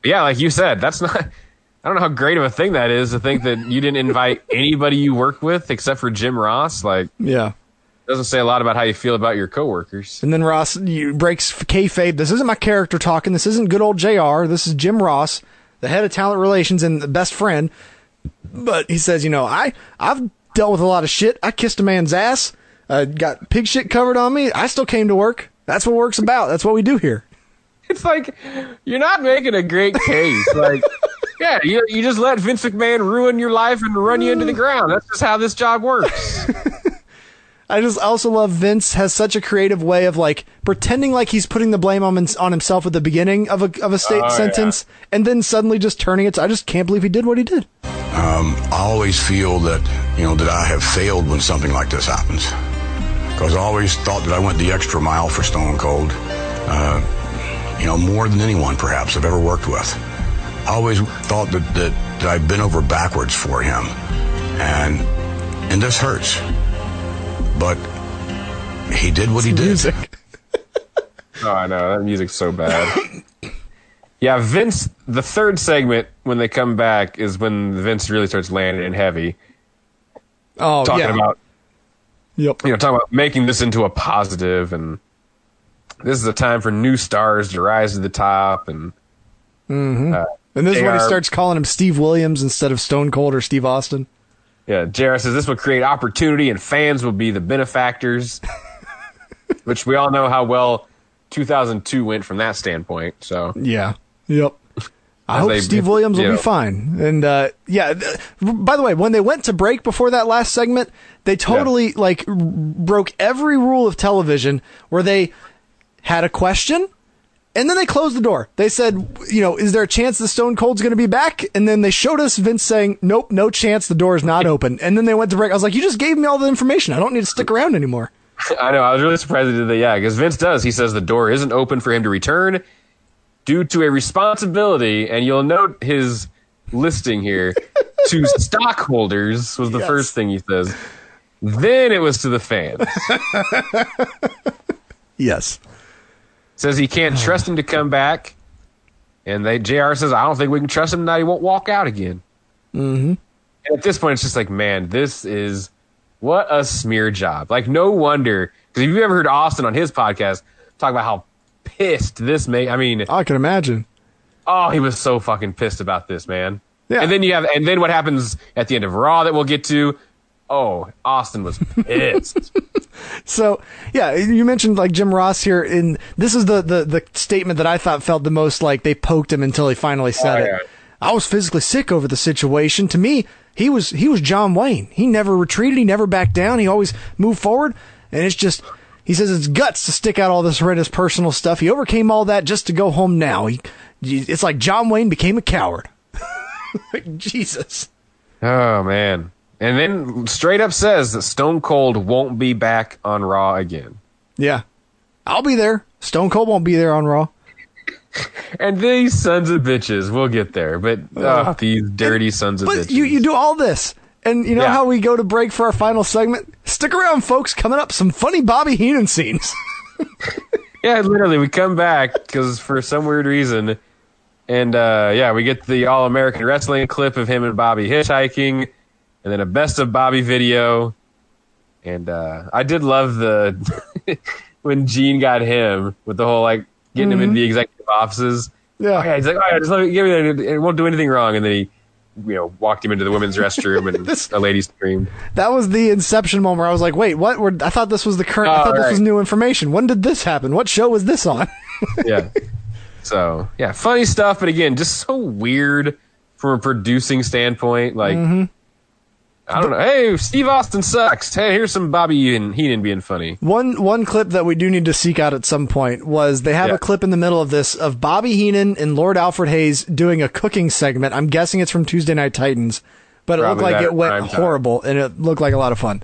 Yeah, like you said, that's not. I don't know how great of a thing that is to think that you didn't invite anybody you work with except for Jim Ross. Like, Yeah. Doesn't say a lot about how you feel about your coworkers. And then Ross you, breaks kayfabe. This isn't my character talking. This isn't good old Jr. This is Jim Ross, the head of talent relations and the best friend. But he says, you know, I I've dealt with a lot of shit. I kissed a man's ass. Uh, got pig shit covered on me. I still came to work. That's what work's about. That's what we do here. It's like you're not making a great case. like, yeah, you you just let Vince McMahon ruin your life and run you into the ground. That's just how this job works. I just also love Vince has such a creative way of like pretending like he's putting the blame on, on himself at the beginning of a of a state Oh, yeah. sentence, and then suddenly just turning it. To, I just can't believe he did what he did. Um, I always feel that, you know, that I have failed when something like this happens. Because I always thought that I went the extra mile for Stone Cold. Uh, you know, more than anyone perhaps I've ever worked with. I always thought that, that, that I'd been over backwards for him. And, and this hurts. But he did what he did. Oh, I know that music's so bad. yeah, Vince. The third segment when they come back is when Vince really starts landing in heavy. Oh, talking yeah. about Yep. you know talking about making this into a positive, and this is a time for new stars to rise to the top. And hmm uh, and this is when he starts calling him Steve Williams instead of Stone Cold or Steve Austin. Yeah, JR says this will create opportunity and fans will be the benefactors, which we all know how well 2002 went from that standpoint. So Yeah. Yep. I hope they- Steve Williams will you be fine. And uh, yeah, th- by the way, when they went to break before that last segment, they totally like r- broke every rule of television where they had a question and then they closed the door. They said, you know, is there a chance the Stone Cold's going to be back? And then they showed us Vince saying, nope, no chance. The door is not open. And then they went to break. I was like, you just gave me all the information. I don't need to stick around anymore. I know I was really surprised they did that. Yeah, because Vince does. He says the door isn't open for him to return due to a responsibility, and you'll note his listing here to stockholders was the Yes. first thing he says. Then it was to the fans. Yes. Says he can't trust him to come back, and they Jr. says I don't think we can trust him now. He won't walk out again. Mm-hmm. And at this point, it's just like, man, this is what a smear job. Like, no wonder because if you've ever heard Austin on his podcast talk about how pissed this made, I mean, I can imagine. oh, he was so fucking pissed about this, man. Yeah. And then you have, and then what happens at the end of Raw that we'll get to? Oh, Austin was pissed. So yeah, you mentioned like Jim Ross here, and this is the, the the statement that I thought felt the most like they poked him until he finally oh, said Oh, it. I was physically sick over the situation. To me, he was he was John Wayne. He never retreated. He never backed down. He always moved forward. And it's just he says it's guts to stick out all this horrendous personal stuff. He overcame all that just to go home now. He, it's like John Wayne became a coward. Jesus. Oh man. And then straight up says that Stone Cold won't be back on Raw again. Yeah, I'll be there. Stone Cold won't be there on Raw. And these sons of bitches, we'll get there. But oh, these dirty sons of But bitches. you you do all this, and you know Yeah. how we go to break for our final segment. Stick around, folks. Coming up, some funny Bobby Heenan scenes. yeah, literally, we come back because for some weird reason, and uh, yeah, we get the All American Wrestling clip of him and Bobby hitchhiking, and then a best of Bobby video. And uh, I did love the when Gene got him with the whole like getting him Mhm. into the executive offices. Yeah. Oh, yeah, he's like, oh, yeah, just let me give me that. It won't do anything wrong. And then he, you know, walked him into the women's restroom, and a lady screamed. that was the inception moment. Where I was like, wait, what? Were, I thought this was the current. I Oh, thought this was new information. When did this happen? What show was this on? yeah. So yeah, funny stuff, but again, just so weird from a producing standpoint. Like Mhm. I don't know. Hey, Steve Austin sucks. Hey, here's some Bobby and Heenan being funny. One one clip that we do need to seek out at some point was they have Yeah. a clip in the middle of this of Bobby Heenan and Lord Alfred Hayes doing a cooking segment. I'm guessing it's from Tuesday Night Titans, but it looked like it went prime time. horrible and it looked like a lot of fun.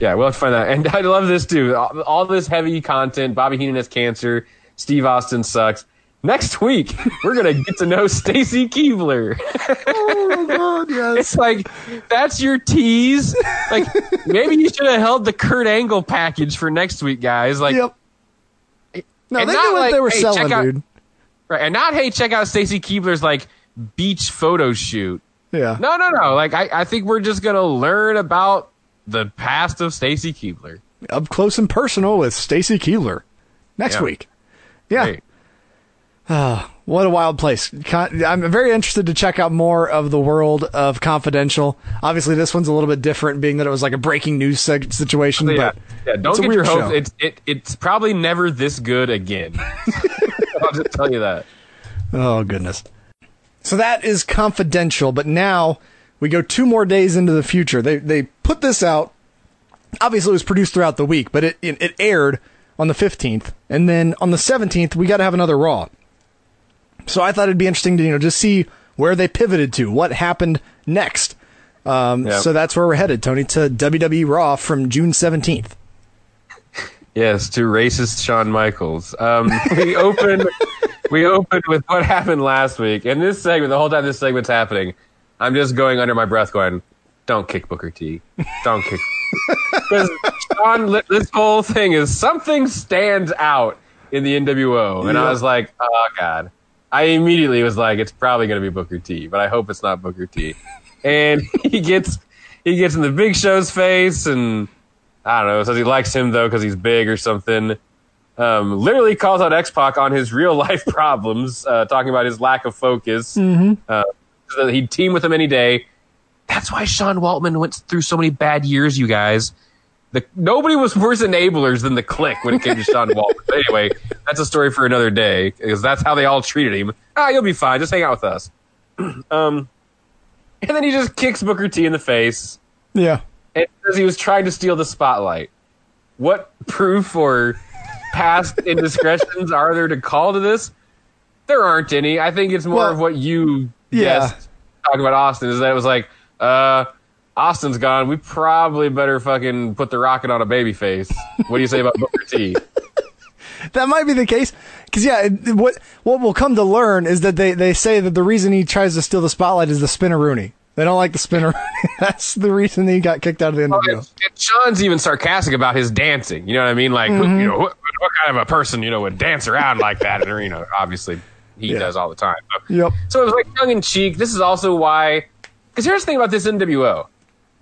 Yeah, we'll have to find that. And I love this too. All, all this heavy content. Bobby Heenan has cancer. Steve Austin sucks. Next week, we're gonna get to know Stacy Keibler. oh my god, yes. It's like that's your tease. Like maybe you should have held the Kurt Angle package for next week, guys. Like, Yep. No, they knew what like, they were hey, selling, out- dude. Right, and not hey, check out Stacy Keibler's like beach photo shoot. Yeah. No, no, no. Like I, I think we're just gonna learn about the past of Stacy Keibler. Up close and personal with Stacy Keibler next Yeah. week. Yeah. Ah, what a wild place. Con- I'm very interested to check out more of the world of Confidential. Obviously, this one's a little bit different, being that it was like a breaking news seg- situation. Yeah, but yeah. Don't get your hopes. It's, it, it's probably never this good again. I'll just tell you that. Oh goodness. So that is confidential, but now we go two more days into the future. They they put this out. Obviously, it was produced throughout the week, but it it, it aired on the fifteenth, and then on the seventeenth we got to have another Raw. So I thought it'd be interesting to you know just see where they pivoted to, what happened next. Um, Yep. So that's where we're headed, Tony, to WWE Raw from June seventeenth. Yes, to racist Shawn Michaels. Um, we open we opened with what happened last week, and this segment, the whole time this segment's happening, I'm just going under my breath, going, "Don't kick Booker T. Don't kick." Because Shawn, this whole thing is something stands out in the NWO, and. I was like, oh god. I immediately was like, it's probably going to be Booker T, but I hope it's not Booker T. And he gets he gets in the Big Show's face, and I don't know, says he likes him though because he's big or something. Um, literally calls out X Pac on his real life problems, uh, talking about his lack of focus. Mhm. Uh, so that he'd team with him any day. That's why Sean Waltman went through so many bad years, you guys. The, nobody was worse enablers than the Kliq when it came to Sean Waltman. But anyway, that's a story for another day because that's how they all treated him. Ah, you'll be fine. Just hang out with us. um, and then he just kicks Booker T in the face Yeah. and says he was trying to steal the spotlight. What proof or past indiscretions are there to call to this? There aren't any. I think it's more Well, of what you yeah. guessed talking about Austin is that it was like, uh, Austin's gone. We probably better fucking put the rocket on a baby face. What do you say about Booker T? That might be the case. Because yeah, what what we'll come to learn is that they, they say that the reason he tries to steal the spotlight is the spinneroonie. They don't like the spinneroonie. That's the reason he got kicked out of the NWO. And Sean's even sarcastic about his dancing. You know what I mean? Like, Mhm. you know, what, what kind of a person, you know, would dance around like that in an arena? Obviously, he Yeah. does all the time. So, Yep. so it was like tongue in cheek. This is also why, because here's the thing about this NWO.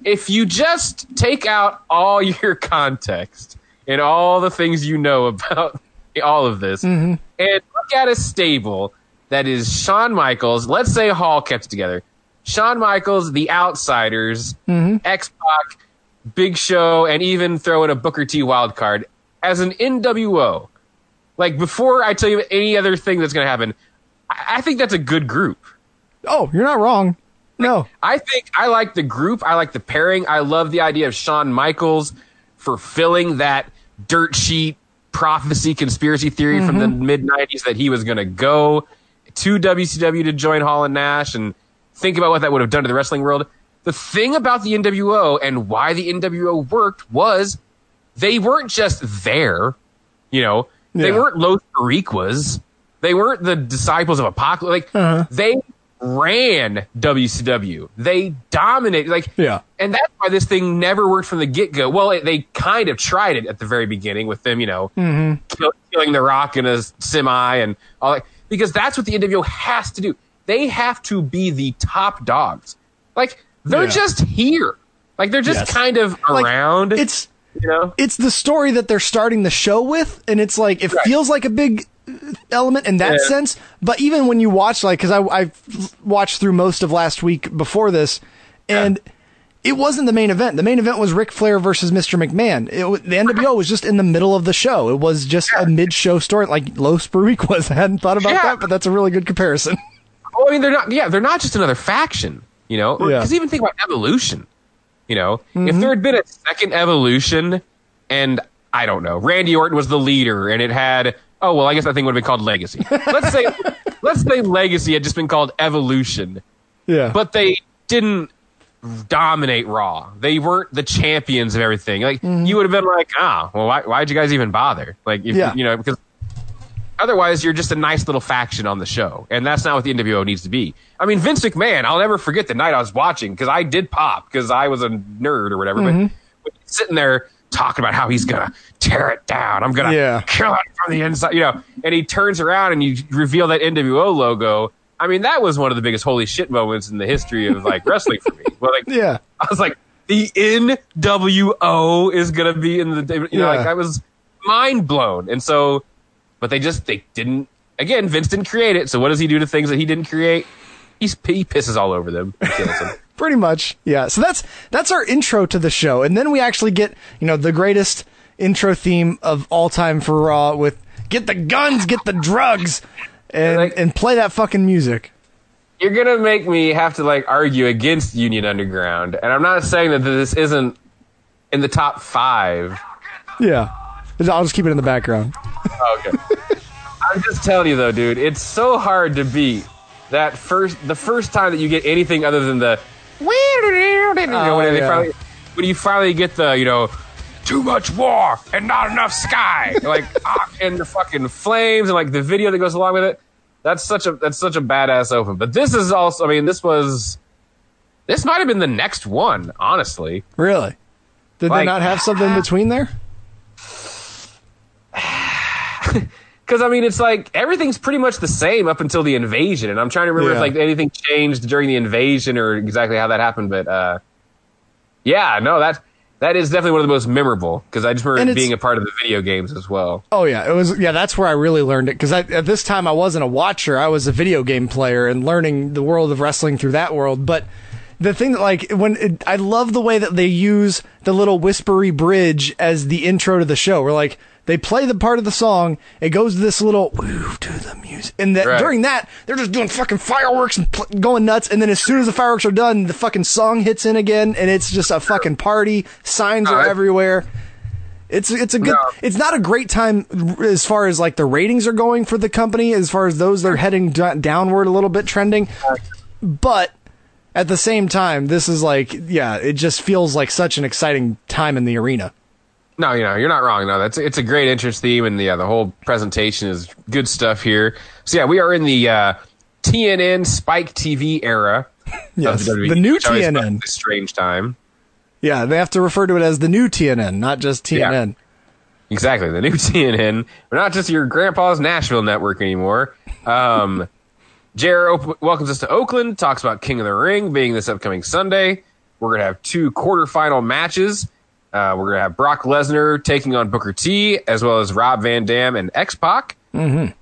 If you just take out all your context and all the things you know about all of this Mm-hmm. and look at a stable that is Shawn Michaels, let's say Hall kept it together. Shawn Michaels, the Outsiders, Mm-hmm. X Pac, Big Show, and even throw in a Booker T wild card as an NWO. Like before I tell you any other thing that's going to happen, I, I think that's a good group. Oh, you're not wrong. No. I think I like the group. I like the pairing. I love the idea of Shawn Michaels fulfilling that dirt sheet prophecy conspiracy theory from the mm-hmm. mid 90s that he was going to go to WCW to join Hall and Nash and think about what that would have done to the wrestling world. The thing about the NWO and why the NWO worked was they weren't just there, you know, they weren't Los Boricuas. They weren't the disciples of Apocalypse. Like, uh-huh. they ran WCW. They dominated. Like, Yeah. and that's why this thing never worked from the get go. Well, it, they kind of tried it at the very beginning with them, you know, Mm-hmm. kill, killing the Rock in a semi and all that, because that's what the NWO has to do. They have to be the top dogs. Like they're Yeah. just here. Like they're just Yes. kind of Like, around. It's you know, it's the story that they're starting the show with, and it's like it feels like a big element in that Yeah. sense. But even when you watch, like, because I I watched through most of last week before this, and it wasn't the main event. The main event was Ric Flair versus Mr. McMahon. It, the NWO was just in the middle of the show. It was just a mid-show story, like Los Boricuas. I hadn't thought about Yeah. that, but that's a really good comparison. Well, I mean, they're not. Yeah, they're not just another faction. You know, Yeah. because even think about evolution. You know, if Mhm. there had been a second evolution, and I don't know, Randy Orton was the leader, and it had. Oh well, I guess that thing would have been called Legacy. Let's say, let's say Legacy had just been called Evolution, Yeah, but they didn't dominate Raw. They weren't the champions of everything. Like you would have been like, ah, well, why, why'd you guys even bother? Like, if, Yeah. you know, because otherwise you're just a nice little faction on the show, and that's not what the NWO needs to be. I mean, Vince McMahon. I'll never forget the night I was watching because I did pop because I was a nerd or whatever. Mhm. But sitting there talking about how he's gonna tear it down. I'm gonna Yeah. kill it from the inside, you know. And he turns around and you reveal that NWO logo. I mean, that was one of the biggest holy shit moments in the history of like wrestling for me. Well, like, yeah. I was like, the NWO is gonna be in the, you know, Yeah. like I was mind blown. And so, but they just they didn't. Again, Vince didn't create it. So what does he do to things that he didn't create? He's, he pisses all over them. He kills them. Pretty much, yeah. So that's that's our intro to the show, and then we actually get you know the greatest intro theme of all time for Raw with "Get the guns, get the drugs," and and play that fucking music. You're gonna make me have to like argue against Union Underground, and I'm not saying that this isn't in the top five. Yeah, I'll just keep it in the background. Oh, okay. I'm just telling you though, dude, it's so hard to beat that first the first time that you get anything other than the you know, when, they yeah. finally, when you finally get the you know too much war and not enough sky like ah, and the fucking flames and like the video that goes along with it that's such a that's such a badass open but this is also i mean this was this might have been the next one honestly Really? Did Like- they not have something in between there? because I mean, it's like everything's pretty much the same up until the invasion, and I'm trying to remember Yeah. if like anything changed during the invasion or exactly how that happened. But uh, yeah, no, that that is definitely one of the most memorable because I just remember being a part of the video games as well. Oh yeah, it was yeah. That's where I really learned it because at this time I wasn't a watcher. I was a video game player and learning the world of wrestling through that world. But the thing that like when it, I love the way that they use the little whispery bridge as the intro to the show. We're like they play the part of the song, it goes to this little move to the music, and that Right. during that they're just doing fucking fireworks and pl- going nuts. And then as soon as the fireworks are done, the fucking song hits in again, and it's just a fucking party. Signs are Alright. everywhere. It's it's a good. No. It's not a great time as far as like the ratings are going for the company. As far as those, they're heading d- downward a little bit, trending. But at the same time, this is like yeah, it just feels like such an exciting time in the arena. No, you know, you're not wrong. No, that's it's a great interest theme, and yeah, the whole presentation is good stuff here. So yeah, we are in the uh, TNN Spike TV era. Yes, the new which I always TNN. strange time. Yeah, they have to refer to it as the new TNN, not just TNN. Exactly, the new TNN. We're not just your grandpa's Nashville network anymore. Um, op- welcomes us to Oakland, talks about King of the Ring being this upcoming Sunday. We're going to have two quarterfinal matches. Uh, we're going to have Brock Lesnar taking on Booker T, as well as Rob Van Dam and X Pac. Mm-hmm.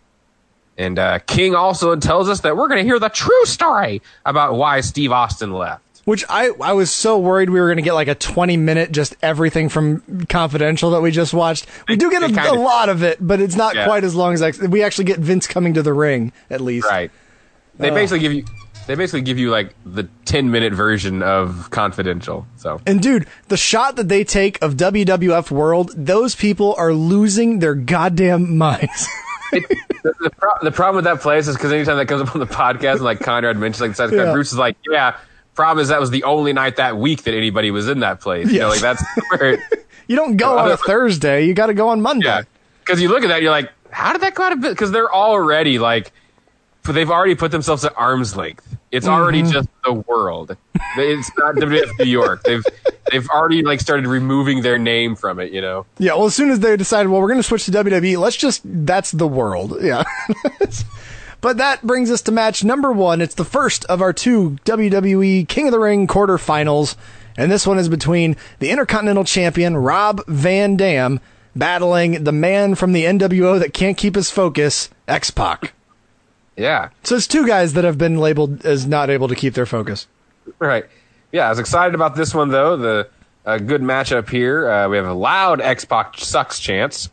And uh, King also tells us that we're going to hear the true story about why Steve Austin left. Which I I was so worried we were going to get like a 20 minute just everything from Confidential that we just watched. We do get a, kinda- a lot of it, but it's not Yeah. quite as long as I, we actually get Vince coming to the ring at least. Right. They Ugh. basically give you. They basically give you like the ten minute version of Confidential. So And dude, the shot that they take of WWF World, those people are losing their goddamn minds. the, the, pro- the problem with that place is because anytime that comes up on the podcast and like Conrad mentions like Seth Yeah. Bruce is like, yeah. Problem is that was the only night that week that anybody was in that place. You know, like that's where. you don't go on a Thursday, you got to go on Monday. Yeah. Because you look at that, you're like, how did that go out of business? Because they're already like, they've already put themselves at arm's length. It's already Mhm. just the world. It's not WWF New York. They've they've already like started removing their name from it. You know. Yeah, well, as soon as they decided, well, we're going to switch to WWE, let's just, that's the world. Yeah. but that brings us to match number one. It's the first of our two WWE King of the Ring quarterfinals. And this one is between the Intercontinental Champion, Rob Van Dam, battling the man from the NWO that can't keep his focus, X Pac. Yeah. So it's two guys that have been labeled as not able to keep their focus. Right. Yeah, I was excited about this one though. The a good matchup here. Uh, we have a loud X Pac sucks chance.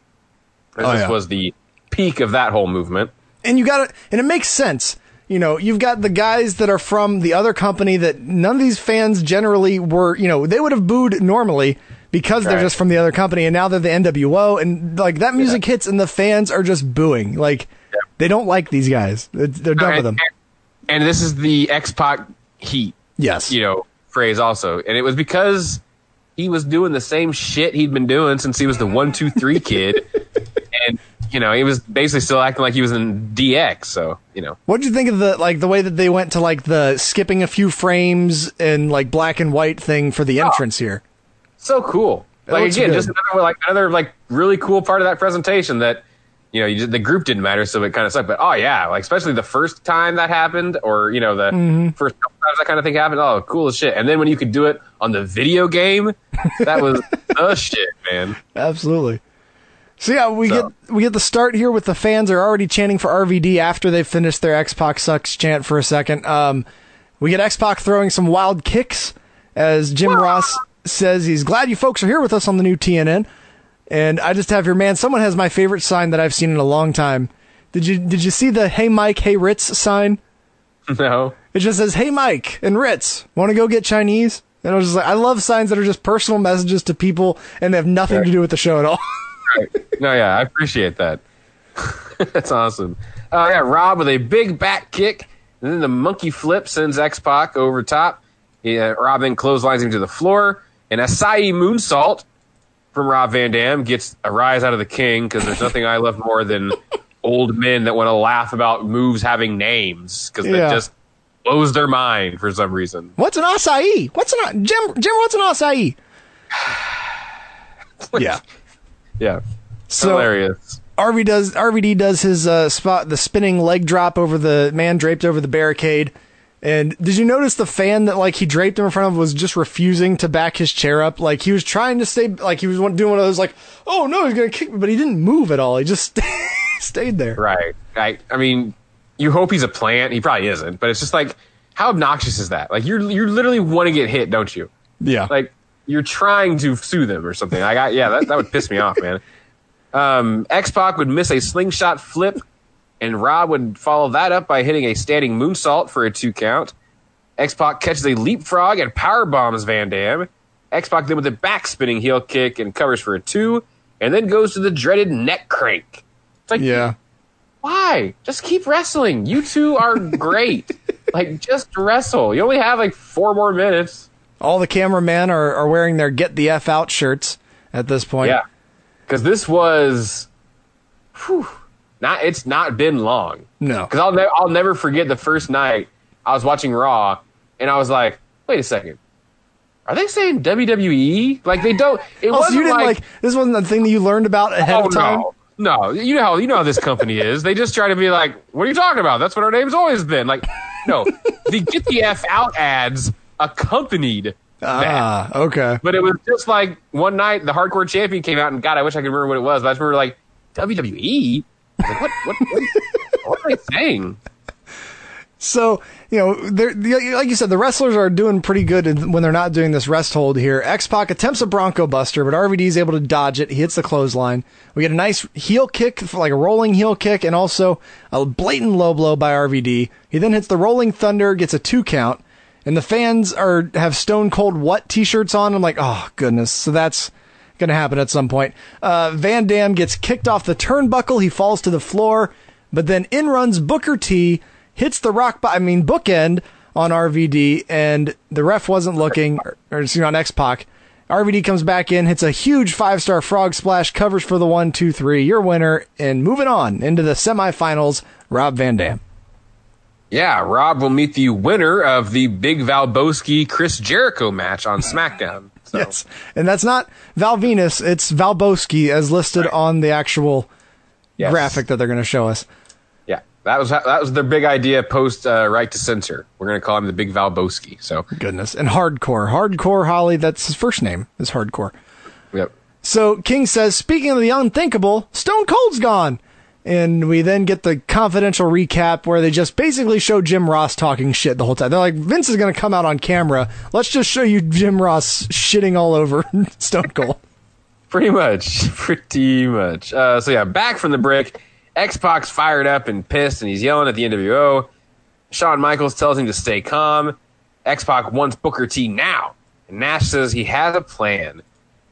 This Oh, yeah. was the peak of that whole movement. and you got it, and it makes sense. You know, you've got the guys that are from the other company that none of these fans generally were. You know, they would have booed normally because they're Right. just from the other company, and now they're the NWO, and like that music hits, and the fans are just booing. Like they don't like these guys. They're done with them. And this is the X Pac heat. Yes. You know, phrase also. And it was because he was doing the same shit he'd been doing since he was the one, two, three kid. and, you know, he was basically still acting like he was in DX. So, you know. What did you think of the like the way that they went to like the skipping a few frames and like black and white thing for the oh. entrance here? So cool. Like again, good. just another like another like really cool part of that presentation that you know you just, the group didn't matter, so it kind of sucked. But oh yeah, like especially the first time that happened, or you know the Mhm. first couple times that kind of thing happened. Oh, cool as shit. And then when you could do it on the video game, that was the shit, man. Absolutely. So yeah, we get we get the start here with the fans are already chanting for RVD after they've finished their X Pac sucks chant for a second. Um, we get X Pac throwing some wild kicks as Jim Ross says he's glad you folks are here with us on the new TNN. And I just have your man. Someone has my favorite sign that I've seen in a long time. Did you did you see the Hey Mike, Hey Ritz sign? No. It just says Hey Mike and Ritz. Want to go get Chinese? And I was just like, I love signs that are just personal messages to people and they have nothing to do with the show at all. Right. No, yeah, I appreciate that. That's awesome. Uh, yeah, Rob with a big back kick, and then the monkey flip sends X Pac over top. He, uh, Rob then clotheslines him to the floor. An Asai moonsault from Rob Van Dam gets a rise out of the king because there's nothing I love more than old men that want to laugh about moves having names because Yeah. that just blows their mind for some reason. What's an Asai? What's an Jim? Jim, what's an Asai? yeah. Yeah. So- Hilarious. RV does RVD does his uh, spot the spinning leg drop over the man draped over the barricade. And did you notice the fan that like he draped him in front of was just refusing to back his chair up? Like he was trying to stay, like he was doing one of those like, oh no, he's gonna kick me, but he didn't move at all. He just stayed there. Right. I I mean, you hope he's a plant. He probably isn't, but it's just like, how obnoxious is that? Like you're you literally want to get hit, don't you? Yeah. Like you're trying to sue them or something. I got yeah, that, that would piss me off, man. Um, X Pac would miss a slingshot flip, and Rob would follow that up by hitting a standing moonsault for a two count. X Pac catches a leapfrog and power bombs Van Dam. X Pac then with a back spinning heel kick and covers for a two, and then goes to the dreaded neck crank. It's like, Yeah. why? Just keep wrestling. You two are great. like, just wrestle. You only have like four more minutes. All the cameramen are, are wearing their get the F out shirts at this point. Yeah, because this was, whew, not. It's not been long. No. Because I'll ne- I'll never forget the first night I was watching Raw, and I was like, wait a second. Are they saying WWE? Like they don't. It Oh, wasn't you didn't like, like, this wasn't the thing that you learned about ahead oh of time? no, no. You know how you know how this company is. They just try to be like, what are you talking about? That's what our name's always been. Like, no, the get the f out ads accompanied Ah, okay. but it was just like one night the hardcore champion came out and God, I wish I could remember what it was. But I just remember like WWE. Like, what, what, what, what are they saying? So, you know, like you said, the wrestlers are doing pretty good when they're not doing this rest hold here. X Pac attempts a Bronco Buster, but RVD is able to dodge it. He hits the clothesline. We get a nice heel kick, like a rolling heel kick, and also a blatant low blow by RVD. He then hits the Rolling Thunder, gets a two count, and the fans are have Stone Cold What t-shirts on. I'm like, oh goodness. So that's going to happen at some point. Uh, Van Dam gets kicked off the turnbuckle. He falls to the floor, but then in runs Booker T, hits the rock, bo- I mean, bookend on RVD, and the ref wasn't looking, or, or excuse me, on X Pac. RVD comes back in, hits a huge five star frog splash, covers for the one, two, three. Your winner, and moving on into the semifinals, Rob Van Dam. Yeah, Rob will meet the winner of the Big Valbowski Chris Jericho match on SmackDown. So, Yes. And that's not Val Venis, it's Valbowski as listed on the actual Yes. graphic that they're going to show us. yeah, that was that was their big idea post uh, right to censor. We're gonna call him the Big Valbowski. So Goodness. And Hardcore. Hardcore Holly, that's his first name, is Hardcore. yep. So King says, speaking of the unthinkable, Stone Cold's gone. And we then get the confidential recap where they just basically show Jim Ross talking shit the whole time. They're like, Vince is going to come out on camera. Let's just show you Jim Ross shitting all over Stone Cold. Pretty much. Pretty much. Uh, so yeah, back from the break. X Pac's fired up and pissed, and he's yelling at the NWO. Shawn Michaels tells him to stay calm. X Pac wants Booker T now. And Nash says he has a plan.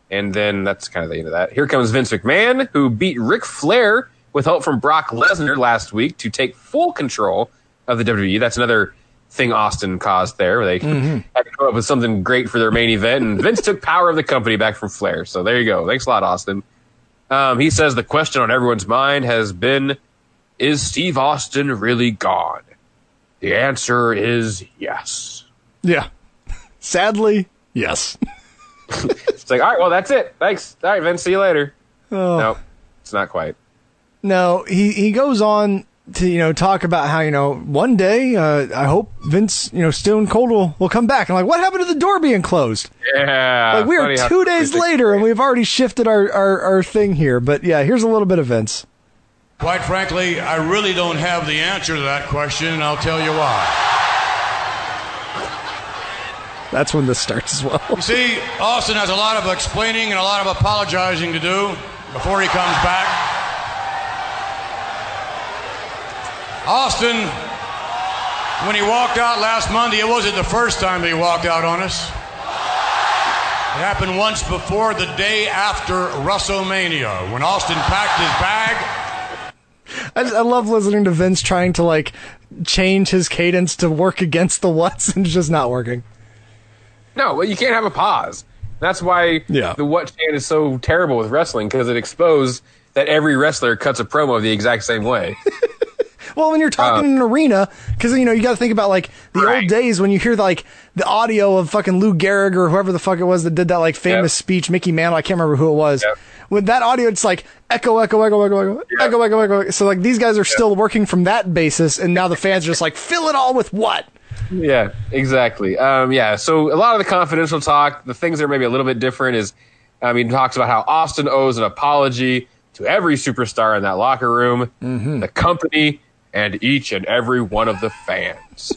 And then that's kind of the end of that. Here comes Vince McMahon, who beat Ric Flair with help from Brock Lesnar last week to take full control of the WWE. That's another thing Austin caused there, where they had to come up with something great for their main event. And Vince took power of the company back from Flair. So there you go. Thanks a lot, Austin. Um, he says the question on everyone's mind has been Is Steve Austin really gone? The answer is yes. Yeah. Sadly, yes. It's like, all right, well, that's it. Thanks. All right, Vince, see you later. Oh. No, it's not quite. No, he, he goes on to, you know, talk about how, you know, one day, uh, I hope Vince, you know, Stone Cold will, will come back. I'm like, what happened to the door being closed? Yeah. like, we are two days later and we've already shifted our, our, our thing here. But yeah, here's a little bit of Vince. Quite frankly, I really don't have the answer to that question, and I'll tell you why. That's when this starts as well. You see, Austin has a lot of explaining and a lot of apologizing to do before he comes back. Austin, when he walked out last Monday, it wasn't the first time that he walked out on us. It happened once before the day after WrestleMania when Austin packed his bag. I, I love listening to Vince trying to like change his cadence to work against the what's and it's just not working. No, well, you can't have a pause. That's why Yeah. the what chant is so terrible with wrestling because it exposed that every wrestler cuts a promo the exact same way. Well, when you're talking in an arena, because you know you got to think about like the old days when you hear like the audio of fucking Lou Gehrig or whoever the fuck it was that did that like famous Yep. speech, Mickey Mantle. I can't remember who it was. Yep. with that audio, it's like echo, echo, echo, echo, echo, echo, echo, echo. So like these guys are still working from that basis, and now the fans are just like fill it all with what? Yeah, exactly. Um, yeah, so a lot of the confidential talk, the things that are maybe a little bit different is, I mean, talks about how Austin owes an apology to every superstar in that locker room, the company, and each and every one of the fans.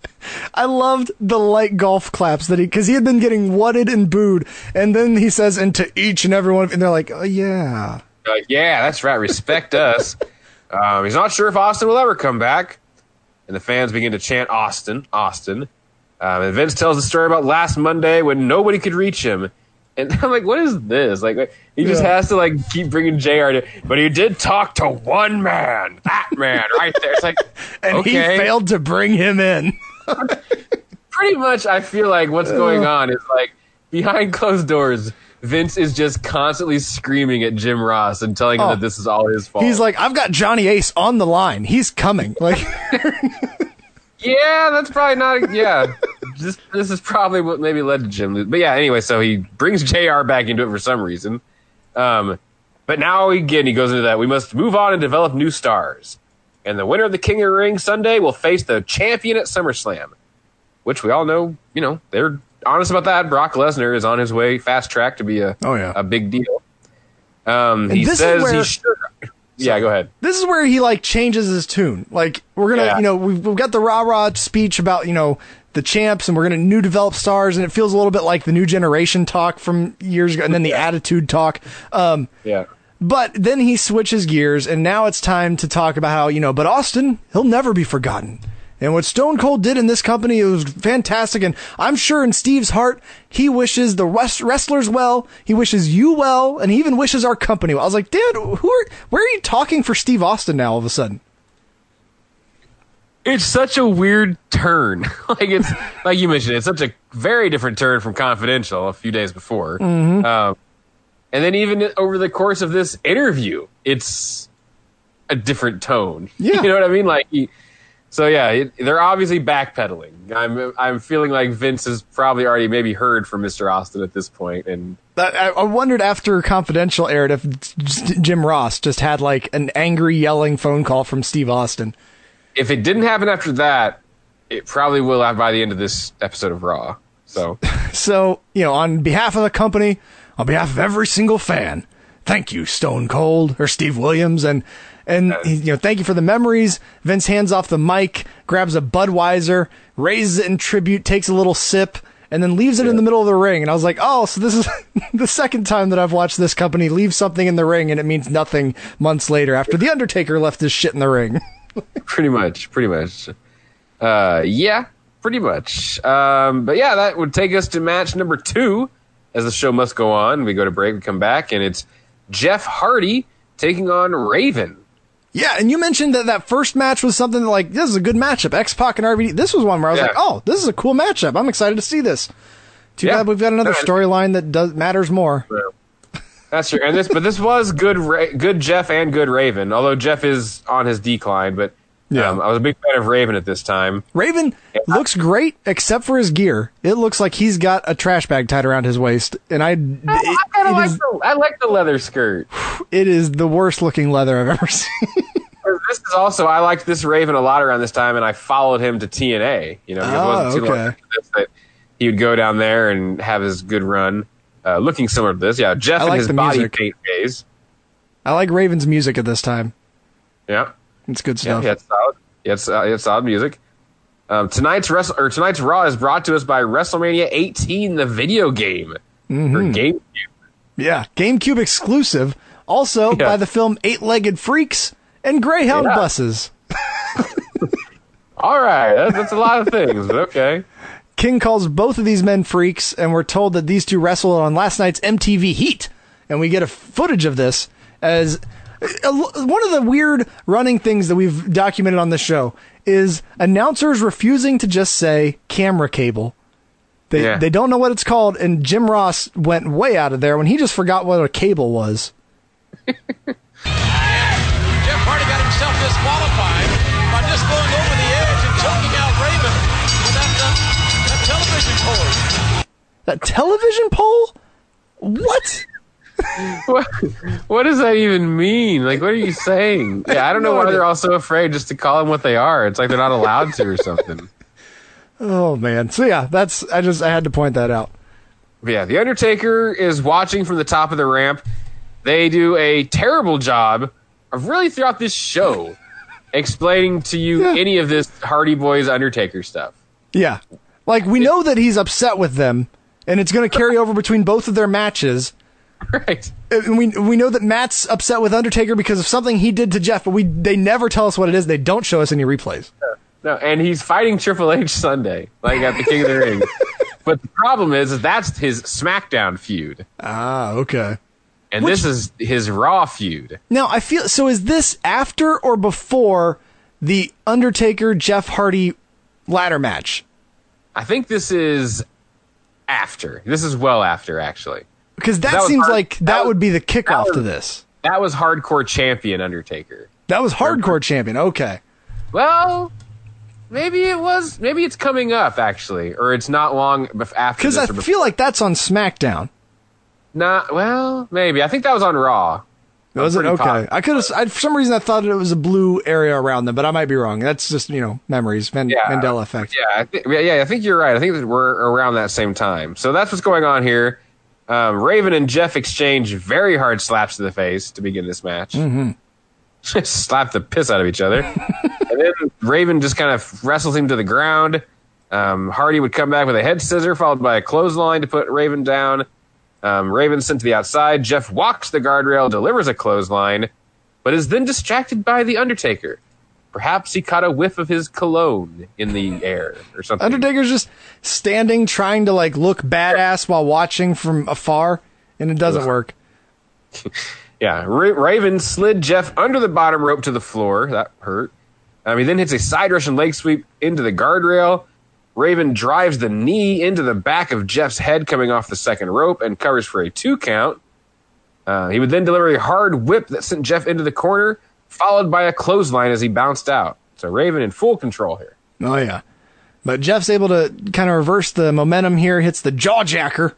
I loved the light golf claps that he because he had been getting wutted and booed, and then he says, "And to each and every one," of, and they're like, "Oh yeah." Uh, yeah, that's right. Respect us. Um, he's not sure if Austin will ever come back. And the fans begin to chant Austin, Austin. Um, and Vince tells the story about last Monday when nobody could reach him. And I'm like, what is this? Like, he just Yeah. has to like keep bringing JR to, but he did talk to one man, that man right there. It's like, And okay. he failed to bring him in. Pretty much, I feel like what's going on is like behind closed doors, Vince is just constantly screaming at Jim Ross and telling him Oh. that this is all his fault. He's like, "I've got Johnny Ace on the line. He's coming." Like, Yeah, that's probably not. Yeah, this this is probably what maybe led to Jim. But yeah, anyway, so he brings Jr. back into it for some reason. Um, but now again, he goes into that we must move on and develop new stars. And the winner of the King of the Ring Sunday will face the champion at SummerSlam, which we all know. You know they're honest about that. Brock Lesnar is on his way, fast track to be a Oh, yeah. a big deal. Um, he this is says where- he should. Yeah, go ahead. this is where he like changes his tune. Like we're gonna, Yeah. you know, we've, we've got the rah rah speech about you know the champs, and we're gonna new develop stars, and it feels a little bit like the new generation talk from years ago, and then the attitude talk. Um, Yeah. but then he switches gears, and now it's time to talk about how you know, but Austin, he'll never be forgotten. And what Stone Cold did in this company, was fantastic. And I'm sure in Steve's heart, he wishes the wrest- wrestlers well. He wishes you well, and he even wishes our company well. I was like, dude, who are, where are you talking for Steve Austin now? All of a sudden, it's such a weird turn. like it's like you mentioned, it's such a very different turn from Confidential a few days before. Mhm. Um, and then even over the course of this interview, it's a different tone. Yeah. you know what I mean? Like, he, so yeah, it, they're obviously backpedaling. I'm I'm feeling like Vince has probably already maybe heard from Mr. Austin at this point, and I, I wondered after Confidential aired if Jim Ross just had like an angry yelling phone call from Steve Austin. If it didn't happen after that, it probably will have by the end of this episode of Raw. So. So, you know, on behalf of the company, on behalf of every single fan, thank you, Stone Cold or Steve Williams, and and you know, thank you for the memories. Vince hands off the mic, grabs a Budweiser, raises it in tribute, takes a little sip, and then leaves it in the middle of the ring. And I was like, oh, so this is the second time that I've watched this company leave something in the ring, and it means nothing months later after the Undertaker left his shit in the ring. pretty much pretty much uh yeah pretty much um but yeah that would take us to match number two as the show must go on we go to break we come back and it's jeff hardy taking on raven Yeah, and you mentioned that that first match was something like this is a good matchup. X Pac and RVD. This was one where I was Yeah. like, oh, this is a cool matchup. I'm excited to see this. Too Yeah. bad we've got another storyline that does matters more. That's true and this but this was good Ra- good jeff and good raven although jeff is on his decline but Yeah. um, i was a big fan of raven at this time Raven looks great except for his gear. It looks like he's got a trash bag tied around his waist, and I, I, it, kinda it like is, the, I like the leather skirt it is the worst looking leather I've ever seen. this is also I liked this Raven a lot around this time, and I followed him to TNA. You know, because it Oh, wasn't too long okay. that he would go down there and have his good run, uh, looking similar to this. Yeah, Jeff I and like his the body music. paint phase. I like Raven's music at this time. Yeah, It's good yeah, stuff. he had solid, had, so- he solid music. Um, tonight's wrestle or tonight's Raw is brought to us by WrestleMania 18, the video game Mhm. GameCube. Yeah, GameCube exclusive. Also Yeah. by the film Eight Legged Freaks and Greyhound Yeah. Buses. All right, that, that's a lot of things, but okay. King calls both of these men freaks, and we're told that these two wrestled on last night's MTV Heat. And we get a footage of this as a- one of the weird running things that we've documented on the show is announcers refusing to just say camera cable. They, Yeah. they don't know what it's called, and Jim Ross went way out of there when he just forgot what a cable was. Jeff Hardy got himself disqualified by just going over television pole. That television pole? What? what, what does that even mean? Like, what are you saying? Yeah, I don't know why they're all so afraid just to call them what they are. It's like they're not allowed to or something. Oh man. So yeah, that's I just I had to point that out. Yeah, the Undertaker is watching from the top of the ramp. They do a terrible job of really throughout this show explaining to you any of this Hardy Boys Undertaker stuff. Yeah. Like we know that he's upset with them and it's going to carry over between both of their matches. Right. And we we know that Matt's upset with Undertaker because of something he did to Jeff, but we they never tell us what it is. They don't show us any replays. No, and he's fighting Triple H Sunday, like at the King of the Ring. But the problem is, is that's his SmackDown feud, Ah, okay. and this is his Raw feud. Now I feel so. Is this after or before the Undertaker Jeff Hardy ladder match? I think this is after. This is well after, actually. Because that, That seems hard- like that, would be the kickoff was- to this. That was Hardcore Champion Undertaker. That was hardcore champion. Okay. Well, maybe it was. Maybe it's coming up actually, or it's not long after. Because I feel like that's on SmackDown. Not well, maybe. I think that was on Raw. Was it okay? I could have. For some reason, I thought it was a blue area around them, but I might be wrong. That's just you know memories, Van, Yeah. Mandela effect. Yeah, I think, yeah, yeah, I think you're right. I think that we're around that same time. So that's what's going on here. Um, Raven and Jeff exchange very hard slaps to the face to begin this match. Mm-hmm. Slap the piss out of each other. and then Raven just kind of wrestles him to the ground. Um, Hardy would come back with a head scissor followed by a clothesline to put Raven down. Um, Raven sent to the outside. Jeff walks the guardrail, delivers a clothesline, but is then distracted by the Undertaker. Perhaps he caught a whiff of his cologne in the air or something. Undertaker's just standing, trying to like look badass while watching from afar, and it doesn't work. Yeah, Ra- Raven slid Jeff under the bottom rope to the floor. That hurt. Um, he then hits a side Russian leg sweep into the guardrail. Raven drives the knee into the back of Jeff's head coming off the second rope and covers for a two count. Uh, he would then deliver a hard whip that sent Jeff into the corner, followed by a clothesline as he bounced out. So Raven in full control here. Oh yeah, but Jeff's able to kind of reverse the momentum here. Hits the jawjacker,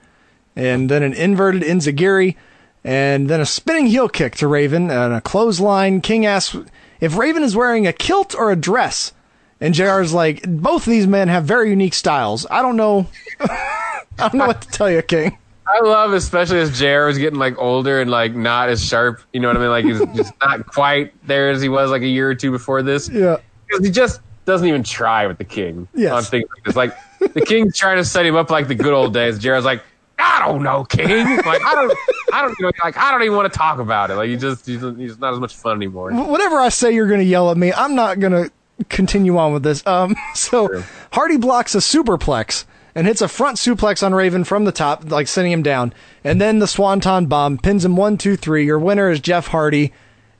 and then an inverted enziguri, and then a spinning heel kick to Raven and a clothesline. King asks if Raven is wearing a kilt or a dress, and Jr's like, both of these men have very unique styles. I don't know. I don't know what to tell you, King. I love, especially as JR was getting like older and like not as sharp. You know what I mean? Like he's just not quite there as he was like a year or two before this. Yeah. because he just doesn't even try with the king Yes. on things like this. Like the king's trying to set him up like the good old days. JR's like, I don't know, king. Like I don't, I don't even like I don't even want to talk about it. Like he just he's, not as much fun anymore. Wh- Whatever I say, you're going to yell at me. I'm not going to continue on with this. Um, so Hardy blocks a superplex and hits a front suplex on Raven from the top, like sending him down. And then the Swanton bomb pins him one, two, three. Your winner is Jeff Hardy.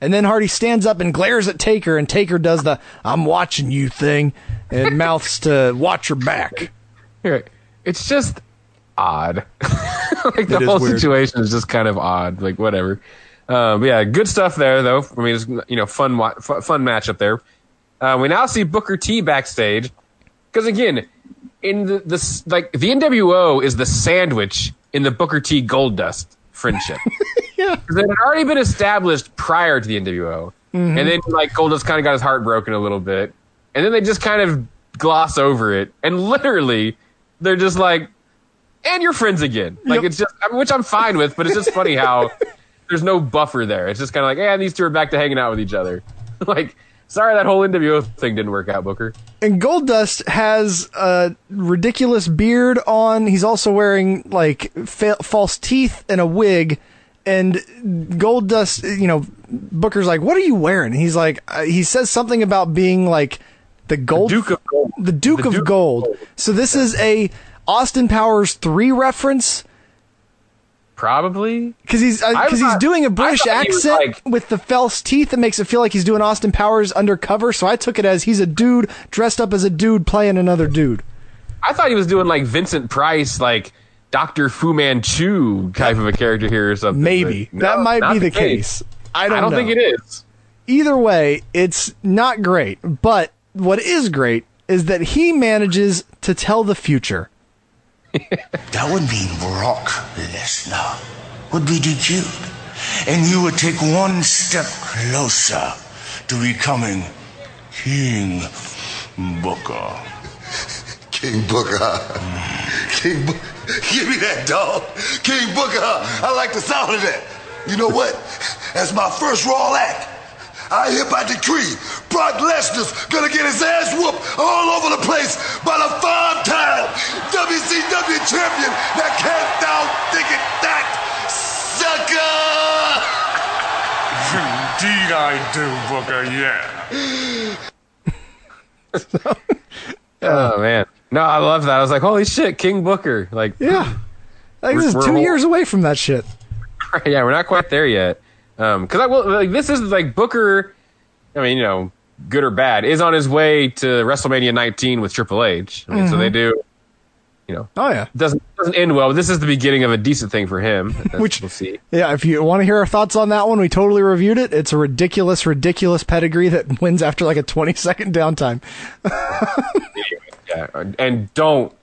And then Hardy stands up and glares at Taker, and Taker does the "I'm watching you" thing, and mouths to "Watch your back." Here, It's just odd. like the whole weird. situation is just kind of odd. Like whatever. Um, but yeah, good stuff there though. I mean, it's you know fun wa- fu- fun matchup there. Uh, we now see Booker T backstage because again, in the this like the NWO is the sandwich in the Booker T Goldust friendship. yeah, it had already been established prior to the NWO, Mhm. and then like Goldust kind of got his heart broken a little bit, and then they just kind of gloss over it, and literally they're just like, "And you're friends again." Like it's just, I mean, which I'm fine with, but it's just funny how there's no buffer there. It's just kind of like, "Yeah, these two are back to hanging out with each other." like, sorry that whole NWO thing didn't work out, Booker. And Goldust has a ridiculous beard on. He's also wearing like fa- false teeth and a wig. And Goldust, you know, Booker's like, "What are you wearing?" And he's like, uh, he says something about being like the gold, Duke of Gold, the Duke, of, gold. So this is a Austin Powers three reference Probably because he's uh, I because he's doing a British thought he was accent with the false teeth that makes it feel like he's doing Austin Powers undercover. So I took it as he's a dude dressed up as a dude playing another dude. I thought he was doing like Vincent Price, like Doctor Fu Manchu type of a character here or something. Maybe but that might be the case. I don't. know. think it is. Either way, it's not great. But what is great is that he manages to tell the future. That would mean Brock Lesnar. would be DQ'd, and you would take one step closer to becoming King Booker. King Booker. Hmm. King Booker. Give me that dog. King Booker. I like the sound of that. You know what? That's my first Raw act, I hereby decree Brock Lesnar's gonna get his ass whooped all over the place by the five-time WCW champion that can't down think it that sucker. Indeed, I do, Booker. Yeah. oh man, no, I love that. I was like, holy shit, King Booker. Like, Yeah. Like, this is two we're- years away from that shit. yeah, we're not quite there yet. Um, because I will like this is like Booker. I mean, you know, good or bad, is on his way to WrestleMania 19 with Triple H. I mean, so Mhm. they do. You know, Oh yeah. doesn't doesn't end well, but this is the beginning of a decent thing for him. Which we'll see. Yeah, if you want to hear our thoughts on that one, we totally reviewed it. It's a ridiculous, ridiculous pedigree that wins after like a 20 second downtime. Yeah, and don't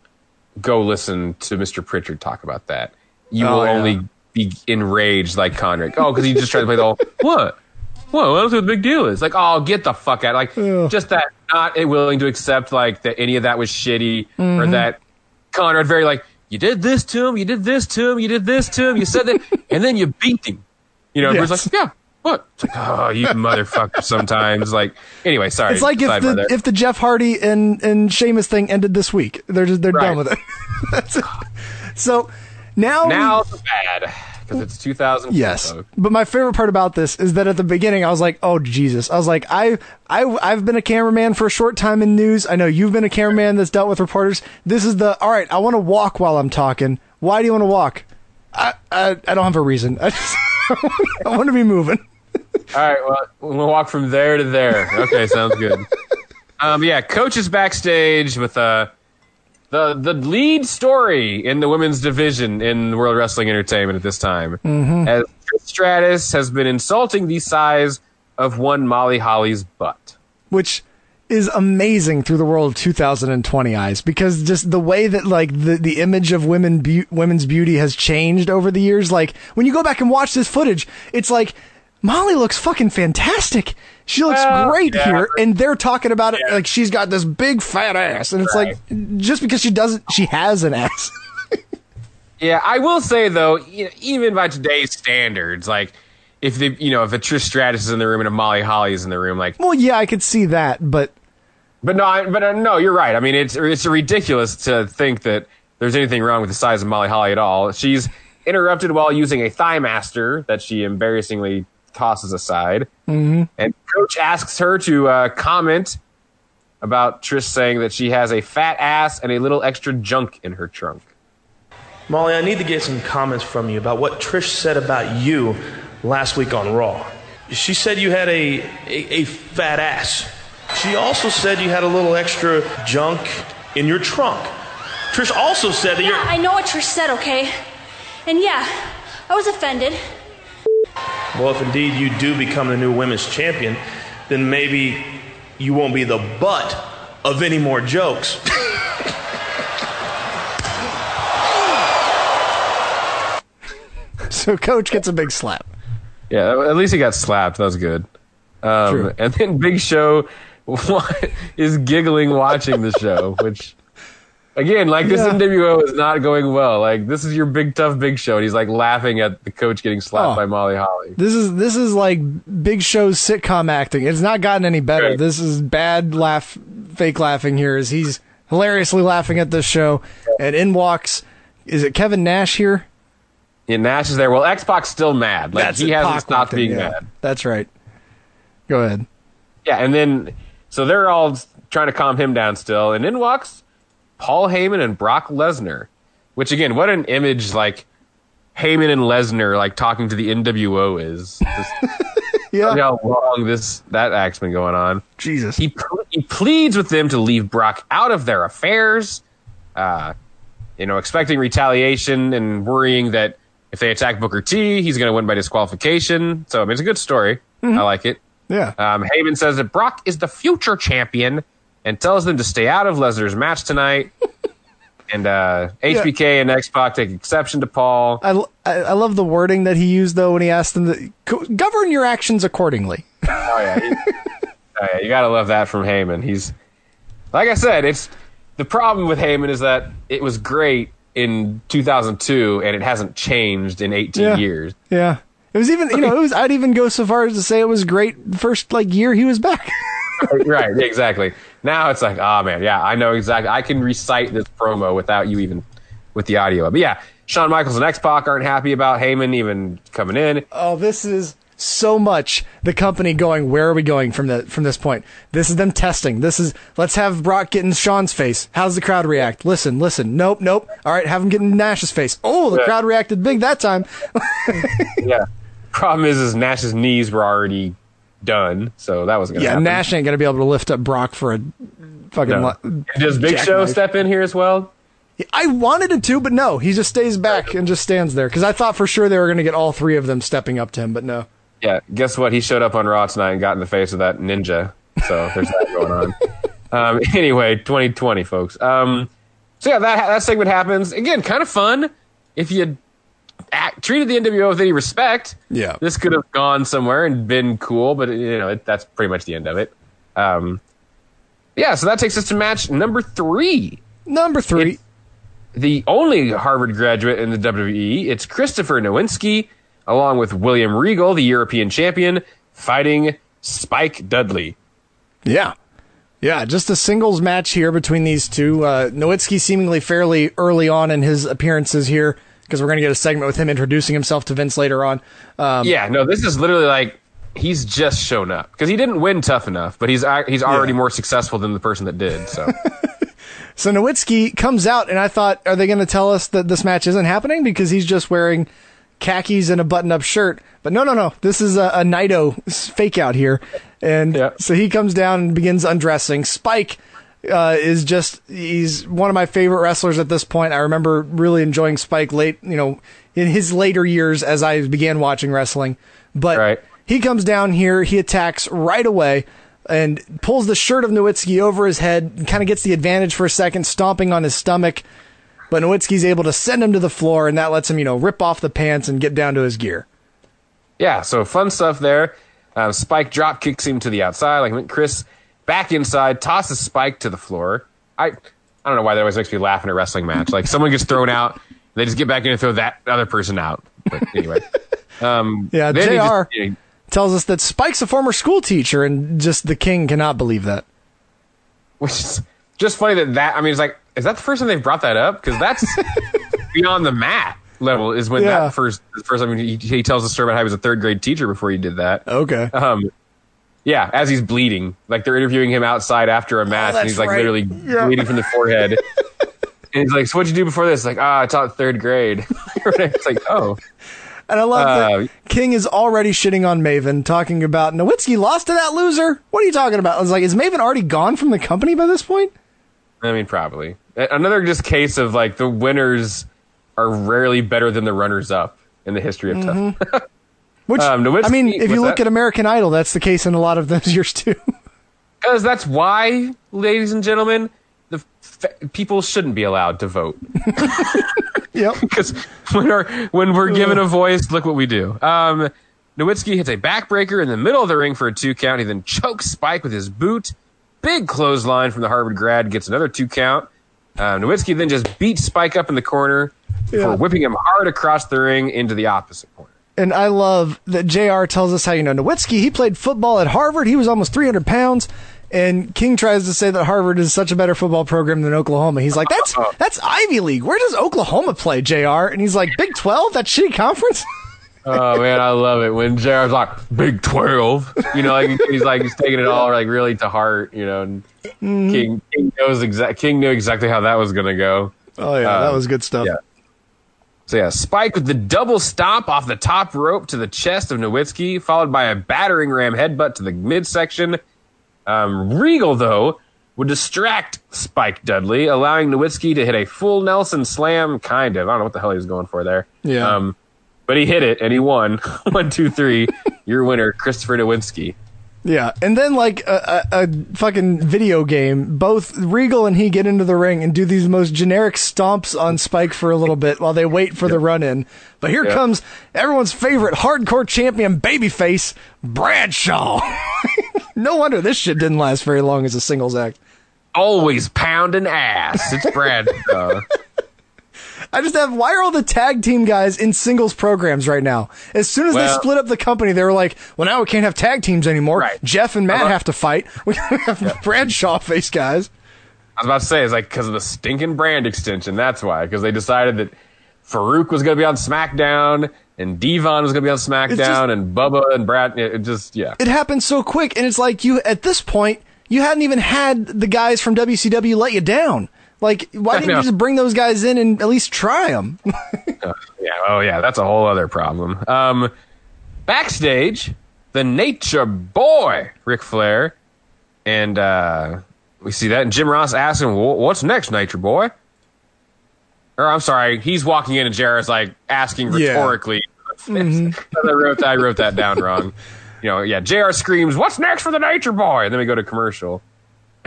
go listen to Mr. Prichard talk about that. You Oh, will yeah. only enraged like Conrad. Oh, because he just tried to play the whole what? What? What else the big deal is? Like, oh, get the fuck out! Like, just that not willing to accept like that any of that was shitty or Mhm. that Conrad very like you did this to him, you did this to him, you did this to him, you said that, and then you beat him. You know, Yes. was like, yeah, what? It's like, oh, you motherfucker. Sometimes, like, anyway, sorry. it's like if the there. if the Jeff Hardy and and Sheamus thing ended this week, they're just they're done with it. It. So now now it's bad because it's 2000. Yes, but my favorite part about this is that at the beginning I was like, "Oh Jesus!" I was like, "I, I, I've been a cameraman for a short time in news. I know you've been a cameraman that's dealt with reporters. This is the all right. I want to walk while I'm talking. Why do you want to walk? I, I, I don't have a reason. I just, I want to be moving. All right, well, we'll walk from there to there. Okay, sounds good. Um, yeah, coach is backstage with uh, the the lead story in the women's division in World Wrestling Entertainment at this time, Mhm. as Stratus has been insulting the size of one Molly Holly's butt. which is amazing through the world of 2020 eyes because just the way that like the, the image of women beau- women's beauty has changed over the years like when you go back and watch this footage it's like Molly looks fucking fantastic she looks Well, great yeah. here and they're talking about it like she's got this big fat ass and it's like just because she doesn't she has an ass Yeah, I will say though, even by today's standards, like if the you know if a Trish Stratus is in the room and a Molly Holly is in the room, like well yeah I could see that but But no, I, but uh, no, you're right. I mean, it's it's ridiculous to think that there's anything wrong with the size of Molly Holly at all. She's interrupted while using a thigh master that she embarrassingly tosses aside, mm-hmm. and coach asks her to uh, comment about Trish saying that she has a fat ass and a little extra junk in her trunk. Molly, I need to get some comments from you about what Trish said about you last week on Raw. She said you had a, a, a fat ass. She also said you had a little extra junk in your trunk. Trish also said that Yeah, you're. I know what Trish said, okay? And yeah, I was offended. You're. Well, if indeed you do become the new women's champion, then maybe you won't be the butt of any more jokes. so coach gets a big slap Yeah, at least he got slapped. That was good. Um, True. and then Big Show is giggling watching the show, which again, like this Yeah. NWO is not going well. Like this is your big tough Big Show, and he's like laughing at the coach getting slapped Oh. by Molly Holly. This is this is like Big Show's sitcom acting. It's not gotten any better. This is bad laugh, fake laughing Here is he's hilariously laughing at this show, and in walks is it Kevin Nash here? Yeah, Nash is there. Well, X Pac's still mad. Like That's he hasn't Pac stopped being yeah. mad. That's right. Go ahead. Yeah, and then so they're all trying to calm him down still, and in walks Paul Heyman and Brock Lesnar. Which again, what an image like Heyman and Lesnar like talking to the NWO is. Just yeah. how long this that act's been going on. Jesus. He ple- he pleads with them to leave Brock out of their affairs. Uh, you know, expecting retaliation and worrying that if they attack Booker T, he's going to win by disqualification. So I mean, it's a good story. I like it. Yeah. Um, Heyman says that Brock is the future champion and tells them to stay out of Lesnar's match tonight. And uh, HBK and X Pac take exception to Paul. I, I, I love the wording that he used though when he asked them to govern your actions accordingly. Oh yeah, he- oh, yeah, you gotta love that from Heyman. He's like I said, it's the problem with Heyman is that it was great in 2002 and it hasn't changed in 18 Yeah. years. Yeah. It was even, you know, it was. I'd even go so far as to say it was great the first like year he was back. right, exactly. Now it's like, oh man, yeah, I know exactly. I can recite this promo without you even with the audio. But yeah, Shawn Michaels and X Pac aren't happy about Heyman even coming in. Oh, this is so much the company going. Where are we going from the from this point? This is them testing. This is let's have Brock get in Shawn's face. How's the crowd react? Listen, listen. Nope, nope. All right, have him get in Nash's face. Oh, the Yeah. crowd reacted big that time. yeah. Problem is, is Nash's knees were already done, so that was gonna yeah, happen. Nash ain't gonna be able to lift up Brock for a fucking. No. Does Big Show jackknife. step in here as well? I wanted him to, but no, he just stays back and just stands there because I thought for sure they were gonna get all three of them stepping up to him, but no. Yeah, guess what? He showed up on Raw tonight and got in the face of that ninja. So there's that going on. Um, anyway, 2020, folks. Um, so yeah, that that segment happens again. Kind of fun if you act, treated the NWO with any respect. Yeah. this could have gone somewhere and been cool, but you know it, that's pretty much the end of it. Um, yeah, so that takes us to match number three. Number three. the only Harvard graduate in the WWE. It's Christopher Nowinski, along with William Regal, the European champion, fighting Spike Dudley. Yeah. Yeah, just a singles match here between these two. Uh, Nowinski seemingly fairly early on in his appearances here because we're going to get a segment with him introducing himself to Vince later on. Um, yeah, no, this is literally like he's just shown up because he didn't win tough enough, but he's he's already more successful than the person that did. So So Nowinski comes out, and I thought, are they going to tell us that this match isn't happening because he's just wearing khakis and a button-up shirt? But no, no, no. This is a, a Naito fake out here, and so he comes down and begins undressing. Spike uh, is just—he's one of my favorite wrestlers at this point. I remember really enjoying Spike late, you know, in his later years as I began watching wrestling. But he comes down here, he attacks right away and pulls the shirt of Nowinski over his head and kind of gets the advantage for a second, stomping on his stomach. But Nowinski's able to send him to the floor, and that lets him, you know, rip off the pants and get down to his gear. yeah, so fun stuff there. Um, Spike drop kicks him to the outside. Like Chris back inside, tosses Spike to the floor. I I don't know why that always makes me laugh in a wrestling match. Like someone gets thrown out, they just get back in and throw that other person out. But anyway, um, Yeah, JR just- you know, tells us that Spike's a former school teacher, and just the king cannot believe that. which is just funny that that I mean, it's like, is that the first time they've brought that up? Because that's beyond the mat level. Is when Yeah. that first first time he, he tells the story about how he was a third grade teacher before he did that. Okay. Um, yeah, as he's bleeding, like they're interviewing him outside after a match, and Oh, that's he's like right. literally Yeah. bleeding from the forehead. and he's like, "So what'd you do before this?" Like, "Ah, I taught third grade." it's like, oh, And I love Uh, that King is already shitting on Maven, talking about Nowinski lost to that loser. What are you talking about? I was like, is Maven already gone from the company by this point? I mean, probably another just case of like the winners are rarely better than the runners up in the history of tough. Which Um, Nowinski- I mean, if you look that? at American Idol, that's the case in a lot of those years too. Because that's why, ladies and gentlemen, the f- people shouldn't be allowed to vote. yep. Because when, our, when we're given a voice, look what we do. Um, Nowinski hits a backbreaker in the middle of the ring for a two count. He then chokes Spike with his boot. Big clothesline from the Harvard grad gets another two count. Uh, Nowinski then just beats Spike up in the corner Yeah. for whipping him hard across the ring into the opposite corner. And I love that JR tells us how you know Nowinski, he played football at Harvard. He was almost 300 pounds. And King tries to say that Harvard is such a better football program than Oklahoma. He's like, that's that's Ivy League. Where does Oklahoma play, JR? And he's like, Big 12? That shitty conference? Oh man, I love it when JR's like Big Twelve. You know, like he's like he's taking it all like really to heart. You know, and Mhm. King King knows exact King knew exactly how that was gonna go. Oh, yeah, that Um, was good stuff. Yeah. So yeah, Spike with the double stomp off the top rope to the chest of Nowinski, followed by a battering ram headbutt to the midsection. Um, Regal though would distract Spike Dudley, allowing Nowinski to hit a full Nelson slam. Kind of, I don't know what the hell he was going for there. Yeah. Um, but he hit it and he won. One, two, three. Your winner, Christopher Nowinski. Yeah, and then like a, a, a fucking video game, both Regal and he get into the ring and do these most generic stomps on Spike for a little bit while they wait for the run in. But here Yeah. comes everyone's favorite hardcore champion babyface, Bradshaw. no wonder this shit didn't last very long as a singles act. Always pounding ass. It's Brad. Uh, I just have why are all the tag team guys in singles programs right now? As soon as they split up the company, they were like, "Well, now we can't have tag teams anymore. Jeff and Matt Uh-huh. have to fight. We have Bradshaw face guys." I was about to say, it's like because of the stinking brand extension. That's why. Because they decided that Faarooq was going to be on SmackDown and D-Von was going to be on SmackDown and Bubba and Brad. It just, yeah. It happened so quick, and it's like you at this point you hadn't even had the guys from WCW let you down. Like, why didn't you just bring those guys in and at least try them? Uh, yeah. Oh, yeah. That's a whole other problem. Um, backstage, the Nature Boy, Ric Flair, and uh, we see that, and Jim Ross asking, "Wha- "What's next, Nature Boy?" Or I'm sorry, he's walking in, and JR's like asking Yeah. rhetorically. I wrote I wrote that down wrong. You know, yeah. Jr. screams, "What's next for the Nature Boy?" And then we go to commercial,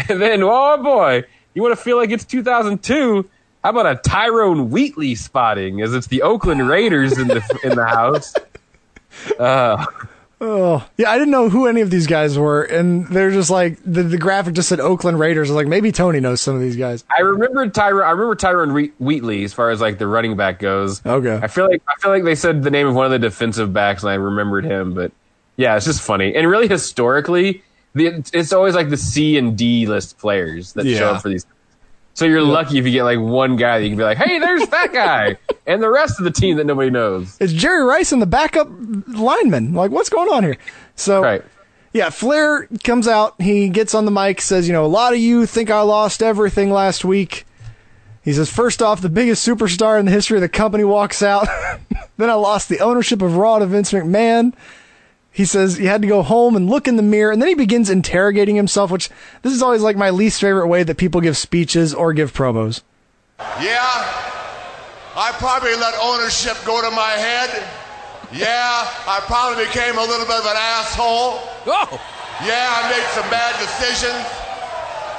and then oh boy, you want to feel like it's 2002? How about a Tyrone Wheatley spotting? As it's the Oakland Raiders in the in the house. Uh, Oh, yeah, I didn't know who any of these guys were, and they're just like the, the graphic just said Oakland Raiders. I was like, maybe Tony knows some of these guys. I remember Tyrone. I remember Tyrone Wheat- Wheatley as far as like the running back goes. Okay. I feel like I feel like they said the name of one of the defensive backs, and I remembered him. But yeah, it's just funny and really historically, the, it's always like the C and D list players that show up for these. So you're lucky if you get like one guy that you can be like, hey, there's that guy, and the rest of the team that nobody knows. It's Jerry Rice and the backup lineman. Like, what's going on here? So, yeah, Flair comes out. He gets on the mic, says, you know, a lot of you think I lost everything last week. He says, first off, the biggest superstar in the history of the company walks out. then I lost the ownership of Raw to Vince McMahon. He says he had to go home and look in the mirror, and then he begins interrogating himself, which this is always like my least favorite way that people give speeches or give promos. Yeah, I probably let ownership go to my head. Yeah, I probably became a little bit of an asshole. Oh. Yeah, I made some bad decisions.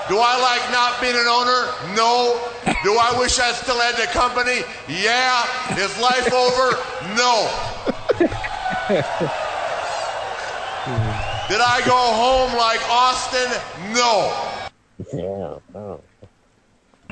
Do I like not being an owner? No. Do I wish I still had the company? Yeah. Is life over? No. Did I go home like Austin? No.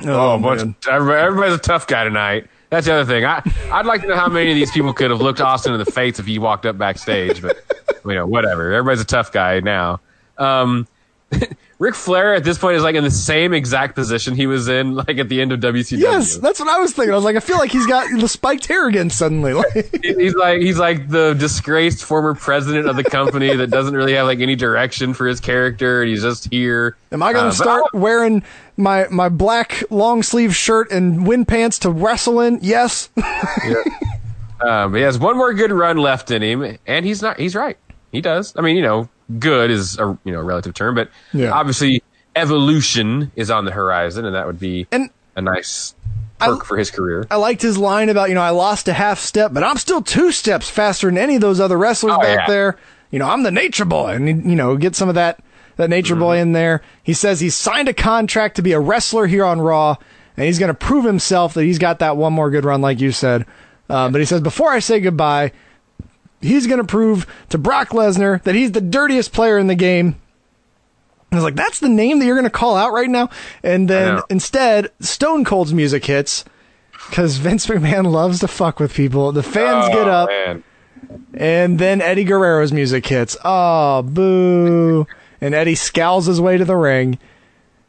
Oh, bunch everybody- everybody's a tough guy tonight. That's the other thing. I I'd like to know how many of these people could have looked Austin in the face if he walked up backstage, but you know, whatever. Everybody's a tough guy now. Um, Ric Flair at this point is like in the same exact position he was in like at the end of WCW. Yes, that's what I was thinking. I was like, I feel like he's got the spiked hair again suddenly. Like, he's like he's like the disgraced former president of the company that doesn't really have like any direction for his character, and he's just here. Am I going Uh, to but start wearing my my black long sleeve shirt and wind pants to wrestle in? Yes. Um, but he has one more good run left in him, and he's not. He's right. He does. I mean, you know, good is a you know relative term, but Yeah. obviously evolution is on the horizon, and that would be And- a nice perk for his career. I liked his line about, you know, I lost a half step, but I'm still two steps faster than any of those other wrestlers Oh, back yeah. there. You know, I'm the nature boy. And, you know, get some of that, that nature boy Mm-hmm. in there. He says he's signed a contract to be a wrestler here on Raw, and he's going to prove himself that he's got that one more good run, like you said. Um, but he says, before I say goodbye, he's going to prove to Brock Lesnar that he's the dirtiest player in the game. I was like, that's the name that you're going to call out right now? And then instead, Stone Cold's music hits because Vince McMahon loves to fuck with people. The fans Oh, get up, man. and then Eddie Guerrero's music hits. Oh, boo. And Eddie scowls his way to the ring.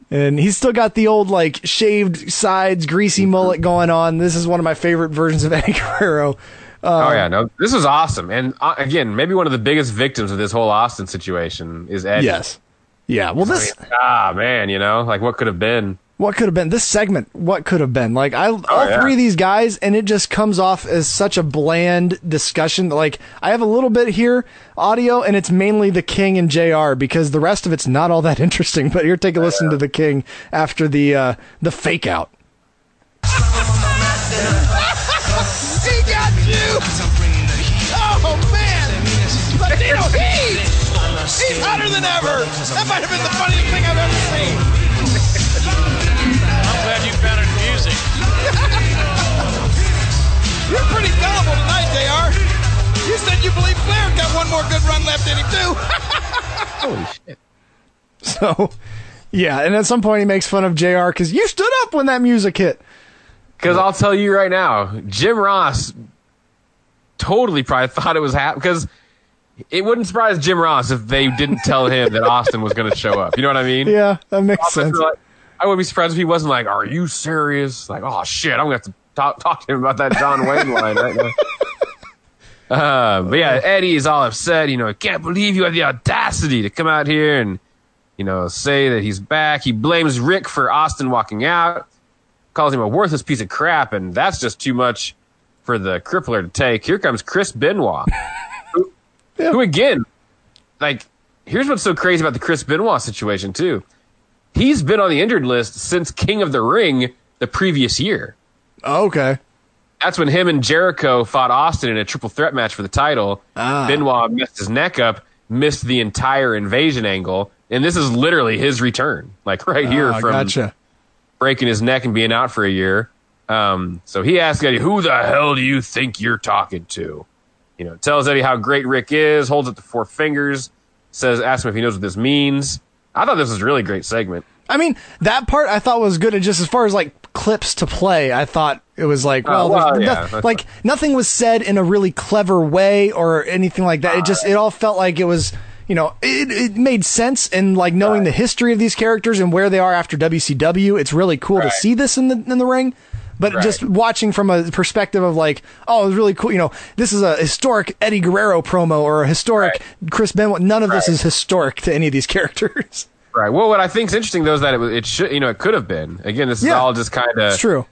And he's still got the old, like, shaved sides, greasy mullet going on. This is one of my favorite versions of Eddie Guerrero. Oh Um, yeah, no, this was awesome, and uh, again, maybe one of the biggest victims of this whole Austin situation is Eddie. Yes. Yeah, well, this. mean, ah man, you know, like what could have been. what could have been this segment what could have been like i all Oh, yeah. three of these guys and it just comes off as such a bland discussion like i have a little bit here audio and it's mainly the king and jr because the rest of it's not all that interesting but here take a listen to the king after the uh the fake out Oh man! Latino Heat! He's hotter than ever. That might have been the funniest thing I've ever seen. I'm glad you found it in music. You're pretty gullible tonight, JR. You said you believe Flair's got one more good run left in him, too. Holy shit. So, yeah, and at some point he makes fun of JR because you stood up when that music hit. Because I'll tell you right now, Jim Ross totally probably thought it was happening. Because it wouldn't surprise Jim Ross if they didn't tell him that Austin was going to show up. You know what I mean? Yeah, that makes Austin, sense. like, I wouldn't be surprised if he wasn't like, "Are you serious?" Like, "Oh shit, I'm going to have to talk, talk to him about that John Wayne line right now." Uh, but yeah, Eddie is all upset. You know, I can't believe you had the audacity to come out here and, you know, say that he's back. He blames Ric for Austin walking out, calls him a worthless piece of crap, and that's just too much for the crippler to take. Here comes Chris Benoit, who, who again, like, here's what's so crazy about the Chris Benoit situation too. He's been on the injured list since King of the Ring the previous year. Okay. That's when him and Jericho fought Austin in a triple threat match for the title. Ah. Benoit messed his neck up, missed the entire invasion angle, and this is literally his return, like right here Ah, from gotcha. breaking his neck and being out for a year. Um, so he asked Eddie, "Who the hell do you think you're talking to?" You know, tells Eddie how great Ric is, holds up the four fingers, says, "Ask him if he knows what this means. I thought this was a really great segment. I mean, that part I thought was good, and just as far as like clips to play, I thought it was like, Oh, well, well, yeah, no- like nothing was said in a really clever way or anything like that. It just it all felt like it was. You know, it, it made sense, and like knowing the history of these characters and where they are after WCW, it's really cool to see this in the in the ring. But just watching from a perspective of like, oh, it was really cool. You know, this is a historic Eddie Guerrero promo or a historic Chris Benoit. None of this is historic to any of these characters. Right. Well, what I think is interesting though is that it, it should, you know, it could have been. Again, this is Yeah. all just kind of It's true.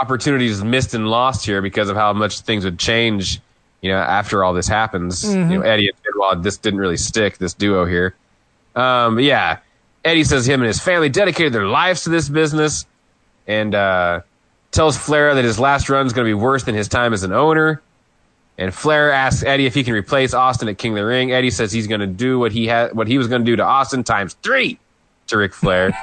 opportunities missed and lost here because of how much things would change. You know, after all this happens, Mhm. you know, Eddie and Benoit, this didn't really stick. This duo here. Um, yeah, Eddie says him and his family dedicated their lives to this business, and uh, tells Flair that his last run is going to be worse than his time as an owner. And Flair asks Eddie if he can replace Austin at King of the Ring. Eddie says he's going to do what he had, what he was going to do to Austin times three to Ric Flair.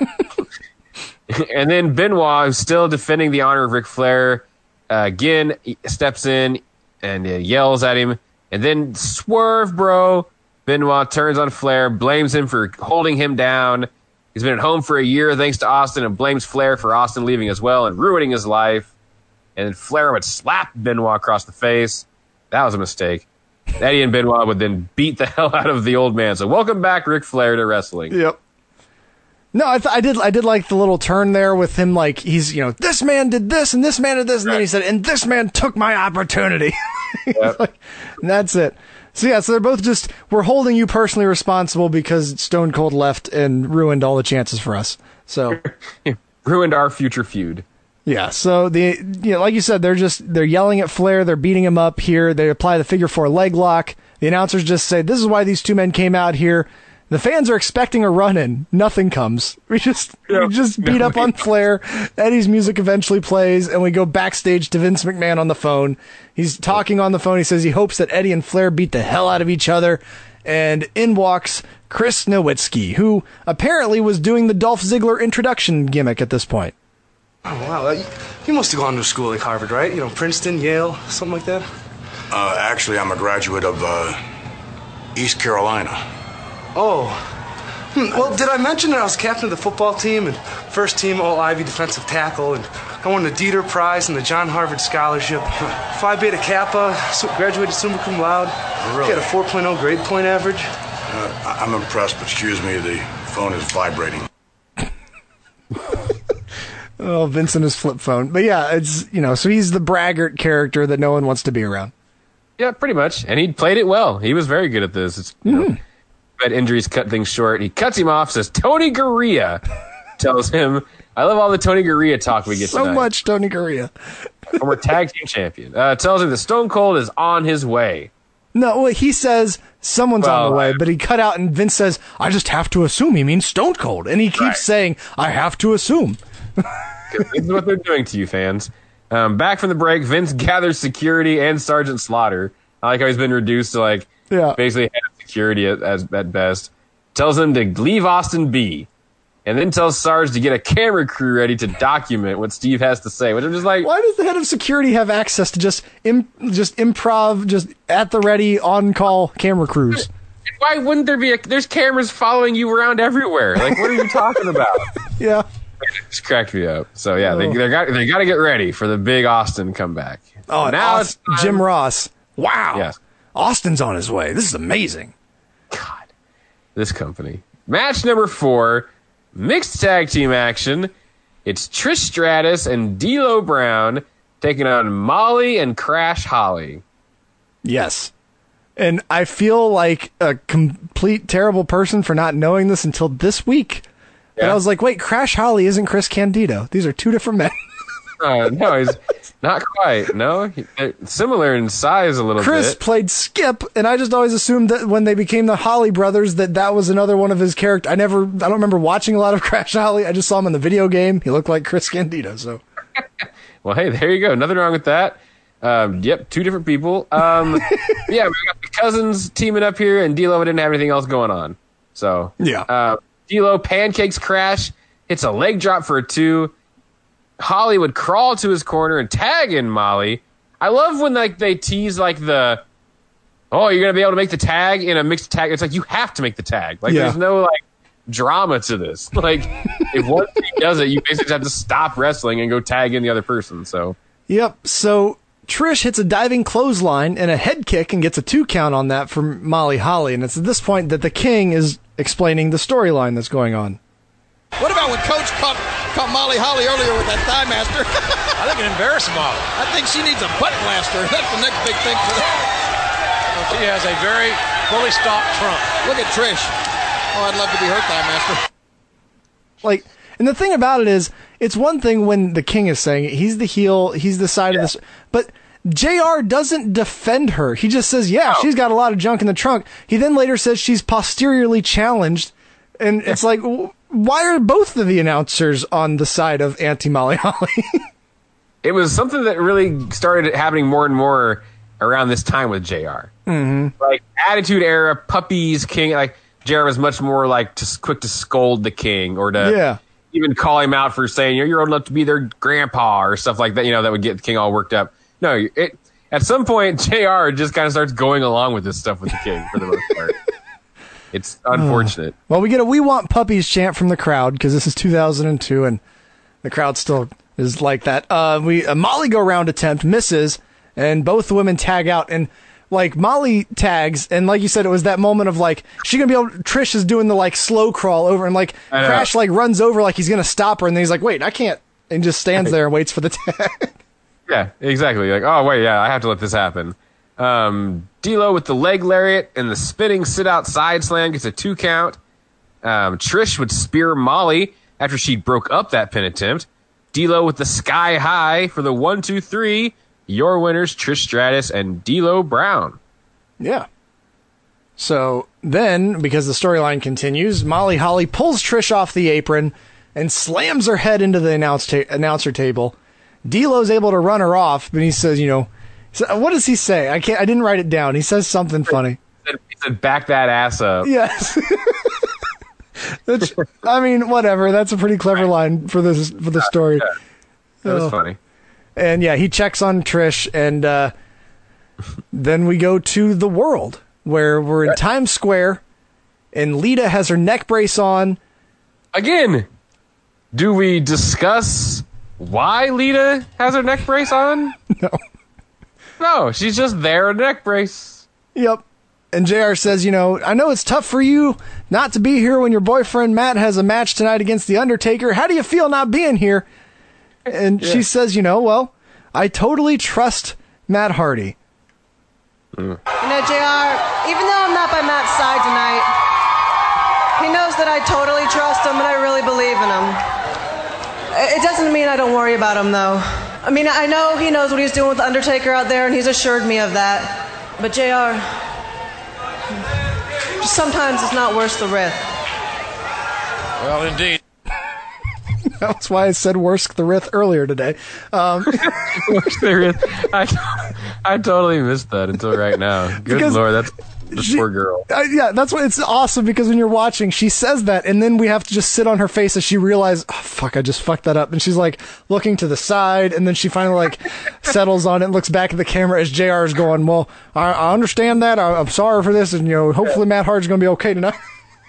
and then Benoit, who's still defending the honor of Ric Flair, uh, again steps in and uh, yells at him. And then swerve, bro. Benoit turns on Flair, blames him for holding him down. He's been at home for a year thanks to Austin and blames Flair for Austin leaving as well and ruining his life. And then Flair would slap Benoit across the face. That was a mistake. Eddie and Benoit would then beat the hell out of the old man. So welcome back, Ric Flair, to wrestling. Yep. No, I, th- I did. I did like the little turn there with him. Like he's, you know, this man did this and this man did this, and then he said, "And this man took my opportunity." Like, and that's it. So yeah, so they're both just we're holding you personally responsible because Stone Cold left and ruined all the chances for us. So ruined our future feud. Yeah, so the you know, like you said, they're just they're yelling at Flair, they're beating him up here. They apply the figure four leg lock. The announcers just say, "This is why these two men came out here." The fans are expecting a run in. Nothing comes. We just we just beat up on Flair. Eddie's music eventually plays, and we go backstage to Vince McMahon on the phone. He's talking on the phone. He says he hopes that Eddie and Flair beat the hell out of each other. And in walks Chris Nowinski, who apparently was doing the Dolph Ziggler introduction gimmick at this point. Oh, wow. You- You must have gone to school like Harvard, right? You know, Princeton, Yale, something like that? Uh, actually, I'm a graduate of uh, East Carolina. Oh. Hmm, well, did I mention that I was captain of the football team and first team All Ivy defensive tackle, and I won the Dieter Prize and the John Harvard Scholarship. Phi Beta Kappa, graduated summa cum laude. Really? Got a 4.0 grade point average. Uh, I- I'm impressed, but excuse me, the phone is vibrating. Oh, Vincent his flip phone. But yeah, it's you know, so he's the braggart character that no one wants to be around. Yeah, pretty much. And he played it well. He was very good at this. It's, you know, but injuries cut things short. He cuts him off, says Tony Garea tells him, I love all the Tony Garea talk we get So tonight. much Tony Garea. Former tag team champion. Uh, tells him that Stone Cold is on his way. No, well, he says someone's on the way, but he cut out and Vince says, I just have to assume he means Stone Cold. And he keeps saying, I have to assume. this is what they're doing to you fans. Um, back from the break, Vince gathers security and Sergeant Slaughter. I like how he's been reduced to like Yeah. basically head security at, as, at best, tells them to leave Austin be, and then tells Sarge to get a camera crew ready to document what Steve has to say. Which I'm just like, Why does the head of security have access to just Im- just improv, just at the ready, on call camera crews? why wouldn't there be? A, there's cameras following you around everywhere. Like, what are you talking about? Yeah. Just cracked me up. So yeah, they Oh. they got they got to get ready for the big Austin comeback. Oh, and now it's Jim Ross. Wow. Yes. Austin's on his way. This is amazing. God, this company. Match number four, mixed tag team action. It's Trish Stratus and D'Lo Brown taking on Molly and Crash Holly. Yes. And I feel like a complete terrible person for not knowing this until this week. And I was like, wait, Crash Holly isn't Chris Candido. These are two different men. Uh, no, he's not quite. No, they're similar in size a little bit. Chris bit. played Skip, and I just always assumed that when they became the Holly brothers, that that was another one of his characters. I never, I don't remember watching a lot of Crash Holly. I just saw him in the video game. He looked like Chris Candido. So Well, hey, there you go. Nothing wrong with that. Um, yep, two different people. Um, yeah, we got the cousins teaming up here, and D'Lo didn't have anything else going on. So Yeah. uh, D'Lo pancakes Crash, hits a leg drop for a two. Holly would crawl to his corner and tag in Molly. I love when like they tease like the, oh, you're gonna be able to make the tag in a mixed tag. It's like you have to make the tag. Like Yeah. there's no like drama to this. Like if one team does it, you basically have to stop wrestling and go tag in the other person. So. Yep. So Trish hits a diving clothesline and a head kick and gets a two count on that from Molly Holly. And it's at this point that the King is explaining the storyline that's going on. What about when Coach caught, caught Molly Holly earlier with that thigh master? I think it embarrassed Molly. I think she needs a butt blaster. That's the next big thing for her. she has a very fully stocked trunk. Look at Trish. Oh, I'd love to be her thigh master. Like, and the thing about it is, it's one thing when the King is saying it. He's the heel. He's the side of this. But JR. doesn't defend her. He just says, "Yeah, she's got a lot of junk in the trunk." He then later says she's posteriorly challenged, and it's like, w- why are both of the announcers on the side of anti Molly Holly? it was something that really started happening more and more around this time with JR. mm-hmm. Like Attitude Era, Puppies, King. Like JR was much more like just quick to scold the King or to Yeah. even call him out for saying you're, you're old enough to be their grandpa or stuff like that. You know that would get the King all worked up. No, it at some point JR just kind of starts going along with this stuff with the King for the most part. it's unfortunate. Well, we get a "We Want Puppies" chant from the crowd because this is 2002, and the crowd still is like that. Uh, we a Molly go round attempt misses, and both women tag out, and like Molly tags, and like you said, it was that moment of like she gonna be able. Trish is doing the like slow crawl over, and like Crash like runs over like he's gonna stop her, and then he's like, "Wait, I can't," and just stands there and waits for the tag. Yeah, exactly. Like, oh wait, yeah, I have to let this happen. Um, D'Lo with the leg lariat and the spinning sit out side slam gets a two count. Um, Trish would spear Molly after she broke up that pin attempt. D'Lo with the sky high for the one two three. Your winners, Trish Stratus and D'Lo Brown. Yeah. So then, because the storyline continues, Molly Holly pulls Trish off the apron and slams her head into the announce ta- announcer table. D'Lo's able to run her off, but he says, you know, so what does he say? I can't. I didn't write it down. He says something funny. He said, he said, "Back that ass up." Yes. I mean, whatever. That's a pretty clever line for this for the story. That was Oh. funny. And yeah, he checks on Trish, and uh, then we go to the world where we're in Times Square, and Lita has her neck brace on. Again, do we discuss why Lita has her neck brace on? No. No, she's just there in a neck brace. Yep. And JR says, you know, I know it's tough for you not to be here when your boyfriend Matt has a match tonight against The Undertaker. How do you feel not being here? And she says, you know, well, I totally trust Matt Hardy. Mm. You know, JR, even though I'm not by Matt's side tonight, he knows that I totally trust him and I really believe in him. It doesn't mean I don't worry about him, though. I mean, I know he knows what he's doing with The Undertaker out there, and he's assured me of that. But, JR, just sometimes it's not worth the risk. Well, indeed. That's why I said Worsk the Rith earlier today. Um, I, I totally missed that until right now. Good Because- lord, that's This poor girl. Uh, yeah, that's what it's awesome because when you're watching, she says that, and then we have to just sit on her face as she realizes, oh, fuck, I just fucked that up. And she's like looking to the side, and then she finally like settles on it and looks back at the camera as JR is going, Well, I, I understand that. I, I'm sorry for this, and you know, hopefully Matt Hardy's going to be okay tonight.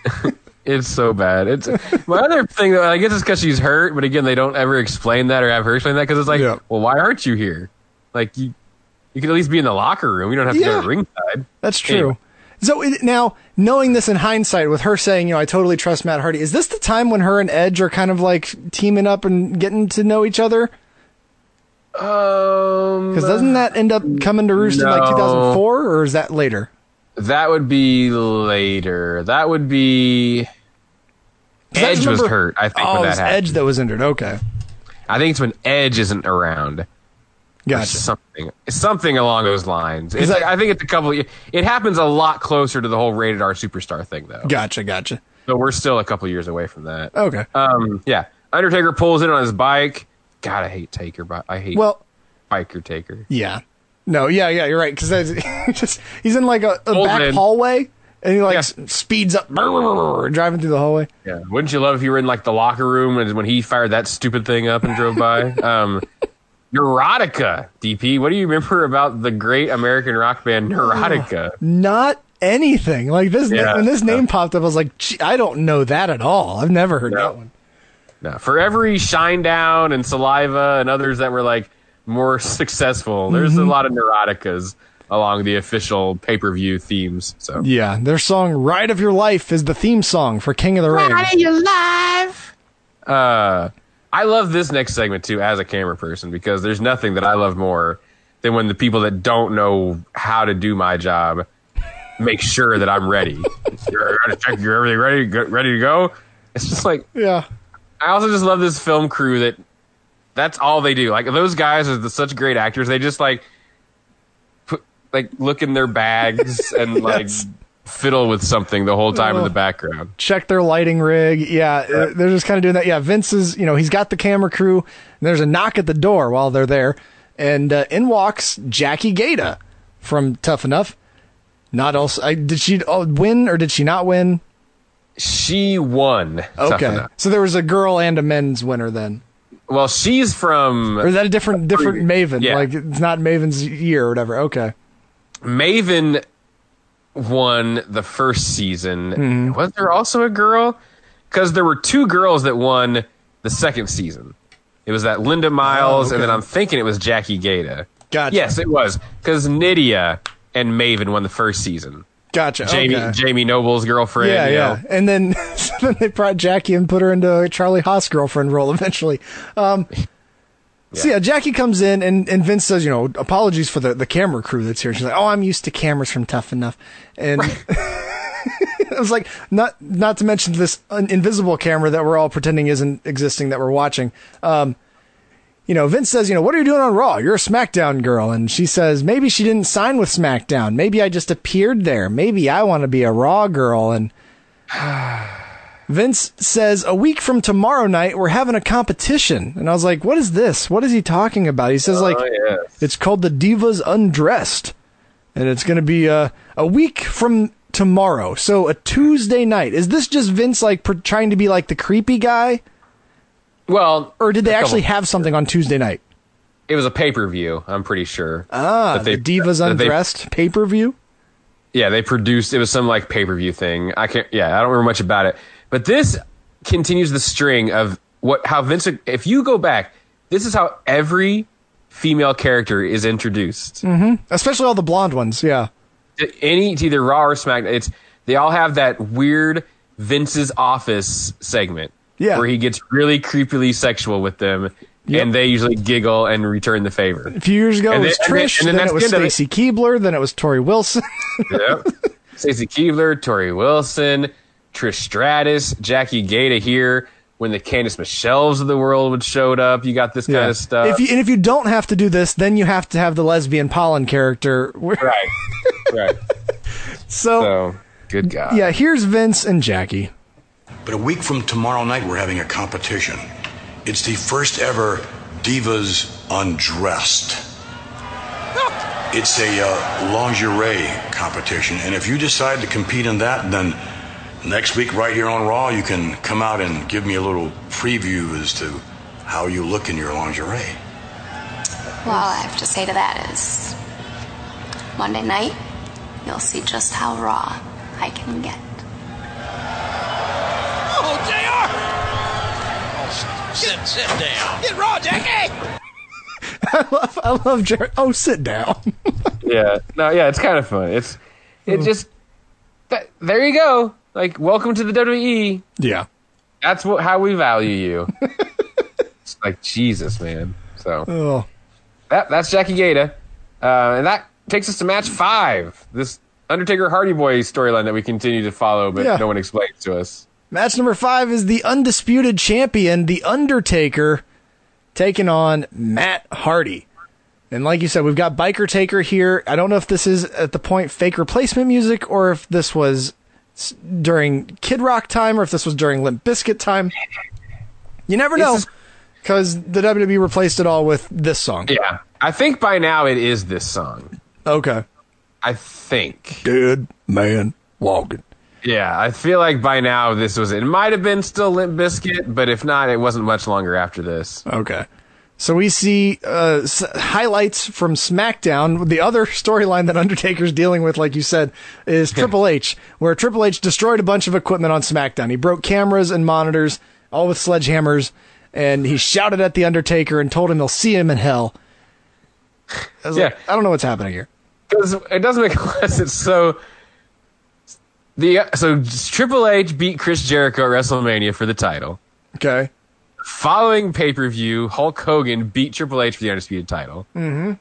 It's so bad. It's my other thing though. I guess it's because she's hurt, but again, they don't ever explain that or have her explain that because it's like, well, why aren't you here? Like you, you could at least be in the locker room. You don't have to Yeah. go to ringside. That's true. Anyway. So it, now, knowing this in hindsight, with her saying, you know, I totally trust Matt Hardy, is this the time when her and Edge are kind of like teaming up and getting to know each other? Um, Because doesn't that end up coming to roost in like 2004, or is that later? That would be later. That would be. Edge was hurt. I think oh, when that happened. Edge that was injured. Okay, I think it's when Edge isn't around. Gotcha. Something, something along those lines. It's I- like, I think it's a couple. Of, It happens a lot closer to the whole rated R superstar thing, though. gotcha, gotcha. So we're still a couple years away from that. Okay. Um. Yeah. Undertaker pulls in on his bike. God, I hate Taker. But I hate Well- biker Taker. Yeah. No, yeah, yeah, you're right. Because just he's in like a, a back in. hallway, and he like s- speeds up, driving through the hallway. Yeah. Wouldn't you love if you were in like the locker room and when he fired that stupid thing up and drove by? um, Neurotica, DP. What do you remember about the great American rock band Neurotica? Not anything like this. Yeah, when this name popped up, I was like, I don't know that at all. I've never heard that one. No, for every Shinedown and Saliva and others that were like more successful, there's a Mhm. lot of Neuroticas along the official pay per view themes. So Yeah, their song "Ride of Your Life" is the theme song for King of the Ring. Ride of Your life. Uh, I love this next segment too as a camera person because there's nothing that I love more than when the people that don't know how to do my job make sure that I'm ready. you're check you're everything ready, go, ready to go. It's just like Yeah. I also just love this film crew that that's all they do. Like those guys are the, such great actors. They just like put like look in their bags and like fiddle with something the whole time in the background. check their lighting rig. Yeah, uh, they're just kind of doing that. Yeah, Vince is, you know, he's got the camera crew. And there's a knock at the door while they're there, and uh, in walks Jackie Gayda from Tough Enough. Not also, I, did she oh, win or did she not win? She won. Okay, so there was a girl and a men's winner then. Well, she's from. Or is that a different different Maven? Yeah. Like it's not Maven's year or whatever. Okay. Maven won the first season. Mm-hmm. Was there also a girl? Because there were two girls that won the second season. It was that Linda Miles, and then Oh. I'm thinking it was Jackie Gayda. Gotcha. Yes, it was because Nidia and Maven won the first season. Gotcha. Jamie okay. Jamie Noble's girlfriend. yeah, yeah. know. And then, so then they brought Jackie and put her into a Charlie Haas girlfriend role eventually. Um, So yeah, Jackie comes in and, and Vince says, you know, apologies for the, the camera crew that's here. She's like, oh, I'm used to cameras from Tough Enough. And I was like, not not to mention this invisible camera that we're all pretending isn't existing that we're watching. Um, you know, Vince says, you know, what are you doing on Raw? You're a SmackDown girl. And she says, maybe she didn't sign with SmackDown. Maybe I just appeared there. Maybe I want to be a Raw girl. And Vince says, a week from tomorrow night, we're having a competition. And I was like, what is this? What is he talking about? He says, like, Oh, yes. it's called the Divas Undressed. And it's going to be uh, a week from tomorrow. So a Tuesday night. Is this just Vince, like, per- trying to be like the creepy guy? Well, or did they actually have something on Tuesday night? It was a pay per view. I'm pretty sure. Ah, they- the Divas Undressed pay per view. Yeah, they produced. It was some like pay per view thing. I can't. Yeah, I don't remember much about it. But this continues the string of what how Vince. If you go back, this is how every female character is introduced. Mm-hmm. Especially all the blonde ones. Yeah. Any it's either Raw or SmackDown. It's they all have that weird Vince's office segment. Yeah. where he gets really creepily sexual with them. And they usually giggle and return the favor. A few years ago, And it was then- and then- Trish. and then then, it was. Stacy Keibler. Then it was Torrie Wilson. yep. Stacy Keibler, Torrie Wilson, Trish Stratus, Jackie Gayda here. When the Candice Michelle's of the world would showed up, you got this kind of stuff. If you, and if you don't have to do this, then you have to have the lesbian pollen character. right, right. So, So, good God. yeah, here's Vince and Jackie. But a week from tomorrow night, we're having a competition. It's the first ever Divas Undressed. it's a uh, lingerie competition, and if you decide to compete in that, then next week right here on Raw, you can come out and give me a little preview as to how you look in your lingerie. Well, all I have to say to that is Monday night, you'll see just how raw I can get. Oh, JR! Oh, sit, sit down. Get raw, Jackie! I love, I love Jared. Oh, sit down. yeah, no, yeah, it's kind of fun. It's it hmm. just that, there you go. Like, welcome to the WWE. Yeah, that's what how we value you. it's like Jesus, man. So Oh. that that's Jackie Gayda, uh, and that takes us to match five. This Undertaker Hardy Boy storyline that we continue to follow, but Yeah. no one explains to us. Match number five is the undisputed champion, The Undertaker, taking on Matt Hardy. And like you said, we've got Biker Taker here. I don't know if this is at the point fake replacement music or if this was during Kid Rock time or if this was during Limp Bizkit time. You never know because the WWE replaced it all with this song. Yeah, I think by now it is this song. Okay. I think. Dead man walking. Yeah, I feel like by now this was it. might have been still Limp Bizkit, but if not, it wasn't much longer after this. Okay. So we see uh, s- highlights from SmackDown. The other storyline that Undertaker's dealing with, like you said, is Triple H, where Triple H destroyed a bunch of equipment on SmackDown. He broke cameras and monitors, all with sledgehammers, and he shouted at the Undertaker and told him he'll see him in hell. I was like, I don't know what's happening here. It doesn't make sense. So the so Triple H beat Chris Jericho at WrestleMania for the title. Okay. Following pay per view, Hulk Hogan beat Triple H for the undisputed title. Mm-hmm.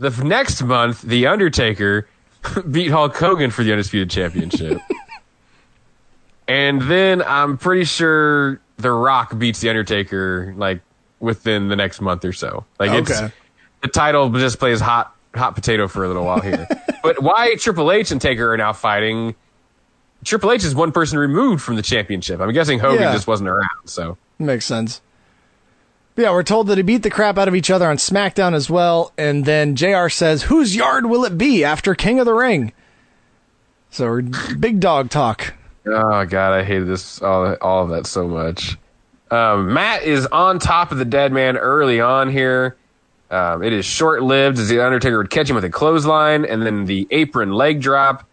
The f- next month, The Undertaker beat Hulk Hogan for the undisputed championship. and then I'm pretty sure The Rock beats The Undertaker like within the next month or so. Like it's Okay. the title just plays hot hot potato for a little while here. but why Triple H and Taker are now fighting? Triple H is one person removed from the championship. I'm guessing Hogan Yeah. just wasn't around. So Makes sense. But yeah, we're told that he beat the crap out of each other on SmackDown as well, and then JR says, Whose yard will it be after King of the Ring? So big dog talk. Oh god, I hated this all all of that so much. Um, Matt is on top of the dead man early on here. Um, it is short lived as the Undertaker would catch him with a clothesline and then the apron leg drop.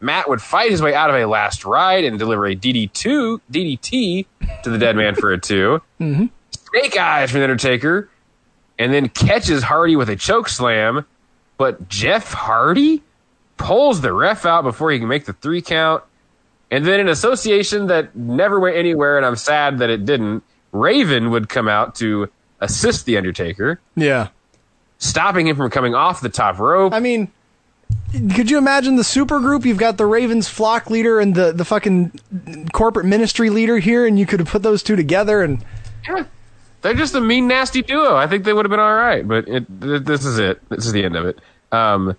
Matt would fight his way out of a last ride and deliver a DD2 DDT to the dead man for a two. Mm-hmm. Snake eyes from the Undertaker, and then catches Hardy with a choke slam. But Jeff Hardy pulls the ref out before he can make the three count. And then an association that never went anywhere, and I'm sad that it didn't. Raven would come out to assist the Undertaker, Yeah. stopping him from coming off the top rope. I mean, could you imagine the super group? You've got the Ravens flock leader and the, the fucking corporate ministry leader here, and you could have put those two together and. Yeah. They're just a mean, nasty duo. I think they would have been all right, but it, th- this is it. This is the end of it. Um,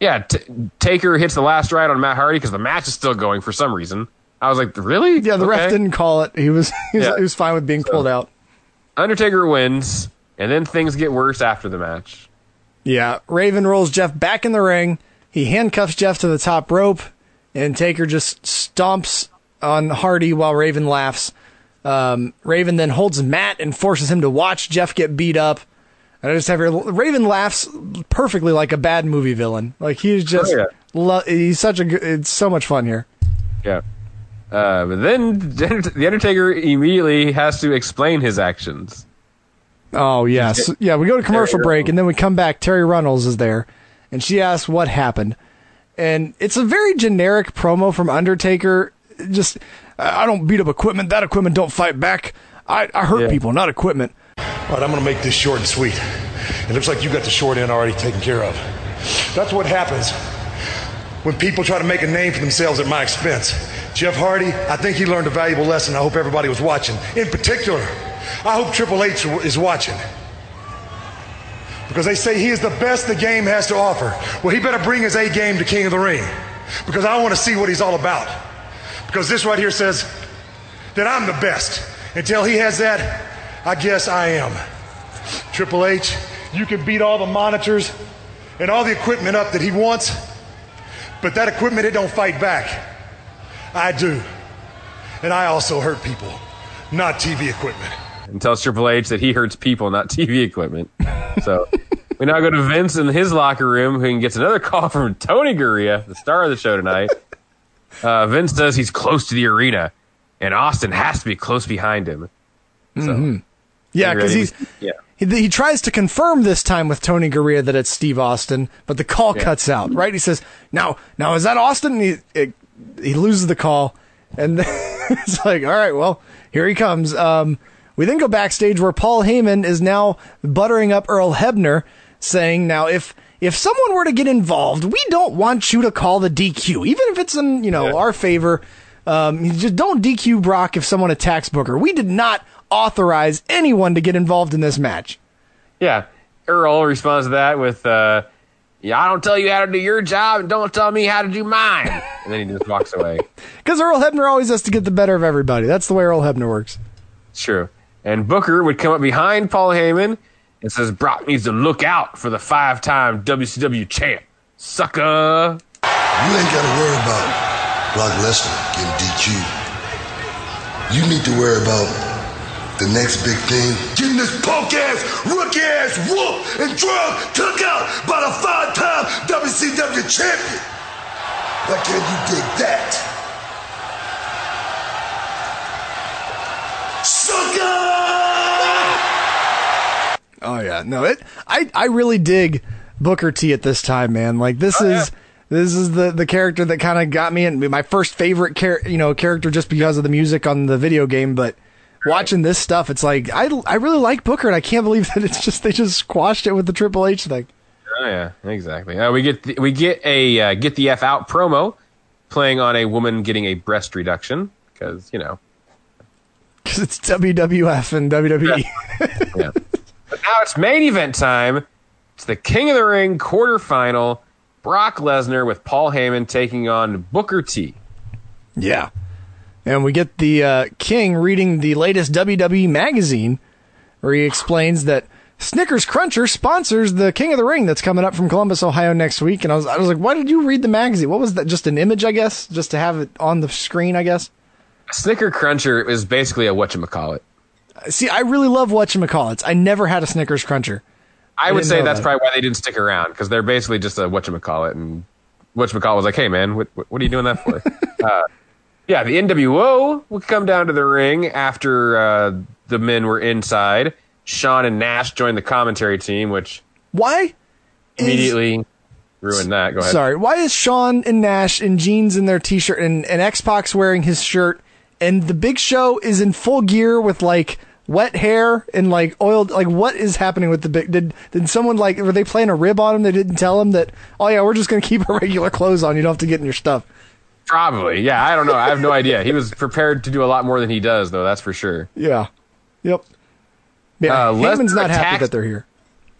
yeah, t- Taker hits the last ride on Matt Hardy because the match is still going for some reason. I was like, really? Yeah, the ref didn't call it. He was he was, Yeah. he was fine with being pulled out. Undertaker wins, and then things get worse after the match. Yeah, Raven rolls Jeff back in the ring. He handcuffs Jeff to the top rope, and Taker just stomps on Hardy while Raven laughs. Um, Raven then holds Matt and forces him to watch Jeff get beat up. And I just have here, Raven laughs perfectly like a bad movie villain. Like he's just, Oh, yeah. lo- he's such a good, it's so much fun here. Yeah. Uh, but then the Undertaker immediately has to explain his actions. Oh yes, yeah. We go to commercial Terry break and then we come back. Terri Runnels is there, and she asks what happened, and it's a very generic promo from Undertaker. Just I don't beat up equipment. That equipment don't fight back. I, I hurt people, not equipment. All right, I'm going to make this short and sweet. It looks like you got the short end already taken care of. That's what happens when people try to make a name for themselves at my expense. Jeff Hardy, I think he learned a valuable lesson. I hope everybody was watching. In particular, I hope Triple H is watching. Because they say he is the best the game has to offer. Well, he better bring his A game to King of the Ring. Because I want to see what he's all about. Because this right here says that I'm the best. Until he has that, I guess I am. Triple H, you can beat all the monitors and all the equipment up that he wants, but that equipment, it don't fight back. I do. And I also hurt people, not TV equipment. And tells Triple H that he hurts people, not TV equipment. So we now go to Vince in his locker room, who gets another call from Tony Garea, the star of the show tonight. Uh, Vince says he's close to the arena, and Austin has to be close behind him. Mhm. Yeah, because he's yeah. he, he tries to confirm this time with Tony Garea that it's Steve Austin, but the call cuts out. Right? He says, "Now, now is that Austin?" He it, he loses the call, and then it's like, "All right, well, here he comes." Um, we then go backstage where Paul Heyman is now buttering up Earl Hebner, saying, "Now, if if someone were to get involved, we don't want you to call the DQ, even if it's in you know our favor." Um, just don't DQ Brock if someone attacks Booker. We did not authorize anyone to get involved in this match. Yeah. Earl responds to that with, uh, "Yeah, I don't tell you how to do your job, and don't tell me how to do mine." and then he just walks away. Because Earl Hebner always has to get the better of everybody. That's the way Earl Hebner works. It's true. And Booker would come up behind Paul Heyman and says Brock needs to look out for the five-time WCW champ. Sucker. You ain't got to worry about Brock Lesnar getting DQ. You need to worry about the next big thing. Getting this punk ass, rookie ass whoop and drug took out by the five time WCW champion. Why can't you dig that? Sucker! Oh yeah, no, it. I I really dig Booker T at this time, man. Like this is this is the the character that kind of got me in my first favorite char- you know character just because of the music on the video game, but. Watching this stuff, it's like I, I really like Booker, and I can't believe that it's just they just squashed it with the Triple H thing. Oh yeah, exactly. Uh, we get the, we get a uh, get the f out promo playing on a woman getting a breast reduction because you know. Because it's WWF and WWE. yeah. But now it's main event time. It's the King of the Ring quarterfinal. Brock Lesnar with Paul Heyman taking on Booker T. Yeah. And we get the uh, King reading the latest WWE magazine where he explains that Snickers Cruncher sponsors the King of the Ring that's coming up from Columbus, Ohio next week. And I was, I was like, why did you read the magazine? What was that? Just an image, I guess? Just to have it on the screen, I guess? Snicker Cruncher is basically a whatchamacallit. See, I really love whatchamacallits. I never had a Snickers Cruncher. I would say that's that. probably why they didn't stick around because they're basically just a whatchamacallit. And whatchamacallit was like, hey, man, what, what are you doing that for? uh, yeah, the NWO would come down to the ring after uh, the men were inside. Shawn and Nash joined the commentary team, which Why? immediately ruined that. Go ahead. Sorry. Why is Shawn and Nash in jeans in their t-shirt and, and X-Pac wearing his shirt and the Big Show is in full gear with like wet hair and like oiled like what is happening with the big did did someone like were they playing a rib on him they didn't tell him that oh yeah we're just gonna keep our regular clothes on you don't have to get in your stuff Probably. Yeah, I don't know. I have no idea. He was prepared to do a lot more than he does, though. That's for sure. yeah yep yeah Uh, Heyman's not happy that they're here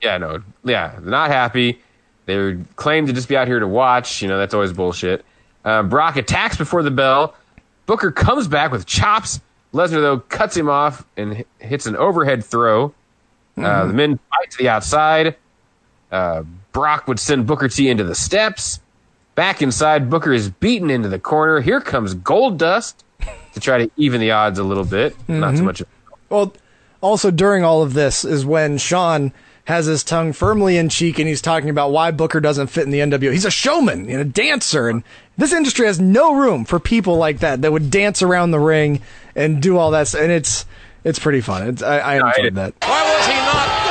Yeah, no. Yeah, they're not happy. They claim to just be out here to watch. You know, that's always bullshit. Uh, Brock attacks before the bell. Booker comes back with chops. Lesnar, though, cuts him off and h- hits an overhead throw. Uh, Mhm. the men fight to the outside. Uh, Brock would send Booker T into the steps. Back inside, Booker is beaten into the corner. Here comes Goldust to try to even the odds a little bit. Not so Mhm. much. Well, also during all of this is when Shawn has his tongue firmly in cheek and he's talking about why Booker doesn't fit in the NWO. He's a showman and a dancer, and this industry has no room for people like that that would dance around the ring and do all that. And it's it's pretty fun. It's, I, I enjoyed that. Why was he not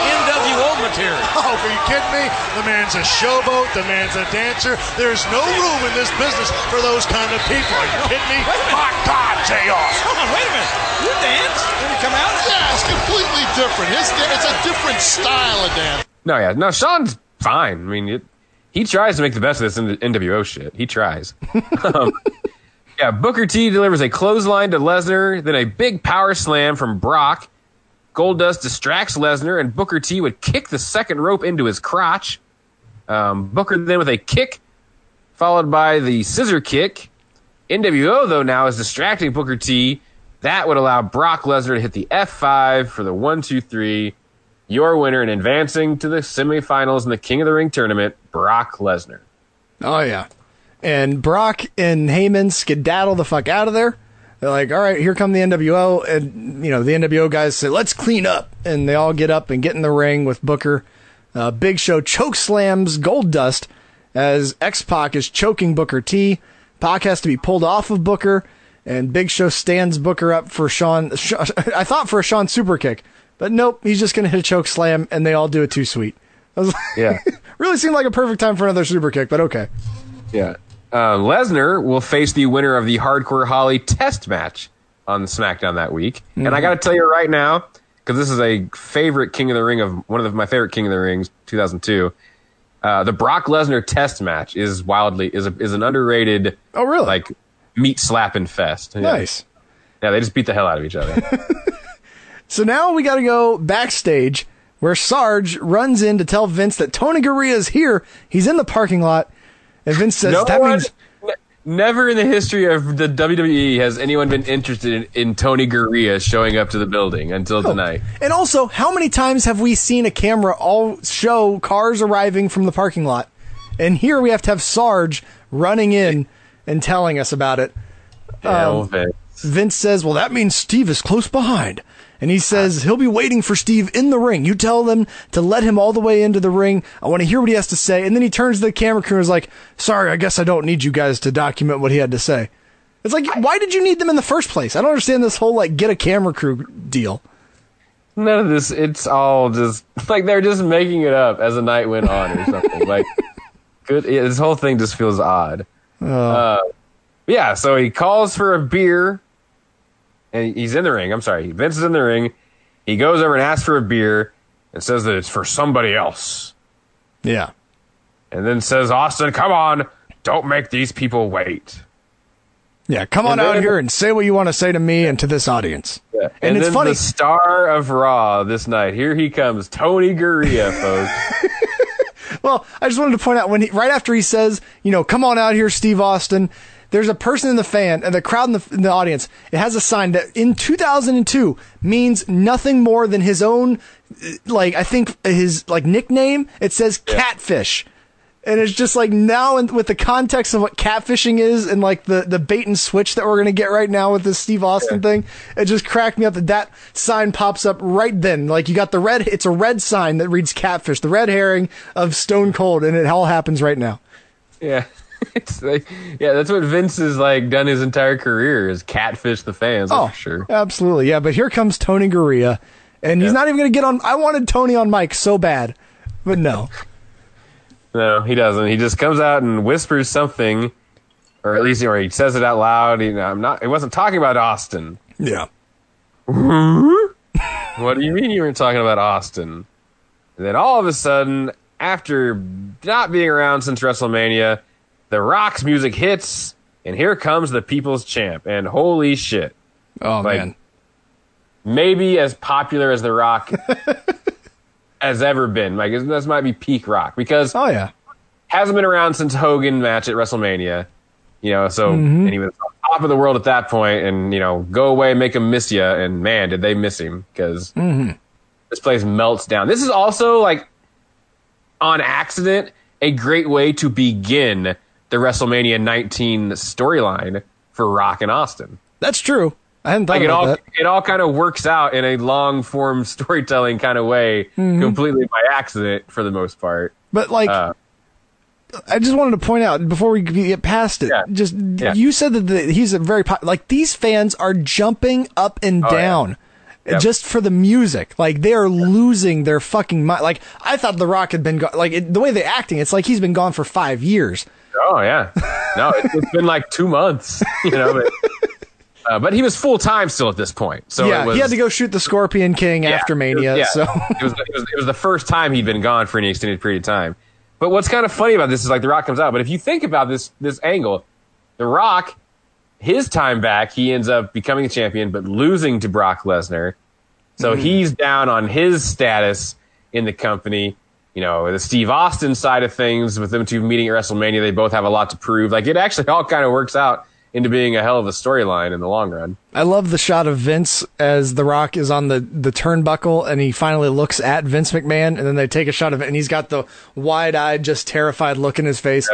NWO material? Oh, are you kidding me? The man's a showboat. The man's a dancer. There's no room in this business for those kind of people. Are you kidding me? My God, JR. Come on, wait a minute. You dance when you come out? Yeah, it's completely different. His da- it's a different style of dance. No, yeah, no. Shawn's fine. I mean, it, he tries to make the best of this N- NWO shit. He tries. um, yeah, Booker T delivers a clothesline to Lesnar, then a big power slam from Brock. Goldust distracts Lesnar, and Booker T would kick the second rope into his crotch. Um, Booker then with a kick, followed by the scissor kick. NWO though now is distracting Booker T. That would allow Brock Lesnar to hit the F5 for the one, two, three. your winner and advancing to the semifinals in the King of the Ring tournament, Brock Lesnar. Oh yeah. And Brock and Heyman skedaddle the fuck out of there. They're like, all right, here come the NWO. And, you know, the NWO guys say, let's clean up. And they all get up and get in the ring with Booker. Uh, Big Show choke slams Goldust as X Pac is choking Booker T. Pac has to be pulled off of Booker. And Big Show stands Booker up for Shawn. I thought for a Shawn super kick. But nope, he's just going to hit a choke slam. And they all do it too sweet. I was like, Yeah. really seemed like a perfect time for another super kick, but okay. Yeah. Uh, Lesnar will face the winner of the Hardcore Holly test match on SmackDown that week. And I Mhm. got to tell you right now, because this is a favorite King of the Ring of one of the, my favorite King of the Rings, 2002. Uh, the Brock Lesnar test match is wildly is a, is an underrated. Oh, really? Like meat slapping fest. Yeah. Nice. Yeah, they just beat the hell out of each other. So now we got to go backstage where Sarge runs in to tell Vince that Tony Garea is here. He's in the parking lot. And Vince says, No that one- means. Never in the history of the WWE has anyone been interested in, in Tony Garea showing up to the building until tonight. And also, how many times have we seen a camera all show cars arriving from the parking lot? And here we have to have Sarge running in and telling us about it. Um, Vince. Vince says, well, that means Steve is close behind. And he says he'll be waiting for Steve in the ring. You tell them to let him all the way into the ring. I want to hear what he has to say. And then he turns to the camera crew and is like, sorry, I guess I don't need you guys to document what he had to say. It's like, why did you need them in the first place? I don't understand this whole, like, get a camera crew deal. None of this. It's all just like they're just making it up as the night went on or something. like, good. Yeah, this whole thing just feels odd. Uh, yeah. So he calls for a beer, and he's in the ring. I'm sorry, Vince is in the ring. He goes over and asks for a beer, and says that it's for somebody else. Yeah. And then says, Austin, come on, don't make these people wait. Yeah, come on And out here and say what you want to say to me and to this audience. Yeah. And, it's then funny. The star of Raw this night. Here he comes, Tony Garea, folks. Well, I just wanted to point out when he, right after he says, you know, come on out here, Steve Austin. There's a person in the fan and the crowd in the, in the audience. It has a sign that in 2002 means nothing more than his own, uh, like I think his like nickname. It says catfish, and it's just like now and with the context of what catfishing is and like the the bait and switch that we're gonna get right now with this Steve Austin thing. It just cracked me up that that sign pops up right then. Like you got the red. It's a red sign that reads catfish, the red herring of Stone Cold, and it all happens right now. Yeah. It's like, yeah, that's what Vince has like done his entire career is catfish the fans. Oh, for sure. Absolutely, yeah. But here comes Tony Garea, and he's not even going to get on. I wanted Tony on mic so bad, but no. No, he doesn't. He just comes out and whispers something, or at least, or he says it out loud. You know, I'm not. He wasn't talking about Austin. Yeah. what do you mean you weren't talking about Austin? And then all of a sudden, after not being around since WrestleMania, The Rock's music hits, and here comes the People's Champ. And holy shit! Oh Like, man. maybe as popular as The Rock has ever been. Like this might be peak Rock because oh yeah, hasn't been around since Hogan match at WrestleMania. You know, so Mhm. and he was top of the world at that point, and you know, go away, make him miss you, and man, did they miss him because Mm-hmm. this place melts down. This is also like on accident a great way to begin the WrestleMania 19 storyline for Rock and Austin. That's true. I hadn't thought Like it all, that. it all kind of works out in a long form storytelling kind of way, Mhm. completely by accident for the most part. But like, Uh, I just wanted to point out before we get past it. Just Yeah. you said that the, he's a very pop, like these fans are jumping up and Oh, yeah. down. Yep. Just for the music, like they are losing their fucking mind. Like I thought The Rock had been gone. Like it, the way they're acting, it's like he's been gone for five years. Oh yeah, no, it, it's been like two months, you know. But, uh, but he was full time still at this point, so yeah, it was, he had to go shoot the Scorpion King after Mania. yeah, So it was, it was it was the first time he'd been gone for any extended period of time. But what's kind of funny about this is like The Rock comes out, but if you think about this this angle, The Rock, his time back, he ends up becoming a champion, but losing to Brock Lesnar. So Mhm. he's down on his status in the company. You know, the Steve Austin side of things with them two meeting at WrestleMania, they both have a lot to prove. Like it actually all kind of works out into being a hell of a storyline in the long run. I love the shot of Vince as The Rock is on the, the turnbuckle and he finally looks at Vince McMahon and then they take a shot of it and he's got the wide eyed, just terrified look in his face.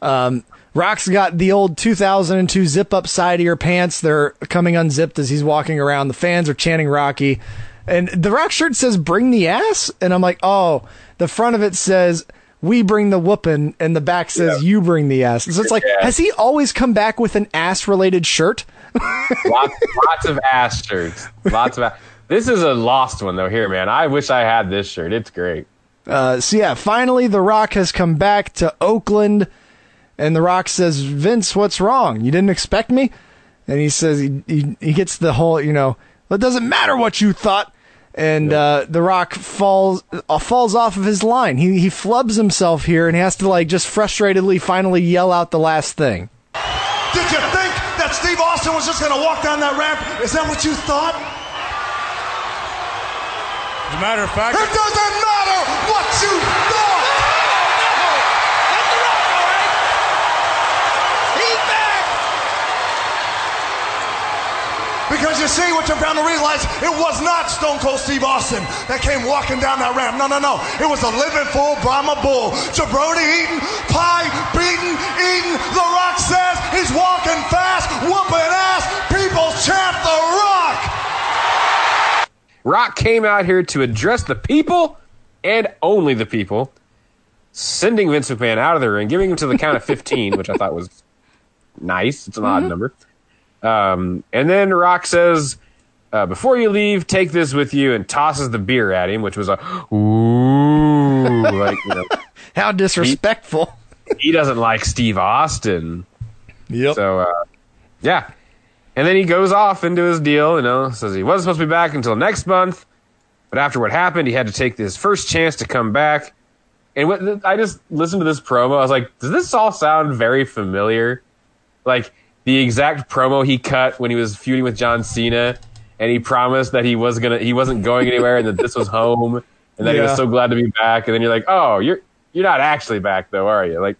Um, Rock's got the old 2002 zip up side of your pants. They're coming unzipped as he's walking around. The fans are chanting Rocky. And the Rock shirt says bring the ass. And I'm like, oh, the front of it says we bring the whooping and the back says you bring the ass. So it's like, Yeah. has he always come back with an ass related shirt? lots, lots of ass shirts. Lots of ass. This is a lost one though. Here, man. I wish I had this shirt. It's great. Uh, so yeah, finally The Rock has come back to Oakland, and The Rock says, "Vince, what's wrong? You didn't expect me?" And he says he he, he gets the whole, you know, it doesn't matter what you thought. And uh, The Rock falls uh, falls off of his line. He he flubs himself here, and he has to like just frustratedly finally yell out the last thing. Did you think that Steve Austin was just going to walk down that ramp? Is that what you thought? As a matter of fact, It doesn't matter what you thought. He's back! Because you see, what you're bound to realize, it was not Stone Cold Steve Austin that came walking down that ramp. No, no, no. It was a living full Brahma bull. Jabroni eating, pie beating, eating. The Rock says he's walking fast, whooping ass. People chant The Rock. Rock came out here to address the people and only the people, sending Vince McMahon out of the ring, giving him to the count of 15, which I thought was nice. It's an odd mm-hmm. number. Um, and then Rock says, uh, before you leave, take this with you, and tosses the beer at him, which was a ooh, like, you know. How disrespectful. He, he doesn't like Steve Austin. Yep. So, uh, yeah. And then he goes off into his deal, you know, says he wasn't supposed to be back until next month. But after what happened, he had to take this first chance to come back. And what, I just listened to this promo. I was like, does this all sound very familiar? Like the exact promo he cut when he was feuding with John Cena, and he promised that he was gonna, he wasn't going anywhere, and that this was home, and that he was so glad to be back. And then you're like, oh, you're you're not actually back though, are you? Like,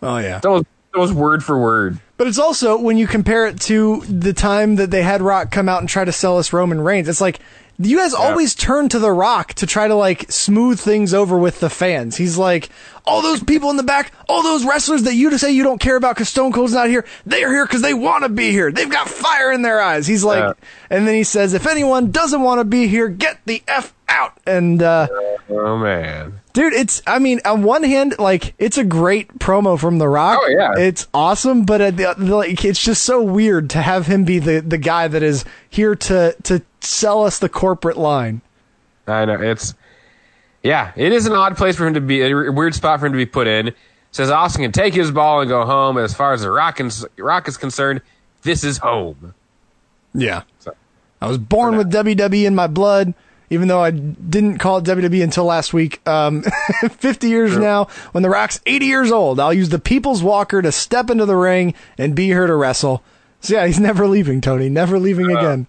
Oh yeah. it's almost, almost word for word. But it's also when you compare it to the time that they had Rock come out and try to sell us Roman Reigns, it's like you guys always turn to The Rock to try to like smooth things over with the fans. He's like, all those people in the back, all those wrestlers that you say you don't care about because Stone Cold's not here, they're here because they want to be here. They've got fire in their eyes. He's like, and then he says, if anyone doesn't want to be here, get the F out. And, uh, Oh man. Dude, it's I mean, on one hand, like it's a great promo from The Rock. Oh, yeah. It's awesome, but at the, like it's just so weird to have him be the the guy that is here to to sell us the corporate line. I know it's yeah, it is an odd place for him to be, a weird spot for him to be put in. Says Austin can take his ball and go home. As far as the Rock, is- Rock is concerned, this is home. Yeah. I was born with WWE in my blood, even though I didn't call it WWE until last week. Um, 50 years now, when The Rock's 80 years old, I'll use the People's Walker to step into the ring and be here to wrestle. So yeah, he's never leaving, Tony. Never leaving again.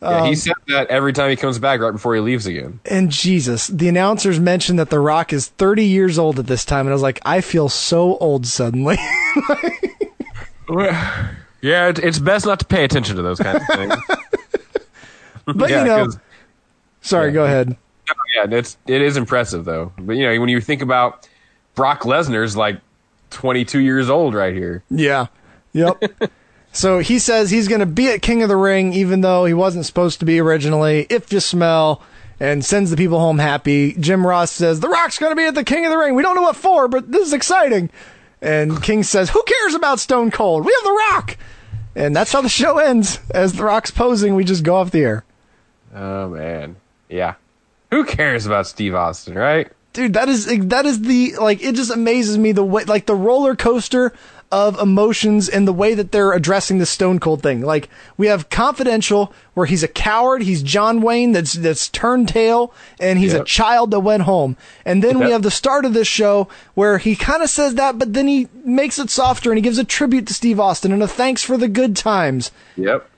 Yeah, he Um, said that every time he comes back, right before he leaves again. And Jesus, the announcers mentioned that The Rock is 30 years old at this time, and I was like, I feel so old suddenly. Yeah, it's best not to pay attention to those kinds of things. But Yeah, you know, sorry, go ahead. Yeah, it's it is impressive though. But you know, when you think about Brock Lesnar's like 22 years old right here. Yeah. Yep. so he says he's going to be at King of the Ring, even though he wasn't supposed to be originally, if you smell, and sends the people home happy. Jim Ross says, The Rock's going to be at the King of the Ring. We don't know what for, but this is exciting. And King says, Who cares about Stone Cold? We have The Rock. And that's how the show ends. As The Rock's posing, we just go off the air. Oh man, yeah. Who cares about Steve Austin, right? dude that is that is the like it just amazes me the way like the roller coaster of emotions and the way that they're addressing the stone cold thing like we have confidential where he's a coward he's john wayne that's that's turned tail and he's a child that went home and then we have the start of this show where he kind of says that but then he makes it softer and he gives a tribute to steve austin and a thanks for the good times Yep.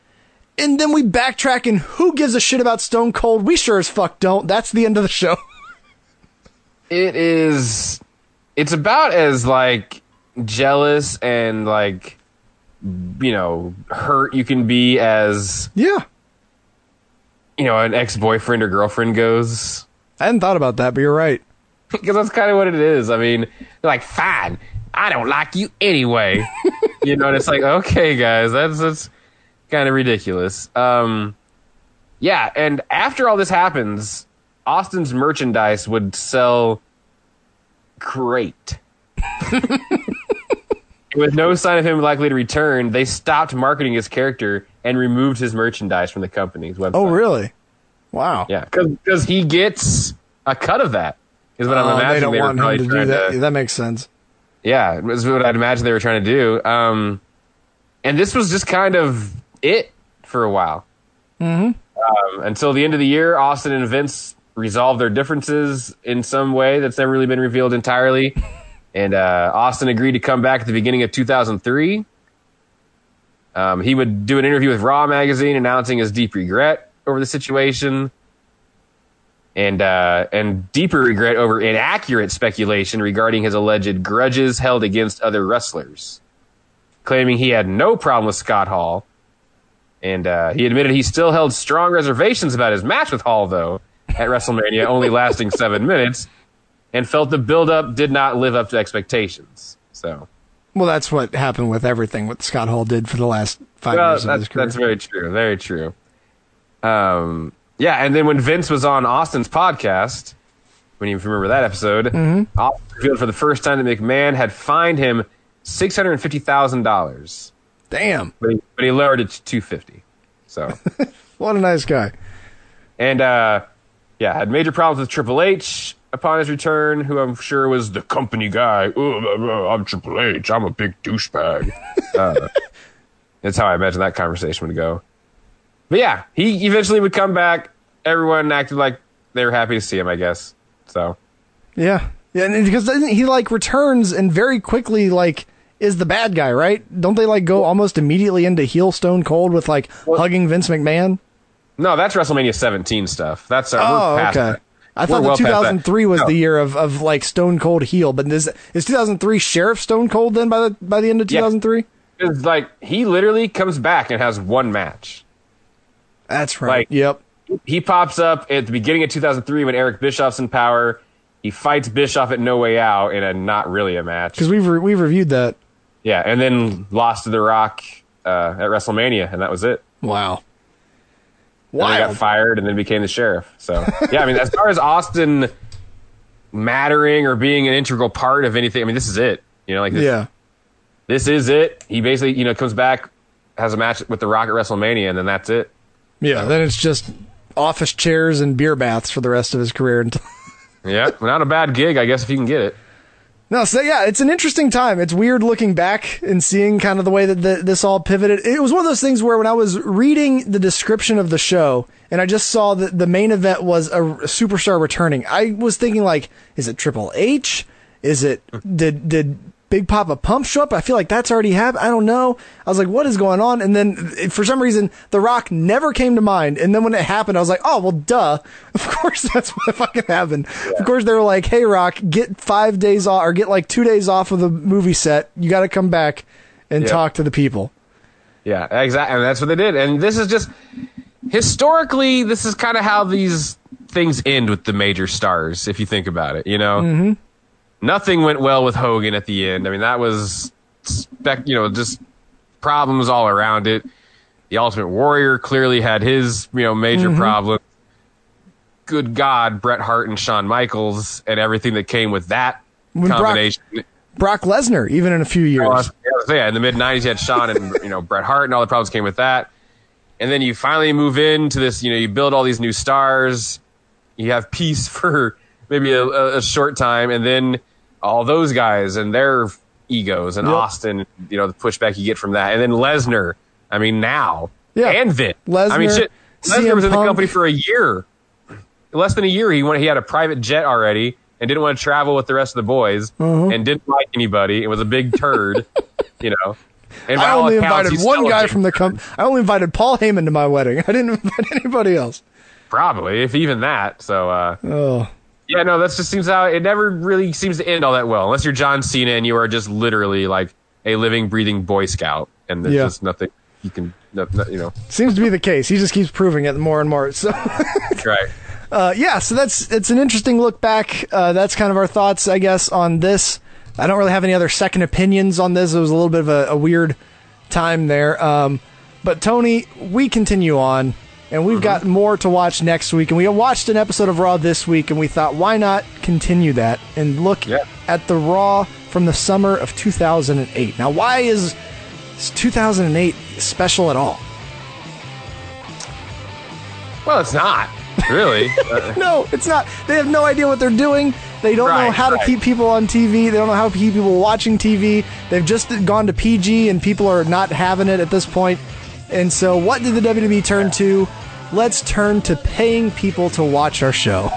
And then we backtrack and who gives a shit about stone cold? We sure as fuck don't. That's the end of the show. It is. It's about as like jealous and like you know hurt you can be as yeah. you know an ex-boyfriend or girlfriend goes. I hadn't thought about that, but you're right. because that's kind of what it is. I mean like fine. I don't like you anyway. You know and it's like okay guys that's that's kind of ridiculous um yeah and after all this happens austin's merchandise would sell great with no sign of him likely to return they stopped marketing his character and removed his merchandise from the company's website Oh, really? Wow. yeah because he gets a cut of that is what i'm Oh, imagining they don't were want him to do that. to- that makes sense. yeah, it was what I'd imagine they were trying to do. Um, and this was just kind of it for a while. Mm-hmm. Um, until the end of the year, Austin and Vince resolved their differences in some way that's never really been revealed entirely. And uh, Austin agreed to come back at the beginning of 2003. Um, he would do an interview with Raw magazine announcing his deep regret over the situation and uh, and deeper regret over inaccurate speculation regarding his alleged grudges held against other wrestlers, claiming he had no problem with Scott Hall, and uh, he admitted he still held strong reservations about his match with Hall, though at WrestleMania, only lasting seven minutes, and felt the build-up did not live up to expectations. So, Well, that's what happened with everything what Scott Hall did for the last five well, years of his that's, career. that's very true. Very true. Um, yeah, and then when Vince was on Austin's podcast, when you remember that episode, Mhm. Austin revealed for the first time that McMahon had fined him six hundred and fifty thousand dollars. Damn! But he, but he lowered it to two fifty. So, What a nice guy. and uh, yeah, had major problems with Triple H upon his return, who I'm sure was the company guy. "Oh, uh, uh, I'm Triple H. I'm a big douchebag. uh, that's how I imagine that conversation would go. But yeah, he eventually would come back. Everyone acted like they were happy to see him, I guess. So Yeah, yeah, because he like returns and very quickly like is the bad guy, right? Don't they like go almost immediately into heel Stone Cold with like hugging Vince McMahon? no, that's WrestleMania 17 stuff. That's uh, Oh, we're past okay. that. I We're thought well the past that. 2003 was No. the year of, of like Stone Cold heel, but is is 2003 Sheriff Stone Cold then by the by the end of Yeah. 2003? It's like he literally comes back and has one match. That's right. Like, yep. He pops up at the beginning of 2003 when Eric Bischoff's in power. He fights Bischoff at No Way Out in a not really a match. Because we've re- we've reviewed that. Yeah, and then lost to The Rock uh, at WrestleMania, and that was it. Wow. And then got fired and then became the sheriff. So, yeah, I mean, as far as Austin mattering or being an integral part of anything, I mean, this is it. You know, like this, Yeah. this is it. He basically, you know, comes back, has a match with The Rock at WrestleMania, and then that's it. Yeah. Then it's just office chairs and beer baths for the rest of his career. until- Yeah, not a bad gig, I guess, if you can get it. No, so yeah, it's an interesting time. It's weird looking back and seeing kind of the way that the, this all pivoted. It was one of those things where when I was reading the description of the show and I just saw that the main event was a, a superstar returning, I was thinking like, is it Triple H? Is it uh. did did Big Papa Pump show up? I feel like that's already happened. I don't know. I was like, what is going on? And then for some reason, The Rock never came to mind. And then when it happened, I was like, oh well, duh. Of course, that's what fucking happened. Of course, they were like, hey, Rock, get five days off or get like two days off of the movie set. You got to come back and Yeah. talk to the people. Yeah, exactly. And that's what they did. And this is just historically, this is kind of how these things end with the major stars, if you think about it. You know, Mm-hmm. Nothing went well with Hogan at the end. I mean, that was spec, you know, just problems all around it. The Ultimate Warrior clearly had his, you know, major Mhm. problems. Good God, Bret Hart and Shawn Michaels and everything that came with that When combination. Brock Lesnar, even in a few years. Oh, I yeah, I was- yeah, in the mid '90s, you had Shawn and you know Bret Hart, and all the problems came with that. And then you finally move into this. You know, you build all these new stars. You have peace for maybe a, a short time, and then all those guys and their egos and Yep. Austin. You know, the pushback you get from that, and then Lesnar. I mean, now Yeah. and Vince. I mean, Lesnar, shit. Lesnar was in the company for a year, less than a year. He went. He had a private jet already. And didn't want to travel with the rest of the boys, Uh-huh. and didn't like anybody. It was a big turd, you know. And I only accounts, invited one guy from the com- I only invited Paul Heyman to my wedding. I didn't invite anybody else. Probably, if even that. So, uh, Oh. Yeah, no, that just seems how it never really seems to end all that well, unless you're John Cena and you are just literally like a living, breathing Boy Scout. and there's Yeah. just nothing you can, no, no, you know, Seems to be the case. He just keeps proving it more and more. So, right. uh, yeah, so that's it's an interesting look back. Uh, that's kind of our thoughts, I guess, on this. I don't really have any other second opinions on this. It was a little bit of a, a weird time there. Um, but Tony, we continue on, and we've got more to watch next week. And we watched an episode of Raw this week, and we thought, why not continue that and look at the Raw from the summer of 2008? Now, why is 2008 special at all? Well, it's not really. Uh, no, it's not. They have no idea what they're doing. They don't know Right, how to keep people on TV. They don't know how to keep people watching TV. They've just gone to PG, and people are not having it at this point. And so, what did the WWE turn to? Let's turn to paying people to watch our show.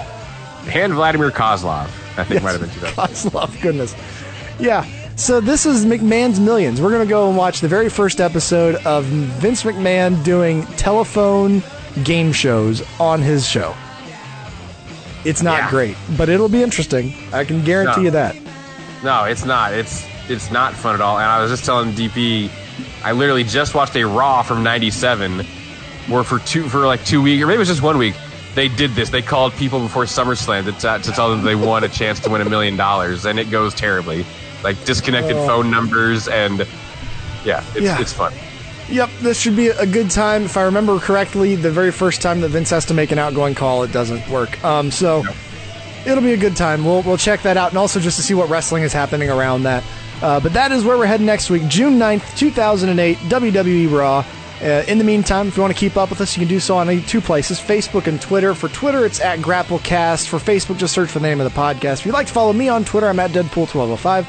and Vladimir Kozlov, I think might have been 2000. Kozlov, goodness. Yeah. So this is McMahon's Millions. We're going to go and watch the very first episode of Vince McMahon doing telephone game shows on his show. It's not Yeah. great, but it'll be interesting. I can guarantee No. you that. No, it's not. It's it's not fun at all. And I was just telling DP, I literally just watched a Raw from '97, where for two for like two weeks, or maybe it was just one week, they did this. They called people before SummerSlam to, t- to tell them they won a chance to win a million dollars, and it goes terribly. Like disconnected Oh. phone numbers, and yeah, it's, Yeah. it's fun. Yep, this should be a good time. If I remember correctly, the very first time that Vince has to make an outgoing call, it doesn't work. Um, so it'll be a good time. We'll we'll check that out, and also just to see what wrestling is happening around that. Uh, but that is where we're heading next week, June 9th, 2008, WWE Raw. Uh, in the meantime, if you want to keep up with us, you can do so on two places Facebook and Twitter. For Twitter, it's at GrappleCast. For Facebook, just search for the name of the podcast. If you'd like to follow me on Twitter, I'm at Deadpool1205.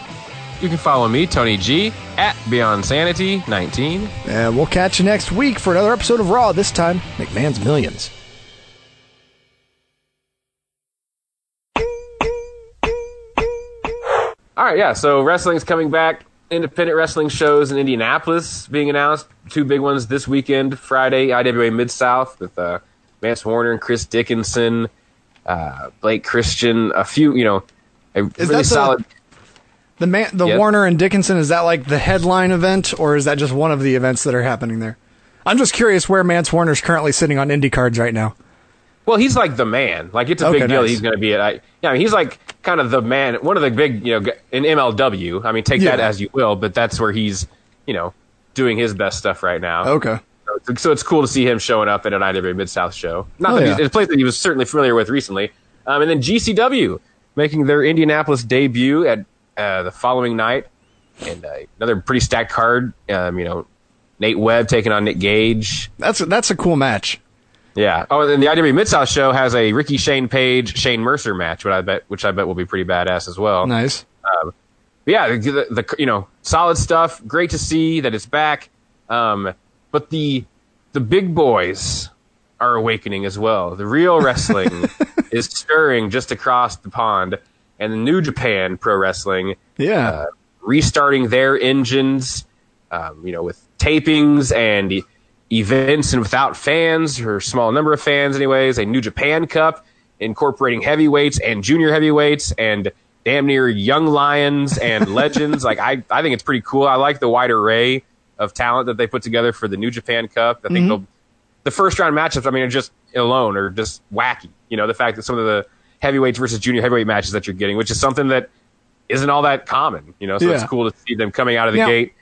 You can follow me, Tony G, at Beyond Sanity 19. And we'll catch you next week for another episode of Raw, this time, McMahon's Millions. All right, yeah. So wrestling's coming back. Independent wrestling shows in Indianapolis being announced. Two big ones this weekend. Friday, IWA Mid South with uh, Mance Warner and Chris Dickinson, uh, Blake Christian. A few, you know, a Is really the- solid. The man, the Yes. Warner and Dickinson, is that like the headline event, or is that just one of the events that are happening there? I'm just curious where Mance Warner's currently sitting on Indy cards right now. Well, he's like the man. Like it's a Okay, big deal. nice. He's going to be at. I, yeah, I mean, he's like kind of the man. One of the big, you know, in MLW. I mean, take that as you will, but that's where he's, you know, doing his best stuff right now. Okay. So it's, so it's cool to see him showing up at an IWA Mid South show. Not Oh, that yeah. he's, it's a place that he was certainly familiar with recently. Um, and then GCW making their Indianapolis debut at uh, the following night, and uh, another pretty stacked card. Um, you know, Nate Webb taking on Nick Gage. That's that's a cool match. Yeah. Oh, and then the IWA Mid South show has a Ricky Shane Page Shane Mercer match, which I bet which I bet will be pretty badass as well. Nice. Um, yeah, the, the, you know solid stuff. Great to see that it's back. Um, but the the big boys are awakening as well. The real wrestling is stirring just across the pond, and the New Japan Pro Wrestling, Yeah. uh, restarting their engines. Um, you know, with tapings and events and without fans or small number of fans, anyways. A New Japan Cup incorporating heavyweights and junior heavyweights and damn near young lions and legends. Like I, I think it's pretty cool. I like the wide array of talent that they put together for the New Japan Cup. I think Mhm. they'll the first round matchups, I mean, are just alone are just wacky. You know, the fact that some of the heavyweights versus junior heavyweight matches that you're getting, which is something that isn't all that common. You know, so it's cool to see them coming out of the Now- gate.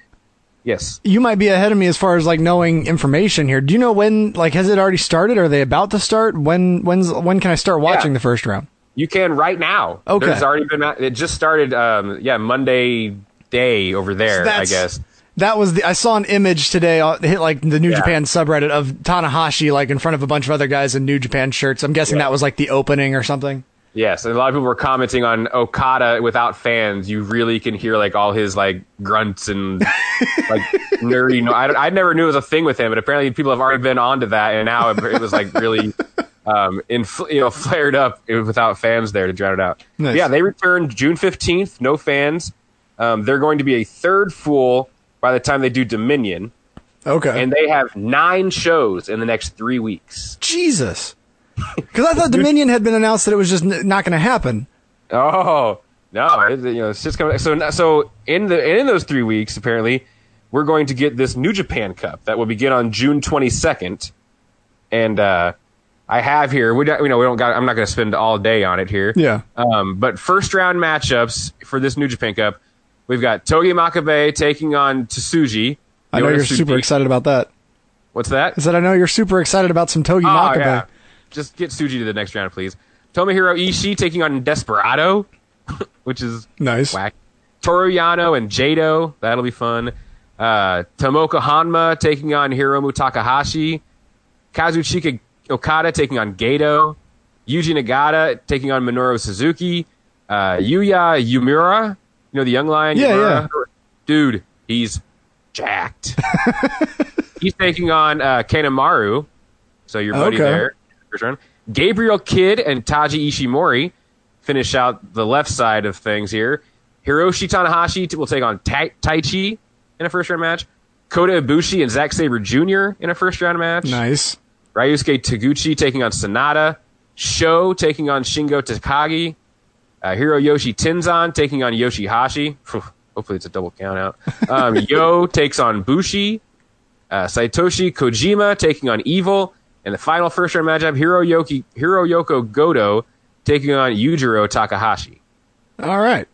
Yes. You might be ahead of me as far as like knowing information here. Do you know when? Like, has it already started? Are they about to start? When? When's? When can I start watching the first round? You can right now. Okay. There's already been it just started um yeah, Monday day over there, I guess. That was the. I saw an image today. Uh, hit like the New Yeah. Japan subreddit of Tanahashi like in front of a bunch of other guys in New Japan shirts. I'm guessing that was like the opening or something. Yes, and a lot of people were commenting on Okada without fans. You really can hear like all his like grunts and like nerdy. No, I, I never knew it was a thing with him, but apparently people have already been onto that, and now it, it was like really, um, in you know, flared up without fans there to drown it out. Nice. Yeah, they returned June fifteenth, no fans. Um, they're going to be a third full by the time they do Dominion, Okay. and they have nine shows in the next three weeks. Jesus. Because I thought Dominion had been announced that it was just n- not going to happen. Oh no! It, you know, it's just coming. So so in the in those three weeks, apparently, we're going to get this New Japan Cup that will begin on June 22nd, and uh, I have here. We don't, you know we don't got. I'm not going to spend all day on it here. Yeah. Um, but first round matchups for this New Japan Cup, we've got Togi Makabe taking on Tsuji. I know you're super excited about that. What's that? I said I know you're super excited about some Togi Oh, Makabe. yeah. Just get Tsuji to the next round, please. Tomohiro Ishii taking on Desperado, which is nice. Whack. Toru Yano and Jado, that'll be fun. Uh, Tomoaki Honma taking on Hiromu Takahashi. Kazuchika Okada taking on Gedo. Yuji Nagata taking on Minoru Suzuki. Uh, Yuya Uemura, you know the young lion. Yeah, Uemura? Dude, he's jacked. he's taking on uh, Kanemaru. So your buddy Okay. there. First round. Gabriel Kidd and Taiji Ishimori finish out the left side of things here. Hiroshi Tanahashi will take on tai- Taichi in a first round match. Kota Ibushi and Zack Sabre Jr. in a first round match. Nice. Ryusuke Taguchi taking on Sanada. Sho taking on Shingo Takagi. Uh, Hiroyoshi Tenzan taking on Yoshihashi. Hopefully it's a double count out. Um, Yo takes on Bushi. Uh, Satoshi Kojima taking on Evil. And the final first round matchup, Hiroyoki, Hiroyoko Goto taking on Yujiro Takahashi. All right.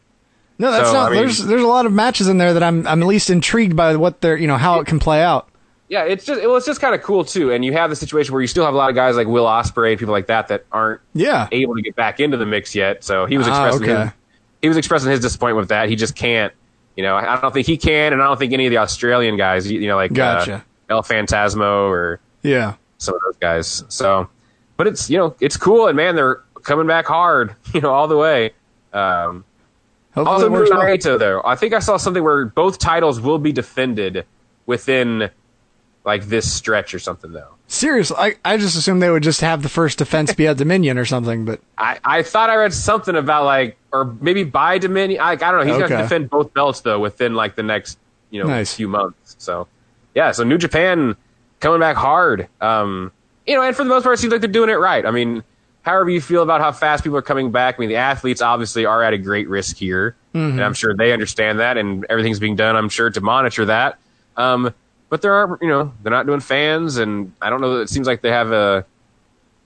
No, that's So, not. I mean- there's there's a lot of matches in there that I'm I'm at least intrigued by what they're you know how it can play out. Yeah, it's just well, it's just kind of cool too. And you have the situation where you still have a lot of guys like Will Ospreay and people like that that aren't Yeah. able to get back into the mix yet. So he was Ah, expressing okay. his, he was expressing his disappointment with that. He just can't. You know, I don't think he can, and I don't think any of the Australian guys. You you know, like uh, El Phantasmo or Yeah. Some of those guys. So, but it's you know it's cool, and man, they're coming back hard. You know, all the way. Um, Hopefully also, it works well. Naito though, I think I saw something where both titles will be defended within like this stretch or something though. Seriously, I, I just assumed they would just have the first defense be at Dominion or something, but I, I thought I read something about like, or maybe by Dominion. I, I don't know. He's gonna defend both belts though within like the next you know Nice. few months. So yeah, so New Japan coming back hard. Um, you know, and for the most part, it seems like they're doing it right. I mean, however you feel about how fast people are coming back, I mean, the athletes obviously are at a great risk here, Mhm. and I'm sure they understand that, and everything's being done, I'm sure, to monitor that. Um, but there are, you know, they're not doing fans, and I don't know. It seems like they have a,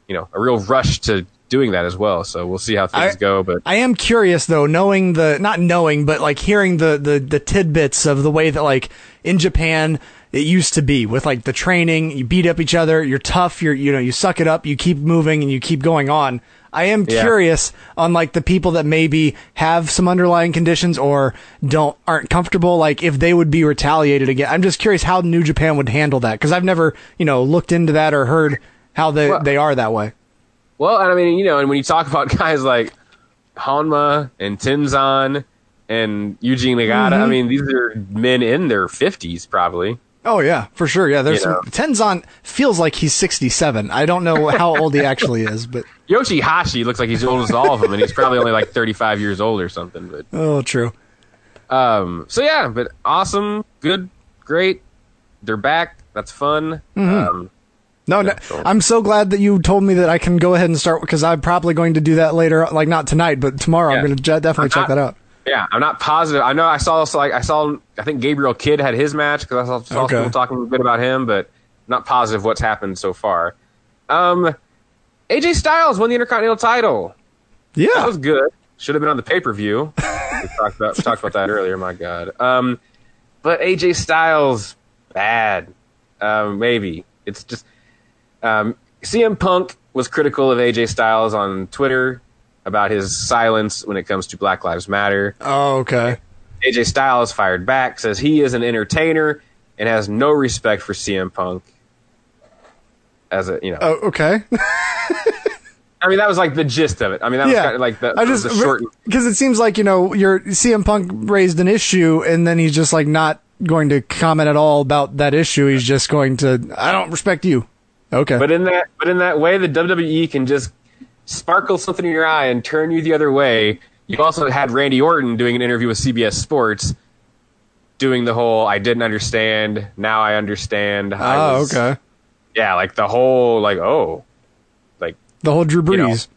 you know, a real rush to doing that as well. So we'll see how things I- go. But I am curious though, knowing the not knowing, but like hearing the the the tidbits of the way that like in Japan it used to be with like the training, you beat up each other, you're tough, you're you know you suck it up, you keep moving and you keep going on. I am Yeah. curious on like the people that maybe have some underlying conditions or don't aren't comfortable, like if they would be retaliated again. I'm just curious how New Japan would handle that because I've never you know looked into that or heard how they they are that way. Well, I mean, you know, and when you talk about guys like Honma and Tenzan and Eugene Nagata, I Mhm. mean, these are men in their 50s probably. Oh yeah, for sure. Yeah, there's You know. some, Tenzan feels like he's 67. I don't know how old he actually is, but Yoshihashi looks like he's old as all of them, and he's probably only like 35 years old or something. But oh, true. um, so yeah, but awesome, good, great. They're back. That's fun. Mhm. Um, No, no, I'm so glad that you told me that I can go ahead and start because I'm probably going to do that later, like not tonight, but tomorrow. I'm going to definitely check that out. Yeah, I'm not positive. I know I saw also like I saw I think Gabriel Kidd had his match because I saw, saw Okay. people talking a bit about him, but not positive what's happened so far. Um, AJ Styles won the Intercontinental title. Yeah, that was good. Should have been on the pay per view. we talked about we talked about that earlier. My God. Um, but AJ Styles bad. Um, maybe it's just um, CM Punk was critical of AJ Styles on Twitter about his silence when it comes to Black Lives Matter. Oh, okay. AJ Styles fired back, says he is an entertainer and has no respect for CM Punk. As a you know, Oh, okay. I mean that was like the gist of it. I mean that was kind of like the, I just the short. because it seems like you know your CM Punk raised an issue and then he's just like not going to comment at all about that issue. He's just going to I don't respect you. Okay. But in that, but in that way, the WWE can just sparkle something in your eye and turn you the other way. You also had Randy Orton doing an interview with CBS Sports, doing the whole "I didn't understand, now I understand." I Oh, was-" okay. Yeah, like the whole like oh, like The whole Drew You know. Brees.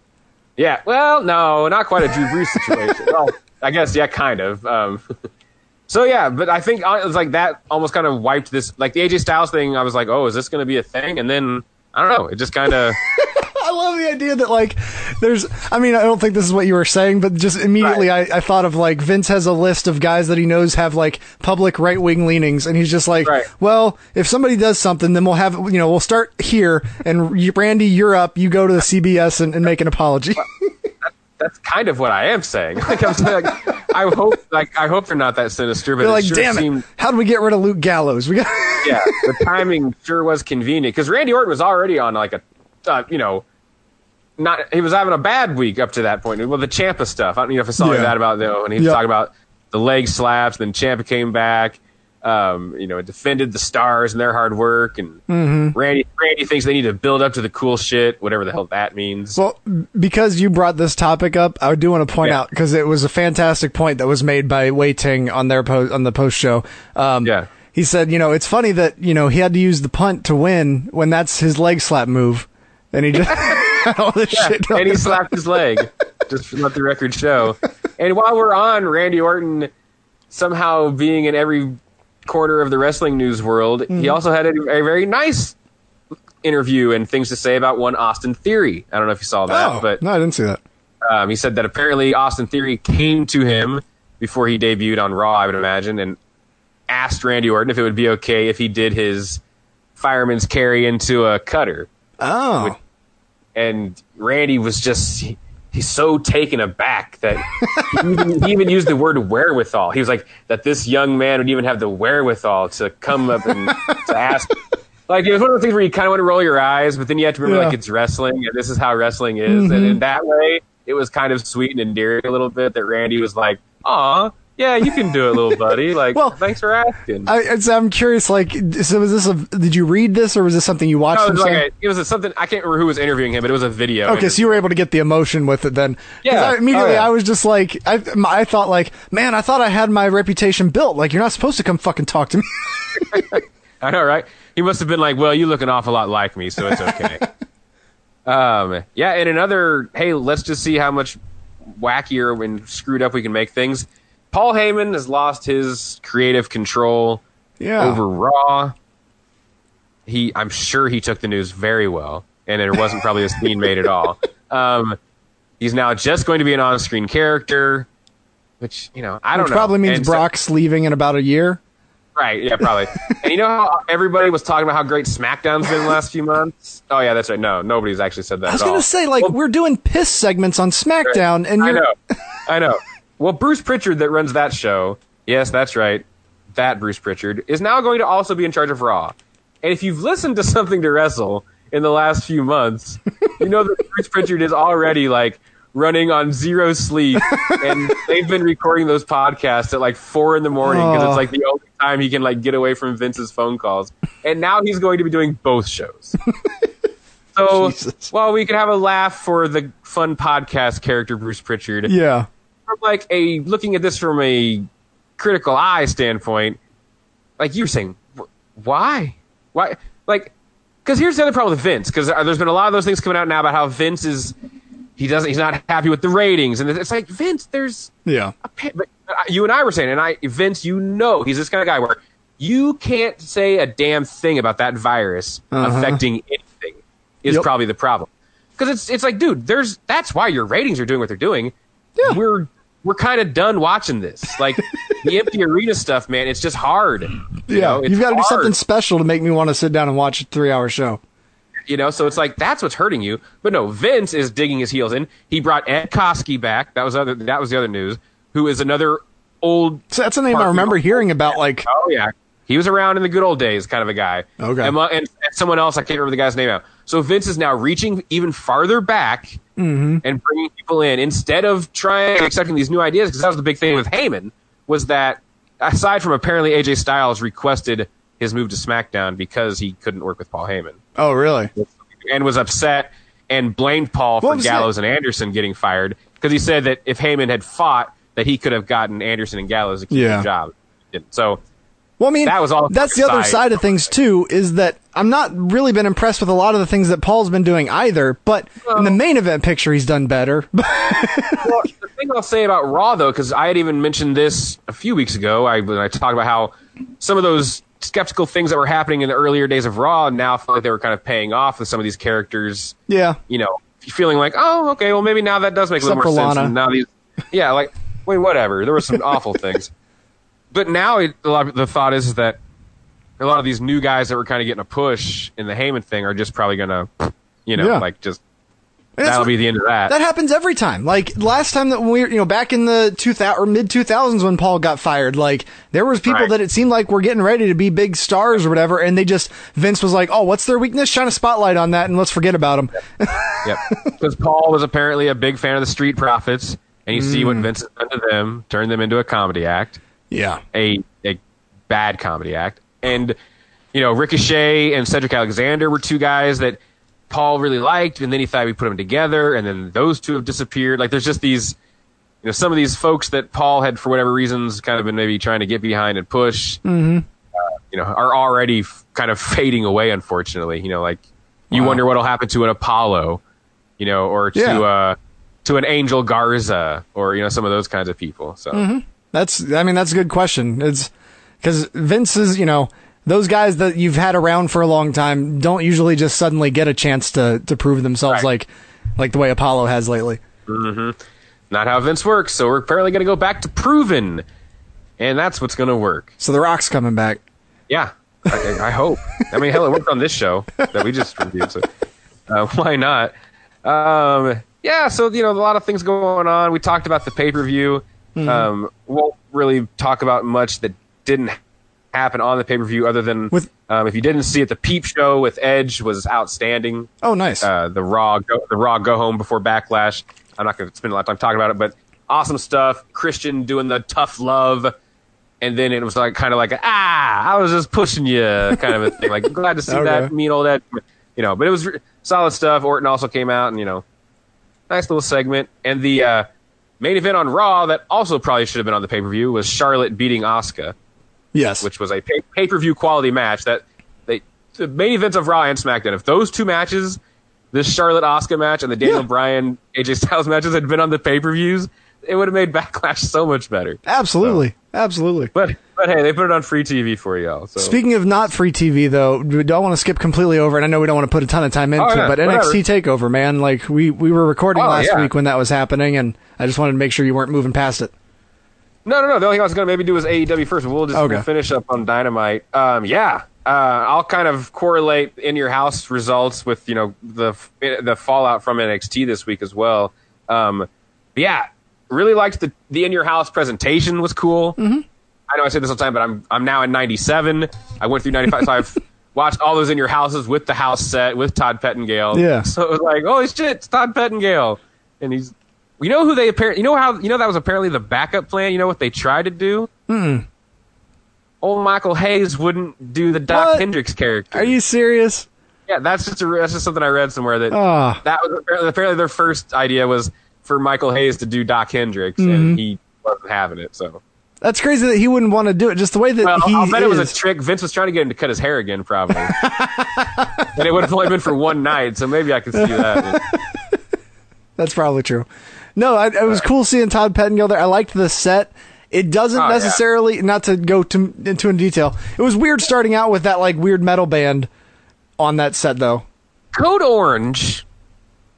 yeah. Well, no, not quite a Drew Brees situation. well, I guess yeah, kind of. Um, So yeah, but I think uh, it was like that almost kind of wiped this like the AJ Styles thing. I was like, oh, is this going to be a thing? And then I don't know, it just kind of. I love the idea that like there's I mean I don't think this is what you were saying but just immediately I, I thought of like Vince has a list of guys that he knows have like public right wing leanings and he's just like well if somebody does something then we'll have you know we'll start here and Randy you're up you go to the CBS and, and make an apology. That's kind of what I am saying. Like I'm saying, like, I hope like I hope they're not that sinister, but they're like sure damn seemed it. how do we get rid of Luke Gallows? We got yeah, the timing sure was convenient because Randy Orton was already on like a, uh, you know, not he was having a bad week up to that point. Well, the Ciampa stuff. I don't know if I saw Yeah. that about though, and he was Yep. talking about the leg slaps. Then Ciampa came back, um, you know, defended the stars and their hard work, and Mhm. Randy Randy thinks they need to build up to the cool shit, whatever the hell that means. Well, because you brought this topic up, I do want to point out because it was a fantastic point that was made by Wei Ting on their post on the post show. Um, yeah, he said, you know, it's funny that you know he had to use the punt to win when that's his leg slap move, and he just all this Yeah, shit. and he slapped his leg, just to let the record show. And while we're on Randy Orton somehow being in every corner of the wrestling news world, he Mhm. also had a, a very nice interview and things to say about one Austin Theory. I don't know if you saw that, Oh, but no, I didn't see that. um, he said that apparently Austin Theory came to him before he debuted on Raw, I would imagine, and asked Randy Orton if it would be okay if he did his fireman's carry into a cutter. Oh. And Randy was just. he- He's so taken aback that he even, he even used the word wherewithal. He was like that this young man would even have the wherewithal to come up and to ask. Like it was one of those things where you kind of want to roll your eyes, but then you have to remember Yeah. like it's wrestling and this is how wrestling is. And Mhm. in that way, it was kind of sweet and endearing a little bit that Randy was like, "Aw, yeah, you can do it, little buddy. Like, well, thanks for asking." I, it's, I'm curious. Like, so was this a? Did you read this, or was this something you watched? No, it was like a, it was a, something I can't remember who was interviewing him, but it was a video. Okay, so you were able to get the emotion with it then. Yeah. I, immediately, Oh, yeah. I was just like, I, I thought like, man, I thought I had my reputation built. Like, you're not supposed to come fucking talk to me. I know, right? He must have been like, "Well, you look an awful lot like me, so it's okay." um, yeah, and another, hey, let's just see how much wackier and screwed up we can make things. Paul Heyman has lost his creative control Yeah. over Raw. He, I'm sure he took the news very well, and it wasn't probably a scene made at all. Um, he's now just going to be an on-screen character, which you know I don't Which know. probably means And so- Brock's leaving in about a year. Right, yeah, probably. and you know how everybody was talking about how great SmackDown's been the last few months? Oh yeah, that's right. No, nobody's actually said that I was gonna say like we're doing piss segments on SmackDown, and I you're know. I know. Well, Bruce Prichard that runs that show, yes, that's right. That Bruce Prichard is now going to also be in charge of Raw. And if you've listened to something to wrestle in the last few months, you know that Bruce Prichard is already like running on zero sleep, and they've been recording those podcasts at like four in the morning because Oh. it's like the only time he can like get away from Vince's phone calls. And now he's going to be doing both shows. So well, we can have a laugh for the fun podcast character Bruce Prichard, yeah. From like a looking at this from a critical eye standpoint, like you were saying, why, why, like, because here's the other problem with Vince, because there's been a lot of those things coming out now about how Vince is he doesn't he's not happy with the ratings, and it's like Vince, there's Yeah. but uh, you and I were saying, and I Vince, you know, he's this kind of guy where you can't say a damn thing about that virus Uh-huh. affecting anything is Yep. probably the problem. Because it's it's like, dude, there's that's why your ratings are doing what they're doing. Yeah. We're we're kind of done watching this. Like the empty arena stuff, man. It's just hard. You Yeah, know, it's you've got to do something special to make me want to sit down and watch a three-hour show. You know, so it's like that's what's hurting you. But no, Vince is digging his heels in. He brought Ed Koskey back. That was other. That was the other news. Who is another old? So that's a name I remember hearing about. Like, Oh yeah, he was around in the good old days, kind of a guy. Okay. And, and, and someone else, I can't remember the guy's name now. So Vince is now reaching even farther back Mhm. and bringing people in instead of trying accepting these new ideas. Because that was the big thing with Heyman was that aside from apparently AJ Styles requested his move to SmackDown because he couldn't work with Paul Heyman oh really? and was upset and blamed Paul for was Gallows and Anderson getting fired because he said that if Heyman had fought, that he could have gotten Anderson and Gallows to keep Yeah. the job. So Well, I mean, that was all. That's the other side of things too. Is that I'm not really been impressed with a lot of the things that Paul's been doing either. But in the main event picture, he's done better. well, the thing I'll say about Raw though, because I had even mentioned this a few weeks ago. I when I talked about how some of those skeptical things that were happening in the earlier days of Raw now I feel like they were kind of paying off with some of these characters. yeah. You know, feeling like, oh, okay, well maybe now that does make a little more sense. Now these, yeah, like, wait, whatever. There were some awful things, but now it, a lot of, the thought is that a lot of these new guys that were kind of getting a push in the Heyman thing are just probably gonna, you know, Yeah. like just that'll what- be the end of that. That happens every time. Like last time that we were, you know, back in the 2000 or mid 2000s when Paul got fired, like there was people that it seemed like were getting ready to be big stars or whatever, and they just Vince was like, "Oh, what's their weakness? Shine a spotlight on that, and let's forget about them." Yep. Because Paul was apparently a big fan of the Street Profits, and you see what Mm. Vince has done to them, turned them into a comedy act. Yeah. A a bad comedy act. And you know, Ricochet and Cedric Alexander were two guys that Paul really liked, and then he thought we put them together, and then those two have disappeared. Like there's just these you know, some of these folks that Paul had for whatever reasons kind of been maybe trying to get behind and push Mm-hmm. you know, are already f- kind of fading away, unfortunately. You know, like you wonder what'll happen to an Apollo, you know, or to Yeah. uh, to an Angel Garza, or you know, some of those kinds of people. So hmm That's, I mean, that's a good question. It's because Vince is, you know, those guys that you've had around for a long time don't usually just suddenly get a chance to to prove themselves like like the way Apollo has lately. hmm not how Vince works. So we're apparently going to go back to proven, and that's what's going to work. So the Rock's coming back. Yeah, I, I hope. I mean, hell, it worked on this show that we just reviewed. So uh, why not? Um, yeah, so you know, a lot of things going on. We talked about the pay per view. Mhm. Um, won't really talk about much that didn't happen on the pay per view, other than with, um, if you didn't see it, the Peep Show with Edge was outstanding. Oh, nice. Uh, the Raw, go, the Raw go home before Backlash. I'm not going to spend a lot of time talking about it, but awesome stuff. Christian doing the tough love, and then it was like kind of like ah, I was just pushing you kind of a thing. Like glad to see Okay. that mean all that, you know. But it was re- solid stuff. Orton also came out, and you know, nice little segment. And the uh, main event on Raw that also probably should have been on the pay per view was Charlotte beating Asuka. Yes, which was a pay per view quality match. That they the main events of Raw and SmackDown. If those two matches, this Charlotte Asuka match and the Daniel Bryan AJ Styles matches had been on the pay per views, it would have made Backlash so much better. Absolutely, absolutely. But but hey, they put it on free TV for y'all. So Speaking of not free TV, though, we don't want to skip completely over, and I know we don't want to put a ton of time into Oh, yeah, it, but whatever. NXT Takeover, man, like we we were recording Oh, last yeah. week when that was happening, and I just wanted to make sure you weren't moving past it. No, no, no. The only thing I was going to maybe do was AEW first, we'll just Okay. finish up on Dynamite. Um, yeah, uh, I'll kind of correlate in your house results with you know the the fallout from NXT this week as well. Um, yeah, really liked the the in your house presentation was cool. Mm-hmm. I know I say this all the time, but I'm I'm now in '97. I went through '95, so I've watched all those in your houses with the house set with Todd Pettengill. Yeah. So it was like, holy shit, it's Todd Pettengill, and he's. You know who they apparently? You know how? You know that was apparently the backup plan. You know what they tried to do? Hmm. Old Michael Hayes wouldn't do the Doc Hendrix character. Are you serious? Yeah, that's just a, that's just something I read somewhere that Ah. that was apparently, apparently their first idea was for Michael Hayes to do Doc Hendrix, Mhm. and he wasn't having it. So That's crazy that he wouldn't want to do it. Just the way that well, he I'll bet is. it was a trick. Vince was trying to get him to cut his hair again, probably, and it would have only been for one night. So maybe I could see that. That's probably true. No, I, it was cool seeing Todd Pettengill there. I liked the set. It doesn't Oh, yeah. necessarily, not to go to, into in detail. It was weird starting out with that like weird metal band on that set, though. Code Orange,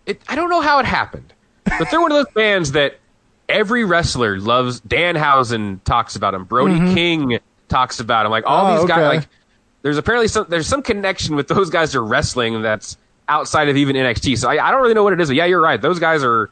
it, I don't know how it happened, but they're one of those bands that every wrestler loves. Danhausen talks about them. Brody Mhm. King talks about them. Like all Oh, these guys, okay. like there's apparently some there's some connection with those guys are wrestling that's outside of even NXT. So I, I don't really know what it is, but yeah, you're right. Those guys are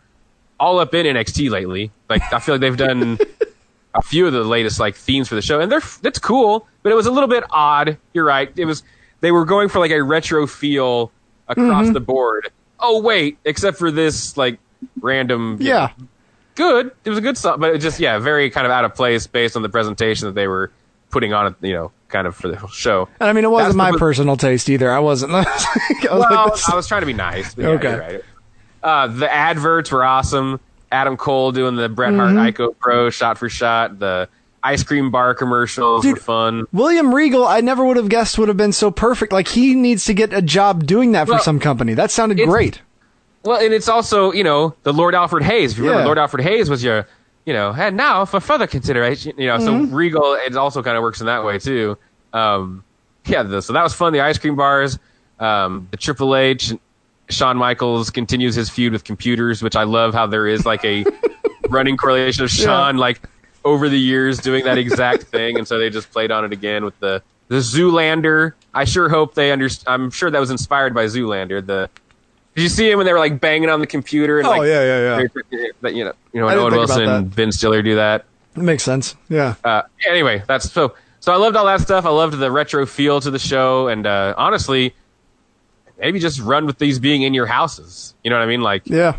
all up in NXT lately. Like I feel like they've done a few of the latest like themes for the show, and they're that's cool. But it was a little bit odd. You're right. It was they were going for like a retro feel across Mhm. the board. Oh wait, except for this like random. Yeah. know, good. It was a good song, but it just yeah, very kind of out of place based on the presentation that they were putting on. You know, kind of for the show. And I mean, it wasn't That's my the- personal taste either. I wasn't. I was like, well, this- I was trying to be nice. Yeah, Okay. right. Uh, the adverts were awesome. Adam Cole doing the Bret Hart Mhm. Ico Pro shot for shot. The ice cream bar commercials were fun. William Regal, I never would have guessed would have been so perfect. Like he needs to get a job doing that for Well, some company. That sounded great. Well, and it's also you know the Lord Alfred Hayes. If you remember, Yeah. Lord Alfred Hayes was your you know, and now for further consideration, you know, so Mhm. Regal it also kind of works in that way too. Um, yeah, the, so that was fun. The ice cream bars, um, the Triple H, Shawn Michaels continues his feud with computers, which I love how there is like a running correlation of Yeah. Shawn like over the years doing that exact thing, and so they just played on it again with the the Zoolander. I sure hope they under. I'm sure that was inspired by Zoolander. The did you see him when they were like banging on the computer? And, Oh, like, yeah, yeah, yeah. That you know, you know, when Owen Wilson and. Ben Stiller do that. It makes sense. Yeah. Uh, anyway, that's so. So I loved all that stuff. I loved the retro feel to the show, and uh, honestly, maybe just run with these being in your houses. You know what I mean? Like Yeah.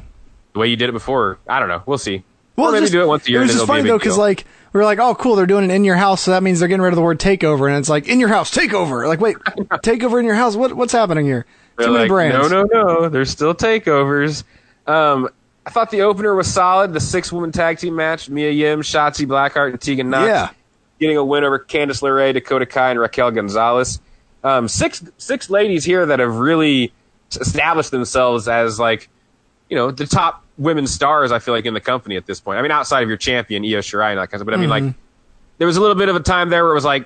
the way you did it before. I don't know. We'll see. Well, or maybe just- do it once a year. It was just funny though, because like we were like, oh, cool, they're doing it in your house, so that means they're getting rid of the word takeover, and it's like in your house, takeover. Like, wait, takeover in your house? What what's happening here? They're Too many brands. No, no, no. There's still takeovers. Um, I thought the opener was solid. The six woman tag team match: Mia Yim, Shotzi Blackheart, and Tegan Nox. Yeah. Getting a win over Candice LeRae, Dakota Kai, and Raquel Gonzalez. Um, six six ladies here that have really established themselves as like, you know, the top women stars. I feel like in the company at this point. I mean, outside of your champion Io Shirai and that kind of. Stuff. But I mean, like, Mhm. there was a little bit of a time there where it was like,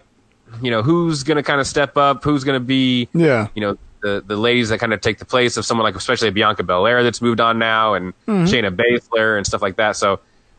you know, who's going to kind of step up? Who's going to be Yeah. you know the the ladies that kind of take the place of someone like especially Bianca Belair that's moved on now and Mhm. Shayna Baszler and stuff like that. So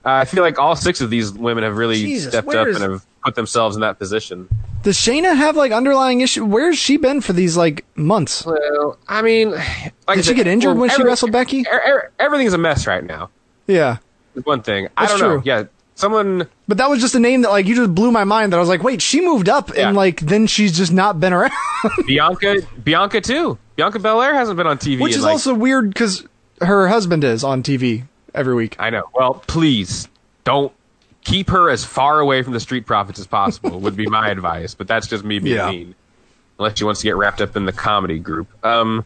uh, I feel like all six of these women have really Jesus, stepped up is- and have put themselves in that position. Does Shayna have like underlying issue? Where's she been for these like months? Well, I mean, like I Did she said, get injured well, when she wrestled Becky? er- er- everything's a mess right now. Yeah. One thing. I That's don't know. true. Yeah, someone. But that was just a name that like you just blew my mind. That I was like, wait, she moved up, Yeah. and like then she's just not been around. Bianca, Bianca too. Bianca Belair hasn't been on TV, Which is like, also weird because her husband is on TV every week. I know. Well, please don't keep her as far away from the Street Profits as possible. would be my advice, but that's just me being Yeah. mean. Unless she wants to get wrapped up in the comedy group. Um,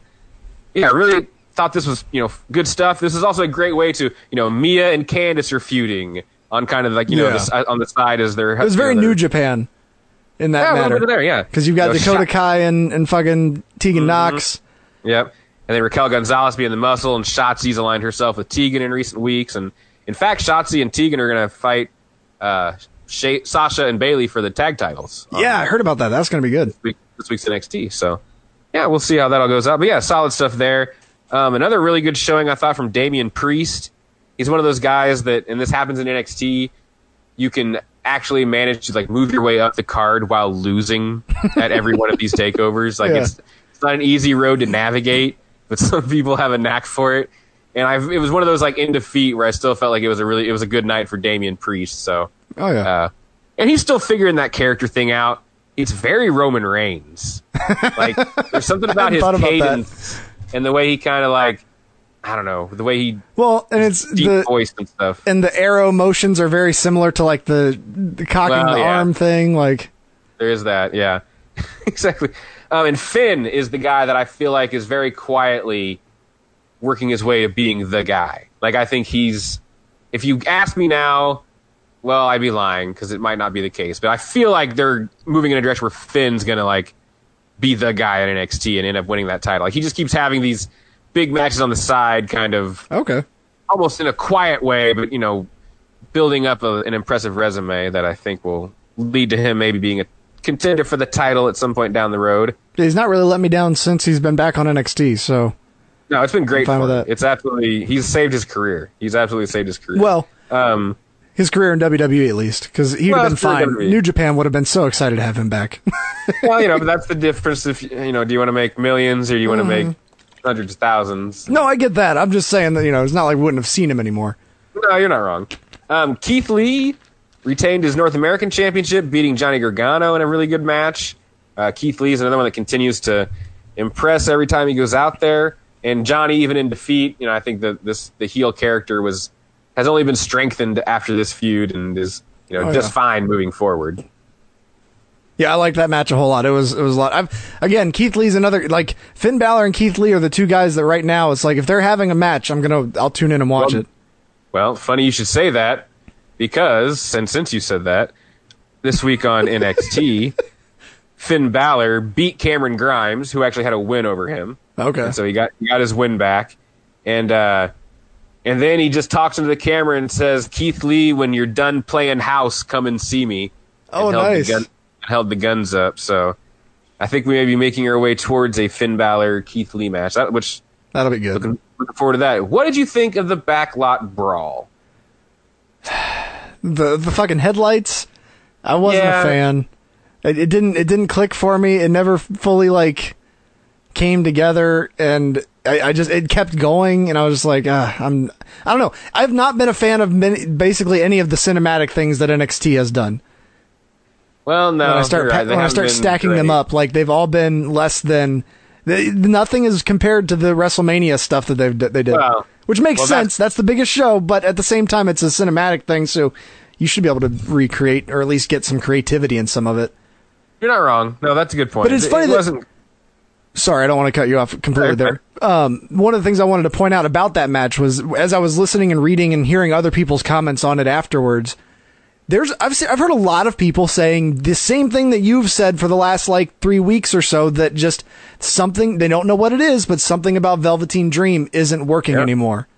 yeah, I really thought this was you know good stuff. This is also a great way to you know Mia and Candice are feuding on kind of like you know Yeah. this, on the side as their It was very you know, New Japan in that Yeah, matter. there, yeah. Because you've got You know, Dakota Kai and, and fucking Tegan Nox. Yep. And then Raquel Gonzalez being the muscle, and Shotzi's aligned herself with Tegan in recent weeks. And in fact, Shotzi and Tegan are going to fight uh, Sha- Sasha and Bayley for the tag titles Yeah, I heard about that. That's going to be good. this, week, this week's NXT. So, yeah, we'll see how that all goes out. But yeah, solid stuff there. Um, another really good showing, I thought, from Damian Priest. He's one of those guys that, and this happens in NXT, you can actually manage to like move your way up the card while losing at every one of these takeovers. Like Yeah. it's it's not an easy road to navigate, but some people have a knack for it. And I it was one of those like in defeat where I still felt like it was a really it was a good night for Damian Priest. So Oh yeah. uh, and he's still figuring that character thing out. It's very Roman Reigns. Like there's something about his thought about cadence and the way he kind of like I don't know the way he Well, and it's deep the voiced and stuff. and the arrow motions are very similar to like the, the cocking Well, the yeah. arm thing. Like, There is that, yeah, exactly. Um, and Finn is the guy that I feel like is very quietly working his way to being the guy. Like I think he's. If you ask me now, well, I'd be lying because it might not be the case. But I feel like they're moving in a direction where Finn's gonna like be the guy at NXT and end up winning that title. Like he just keeps having these big matches on the side, kind of okay, almost in a quiet way, but you know, building up a, an impressive resume that I think will lead to him maybe being a contender for the title at some point down the road. he's not really let me down since he's been back on NXT. So, No, it's been great. fine for with him. that. It's absolutely he's saved his career. He's absolutely saved his career. well, um, his career in WWE at least, because he'd Well, have been fine. WWE. New Japan would have been so excited to have him back. well, you know, but that's the difference. If you know, do you want to make millions or do you want to Mhm. make hundreds of thousands? no, I get that. I'm just saying that you know it's not like we wouldn't have seen him anymore. No, you're not wrong. Um, Keith Lee retained his North American Championship, beating Johnny Gargano in a really good match. Uh, Keith Lee is another one that continues to impress every time he goes out there. And Johnny, even in defeat, you know, I think that this the heel character was has only been strengthened after this feud and is you know Oh, just yeah. fine moving forward. Yeah, I liked that match a whole lot. It was it was a lot. I've, again, Keith Lee's another like Finn Balor and Keith Lee are the two guys that right now it's like if they're having a match, I'm gonna I'll tune in and watch Well, it. Well, funny you should say that because, and since you said that, this week on NXT, Finn Balor beat Cameron Grimes, who actually had a win over him. Okay. And so he got he got his win back, and uh, and then he just talks into the camera and says, "Keith Lee, when you're done playing house, come and see me." Oh, and held nice. Gun, held the guns up. So I think we may be making our way towards a Finn Balor Keith Lee match. That which That'll be good. looking, looking forward to that. What did you think of the backlot brawl? the the fucking headlights. I wasn't Yeah. a fan. It, it didn't it didn't click for me. It never fully like came together, and I, I just it kept going, and I was just like, ah, I'm I don't know. I've not been a fan of many, basically any of the cinematic things that NXT has done. Well, no, when I start right. when I start stacking them up, like they've all been less than. They, nothing is compared to the WrestleMania stuff that they've they did, Well, which makes well, sense. That's the biggest show, but at the same time, it's a cinematic thing, so you should be able to recreate or at least get some creativity in some of it. You're not wrong. No, that's a good point. But it's It- funny it that- wasn't. Sorry, I don't want to cut you off completely there. Um, one of the things I wanted to point out about that match was as I was listening and reading and hearing other people's comments on it afterwards. There's I've I've heard a lot of people saying the same thing that you've said for the last like three weeks or so. That just something they don't know what it is, but something about Velveteen Dream isn't working anymore.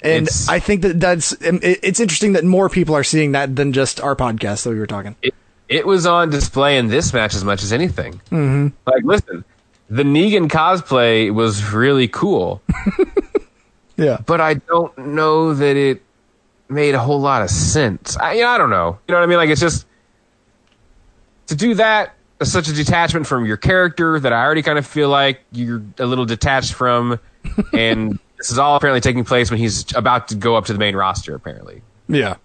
And It's- I think that that's it's interesting that more people are seeing that than just our podcast that we were talking. It, it was on display in this match as much as anything. Mm-hmm. Like, listen, the Negan cosplay was really cool, Yeah, but I don't know that it made a whole lot of sense. I, you know, I don't know. You know what I mean? Like, it's just to do that. is Such a detachment from your character that I already kind of feel like you're a little detached from, and this is all apparently taking place when he's about to go up to the main roster. Apparently, yeah,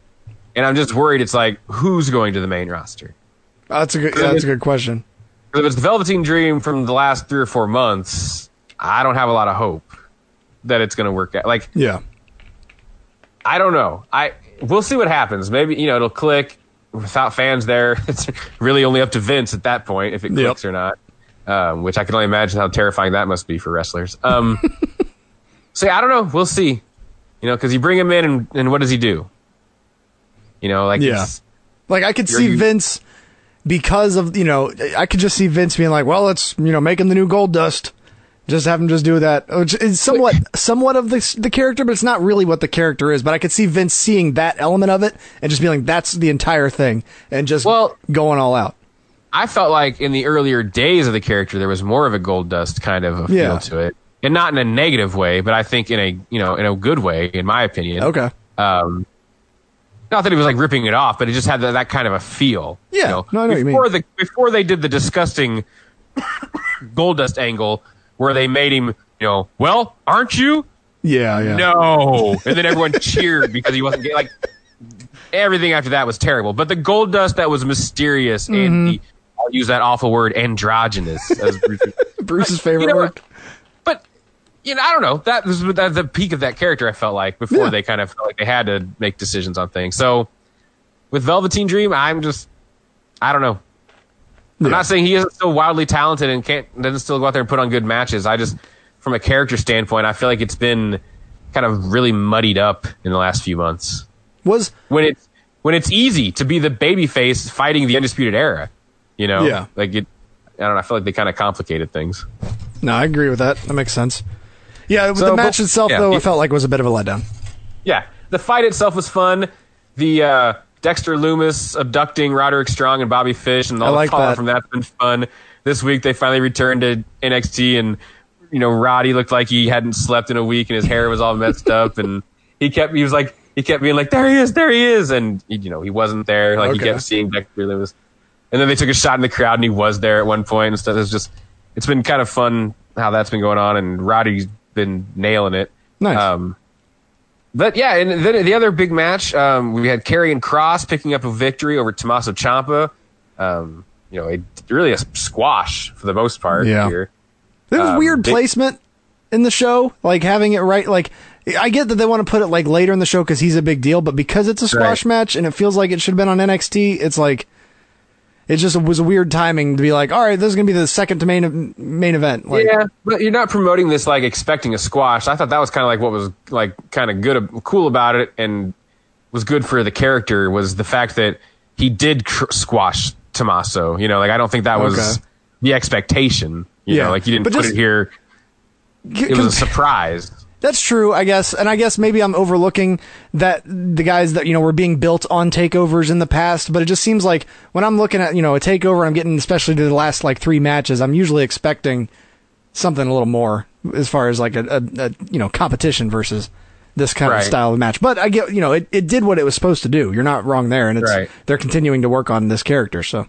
and I'm just worried. It's like who's going to the main roster? that's a good that's a good question. If it's the Velveteen Dream from the last three or four months, I don't have a lot of hope that it's going to work out. Like, Yeah, I don't know. I we'll see what happens. Maybe you know it'll click without fans there. It's really only up to Vince at that point if it Yep. clicks or not. Um, which I can only imagine how terrifying that must be for wrestlers. Um, so yeah, I don't know. We'll see. You know, because you bring him in and, and what does he do? You know, like Yeah. Like I could see you- Vince because of you know I could just see Vince being like, well, let's you know make him the new Goldust. Just have him just do that, which is somewhat somewhat of the the character, but it's not really what the character is. But I could see Vince seeing that element of it and just being like, that's the entire thing, and just well, going all out. I felt like in the earlier days of the character, there was more of a Goldust kind of a feel Yeah. to it, and not in a negative way, but I think in a you know in a good way, in my opinion. Okay. Um, not that he was like ripping it off, but it just had that, that kind of a feel. Yeah. You know? No, I know before the before they did the disgusting Goldust angle where they made him, you know, well, aren't you? Yeah, yeah. No, and then everyone cheered because he wasn't gay. Like everything after that was terrible. But the Goldust that was mysterious Mhm. and the, I'll use that awful word androgynous as Bruce, Bruce's favorite You know word. But you know, I don't know. That was that, the peak of that character. I felt like before Yeah. they kind of felt like they had to make decisions on things. So with Velveteen Dream, I'm just I don't know. I'm not saying he isn't still wildly talented and can't doesn't still go out there and put on good matches. I just from a character standpoint, I feel like it's been kind of really muddied up in the last few months. Was when it's when it's easy to be the babyface fighting the undisputed era, you know? Yeah. Like it I don't know, I feel like they kind of complicated things. No, I agree with that. That makes sense. Yeah, So, the match but- itself yeah, though, I felt like was a bit of a letdown. Yeah, the fight itself was fun. The uh, Dexter Lumis abducting Roderick Strong and Bobby Fish and I all like the fallout that. from that's been fun. This week they finally returned to NXT and you know Roddy looked like he hadn't slept in a week and his hair was all messed up and he kept he was like he kept being like there he is there he is and you know he wasn't there like he kept seeing Dexter Lumis and then they took a shot in the crowd and he was there at one point and stuff. It's just it's been kind of fun how that's been going on and Roddy's been nailing it. Nice. Um, but yeah, and then the other big match, um, we had Karrion Kross picking up a victory over Tommaso Ciampa. Um, you know, it, really a squash for the most part Yeah. here. There was Um, weird big- placement in the show, like having it right. Like I get that they want to put it like later in the show because he's a big deal, but because it's a squash Right. match and it feels like it should have been on NXT, it's like it just was a weird timing to be like, all right, this is gonna be the second to main main event. Like, yeah, but you're not promoting this like expecting a squash. I thought that was kind of like what was like kind of good, cool about it, and was good for the character was the fact that he did cr- squash Tommaso. You know, like I don't think that was Okay. the expectation. You Yeah. know, like you didn't But put just- it here. It was a surprise. That's true, I guess, and I guess maybe I'm overlooking that the guys that you know were being built on takeovers in the past, but it just seems like when I'm looking at you know a takeover, I'm getting especially to the last like three matches, I'm usually expecting something a little more as far as like a, a, a you know competition versus this kind Right. of style of match. But I get you know it, it did what it was supposed to do. You're not wrong there, and it's Right. they're continuing to work on this character. So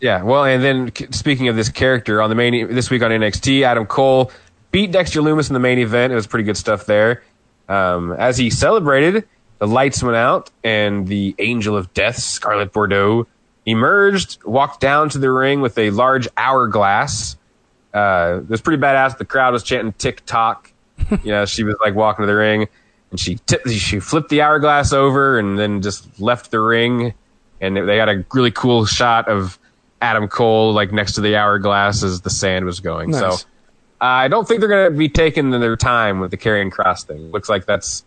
Yeah, well, and then speaking of this character on the main this week on NXT, Adam Cole beat Dexter Lumis in the main event. It was pretty good stuff there. Um, as he celebrated, the lights went out, and the Angel of Death, Scarlett Bordeaux, emerged, walked down to the ring with a large hourglass. Uh, it was pretty badass. The crowd was chanting "Tick Tock." you know, she was like walking to the ring, and she tipped, she flipped the hourglass over, and then just left the ring. And they got a really cool shot of Adam Cole like next to the hourglass as the sand was going. Nice. So I don't think they're going to be taking their time with the Karrion Kross thing. Looks like that's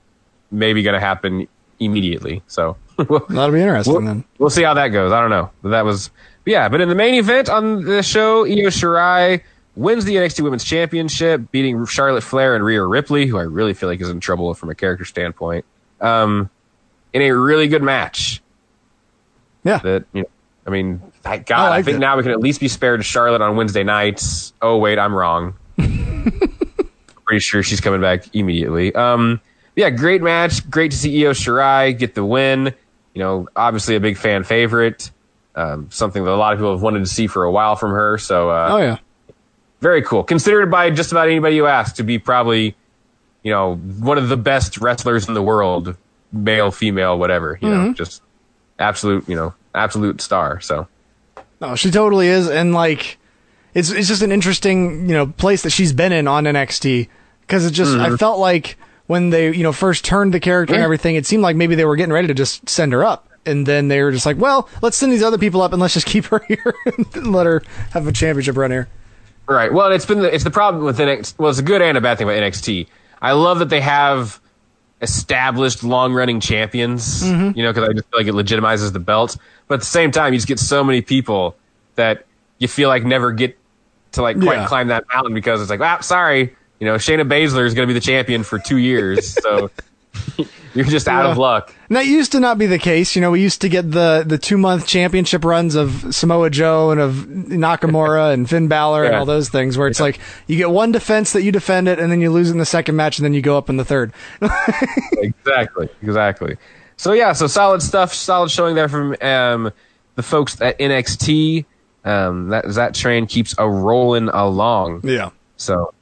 maybe going to happen immediately. So we'll, that'll be interesting we'll, then. we'll see how that goes. I don't know. But that was yeah. But in the main event on the show, Io Shirai wins the NXT Women's Championship, beating Charlotte Flair and Rhea Ripley, who I really feel like is in trouble from a character standpoint. Um, in a really good match. Yeah. That you know, I mean, thank God. I I, think it. now we can at least be spared Charlotte on Wednesday nights. Oh wait, I'm wrong. Pretty sure she's coming back immediately. Um, yeah, great match. Great to see Io Shirai get the win. You know, obviously a big fan favorite. Um, something that a lot of people have wanted to see for a while from her. So, uh, oh yeah, very cool. Considered by just about anybody you ask to be probably, you know, one of the best wrestlers in the world, male, female, whatever. You know, Mhm. just absolute, you know, absolute star. So, No, she totally is, and like, it's it's just an interesting you know place that she's been in on NXT because it just I Mhm. felt like when they you know first turned the character and everything, it seemed like maybe they were getting ready to just send her up, and then they were just like, well, let's send these other people up and let's just keep her here and let her have a championship run here. Right. Well, it's been the, it's the problem with NXT. Well, it's a good and a bad thing about NXT. I love that they have established long running champions. Mhm. You know, because I just feel like it legitimizes the belt. But at the same time, you just get so many people that you feel like never get to like quite Yeah. climb that mountain because it's like, ah, sorry, you know, Shayna Baszler is going to be the champion for two years, so you're just out of luck. And that used to not be the case. You know, we used to get the the two month championship runs of Samoa Joe and of Nakamura and Finn Balor and all those things, where it's like you get one defense that you defend it, and then you lose in the second match, and then you go up in the third. exactly, exactly. So yeah, so solid stuff, solid showing there from um, the folks at NXT. Um, that that train keeps a rolling along. Yeah. So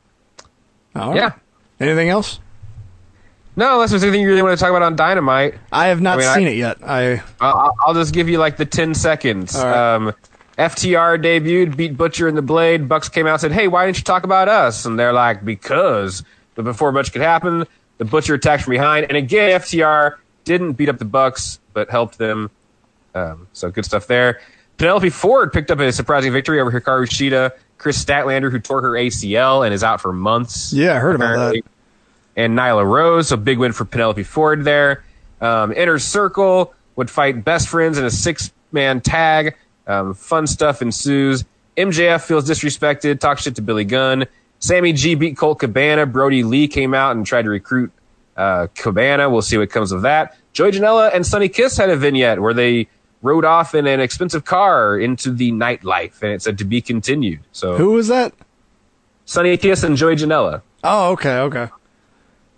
All yeah. Anything else? No, unless there's anything you really want to talk about on Dynamite. I have not I mean, seen I- it yet. I I'll, I'll just give you like the 10 seconds. Right. Um, FTR debuted, beat Butcher in the Blade. Bucks came out and said, Hey, why didn't you talk about us? And they're like, Because. But before much could happen, the Butcher attacked from behind. And again, FTR didn't beat up the Bucks, but helped them. Um, so good stuff there. Penelope Ford picked up a surprising victory over Hikaru Shida. Kris Statlander, who tore her ACL and is out for months. Yeah, I heard about that. And Nyla Rose, a big win for Penelope Ford there. Um, Inner Circle would fight Best Friends in a six man tag. Um, fun stuff ensues. MJF feels disrespected, talks shit to Billy Gunn. Sammy G beat Colt Cabana. Brodie Lee came out and tried to recruit uh, Cabana. We'll see what comes of that. Joey Janela and Sonny Kiss had a vignette where they rode off in an expensive car into the nightlife, and it said to be continued. So who was that? Sonny Kiss and Joey Janela. Oh, okay, okay.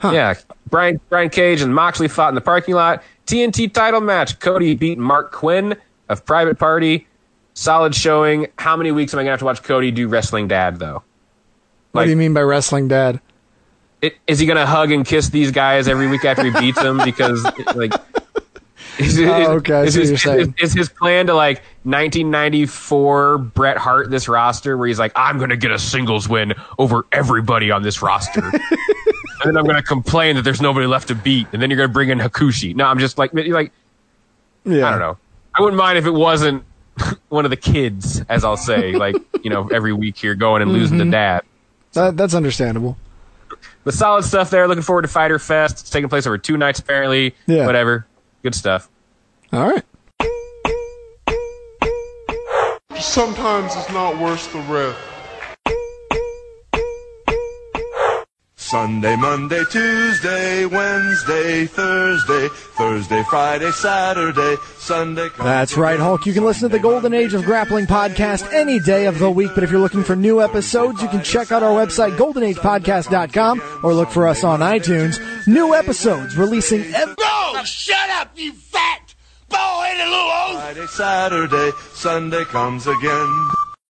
Yeah, Brian Brian Cage and Moxley fought in the parking lot. TNT title match. Cody beat Marq Quen of Private Party. Solid showing. How many weeks am I gonna have to watch Cody do Wrestling Dad though? What do you mean by wrestling dad? It, is he gonna hug and kiss these guys every week after he beats them? Because like, is, is- Oh, okay, is his, is- is his plan to like 1994 Bret Hart this roster where he's like, I'm gonna get a singles win over everybody on this roster, and then I'm gonna complain that there's nobody left to beat, and then you're gonna bring in Hakushi. No, I'm just like, you're like, Yeah. I don't know. I wouldn't mind if it wasn't one of the kids, as I'll say, like you know, every week here going and losing to Mhm. dad. That, that's understandable. The solid stuff there. Looking forward to Fyter Fest. It's taking place over two nights apparently. Yeah. Whatever. Good stuff. All right. Sometimes it's not worth the risk. Sunday, Monday, Tuesday, Wednesday, Thursday, Thursday, Friday, Saturday, Sunday. That's right, Hulk. You can listen to the Golden Age of Grappling podcast any day of the week, but if you're looking for new episodes, you can check out our website, goldenagepodcast.com, or look for us on iTunes. New episodes releasing every. Bro, shut up, you fat bald-headed little oaf! Friday, Saturday, Sunday comes again.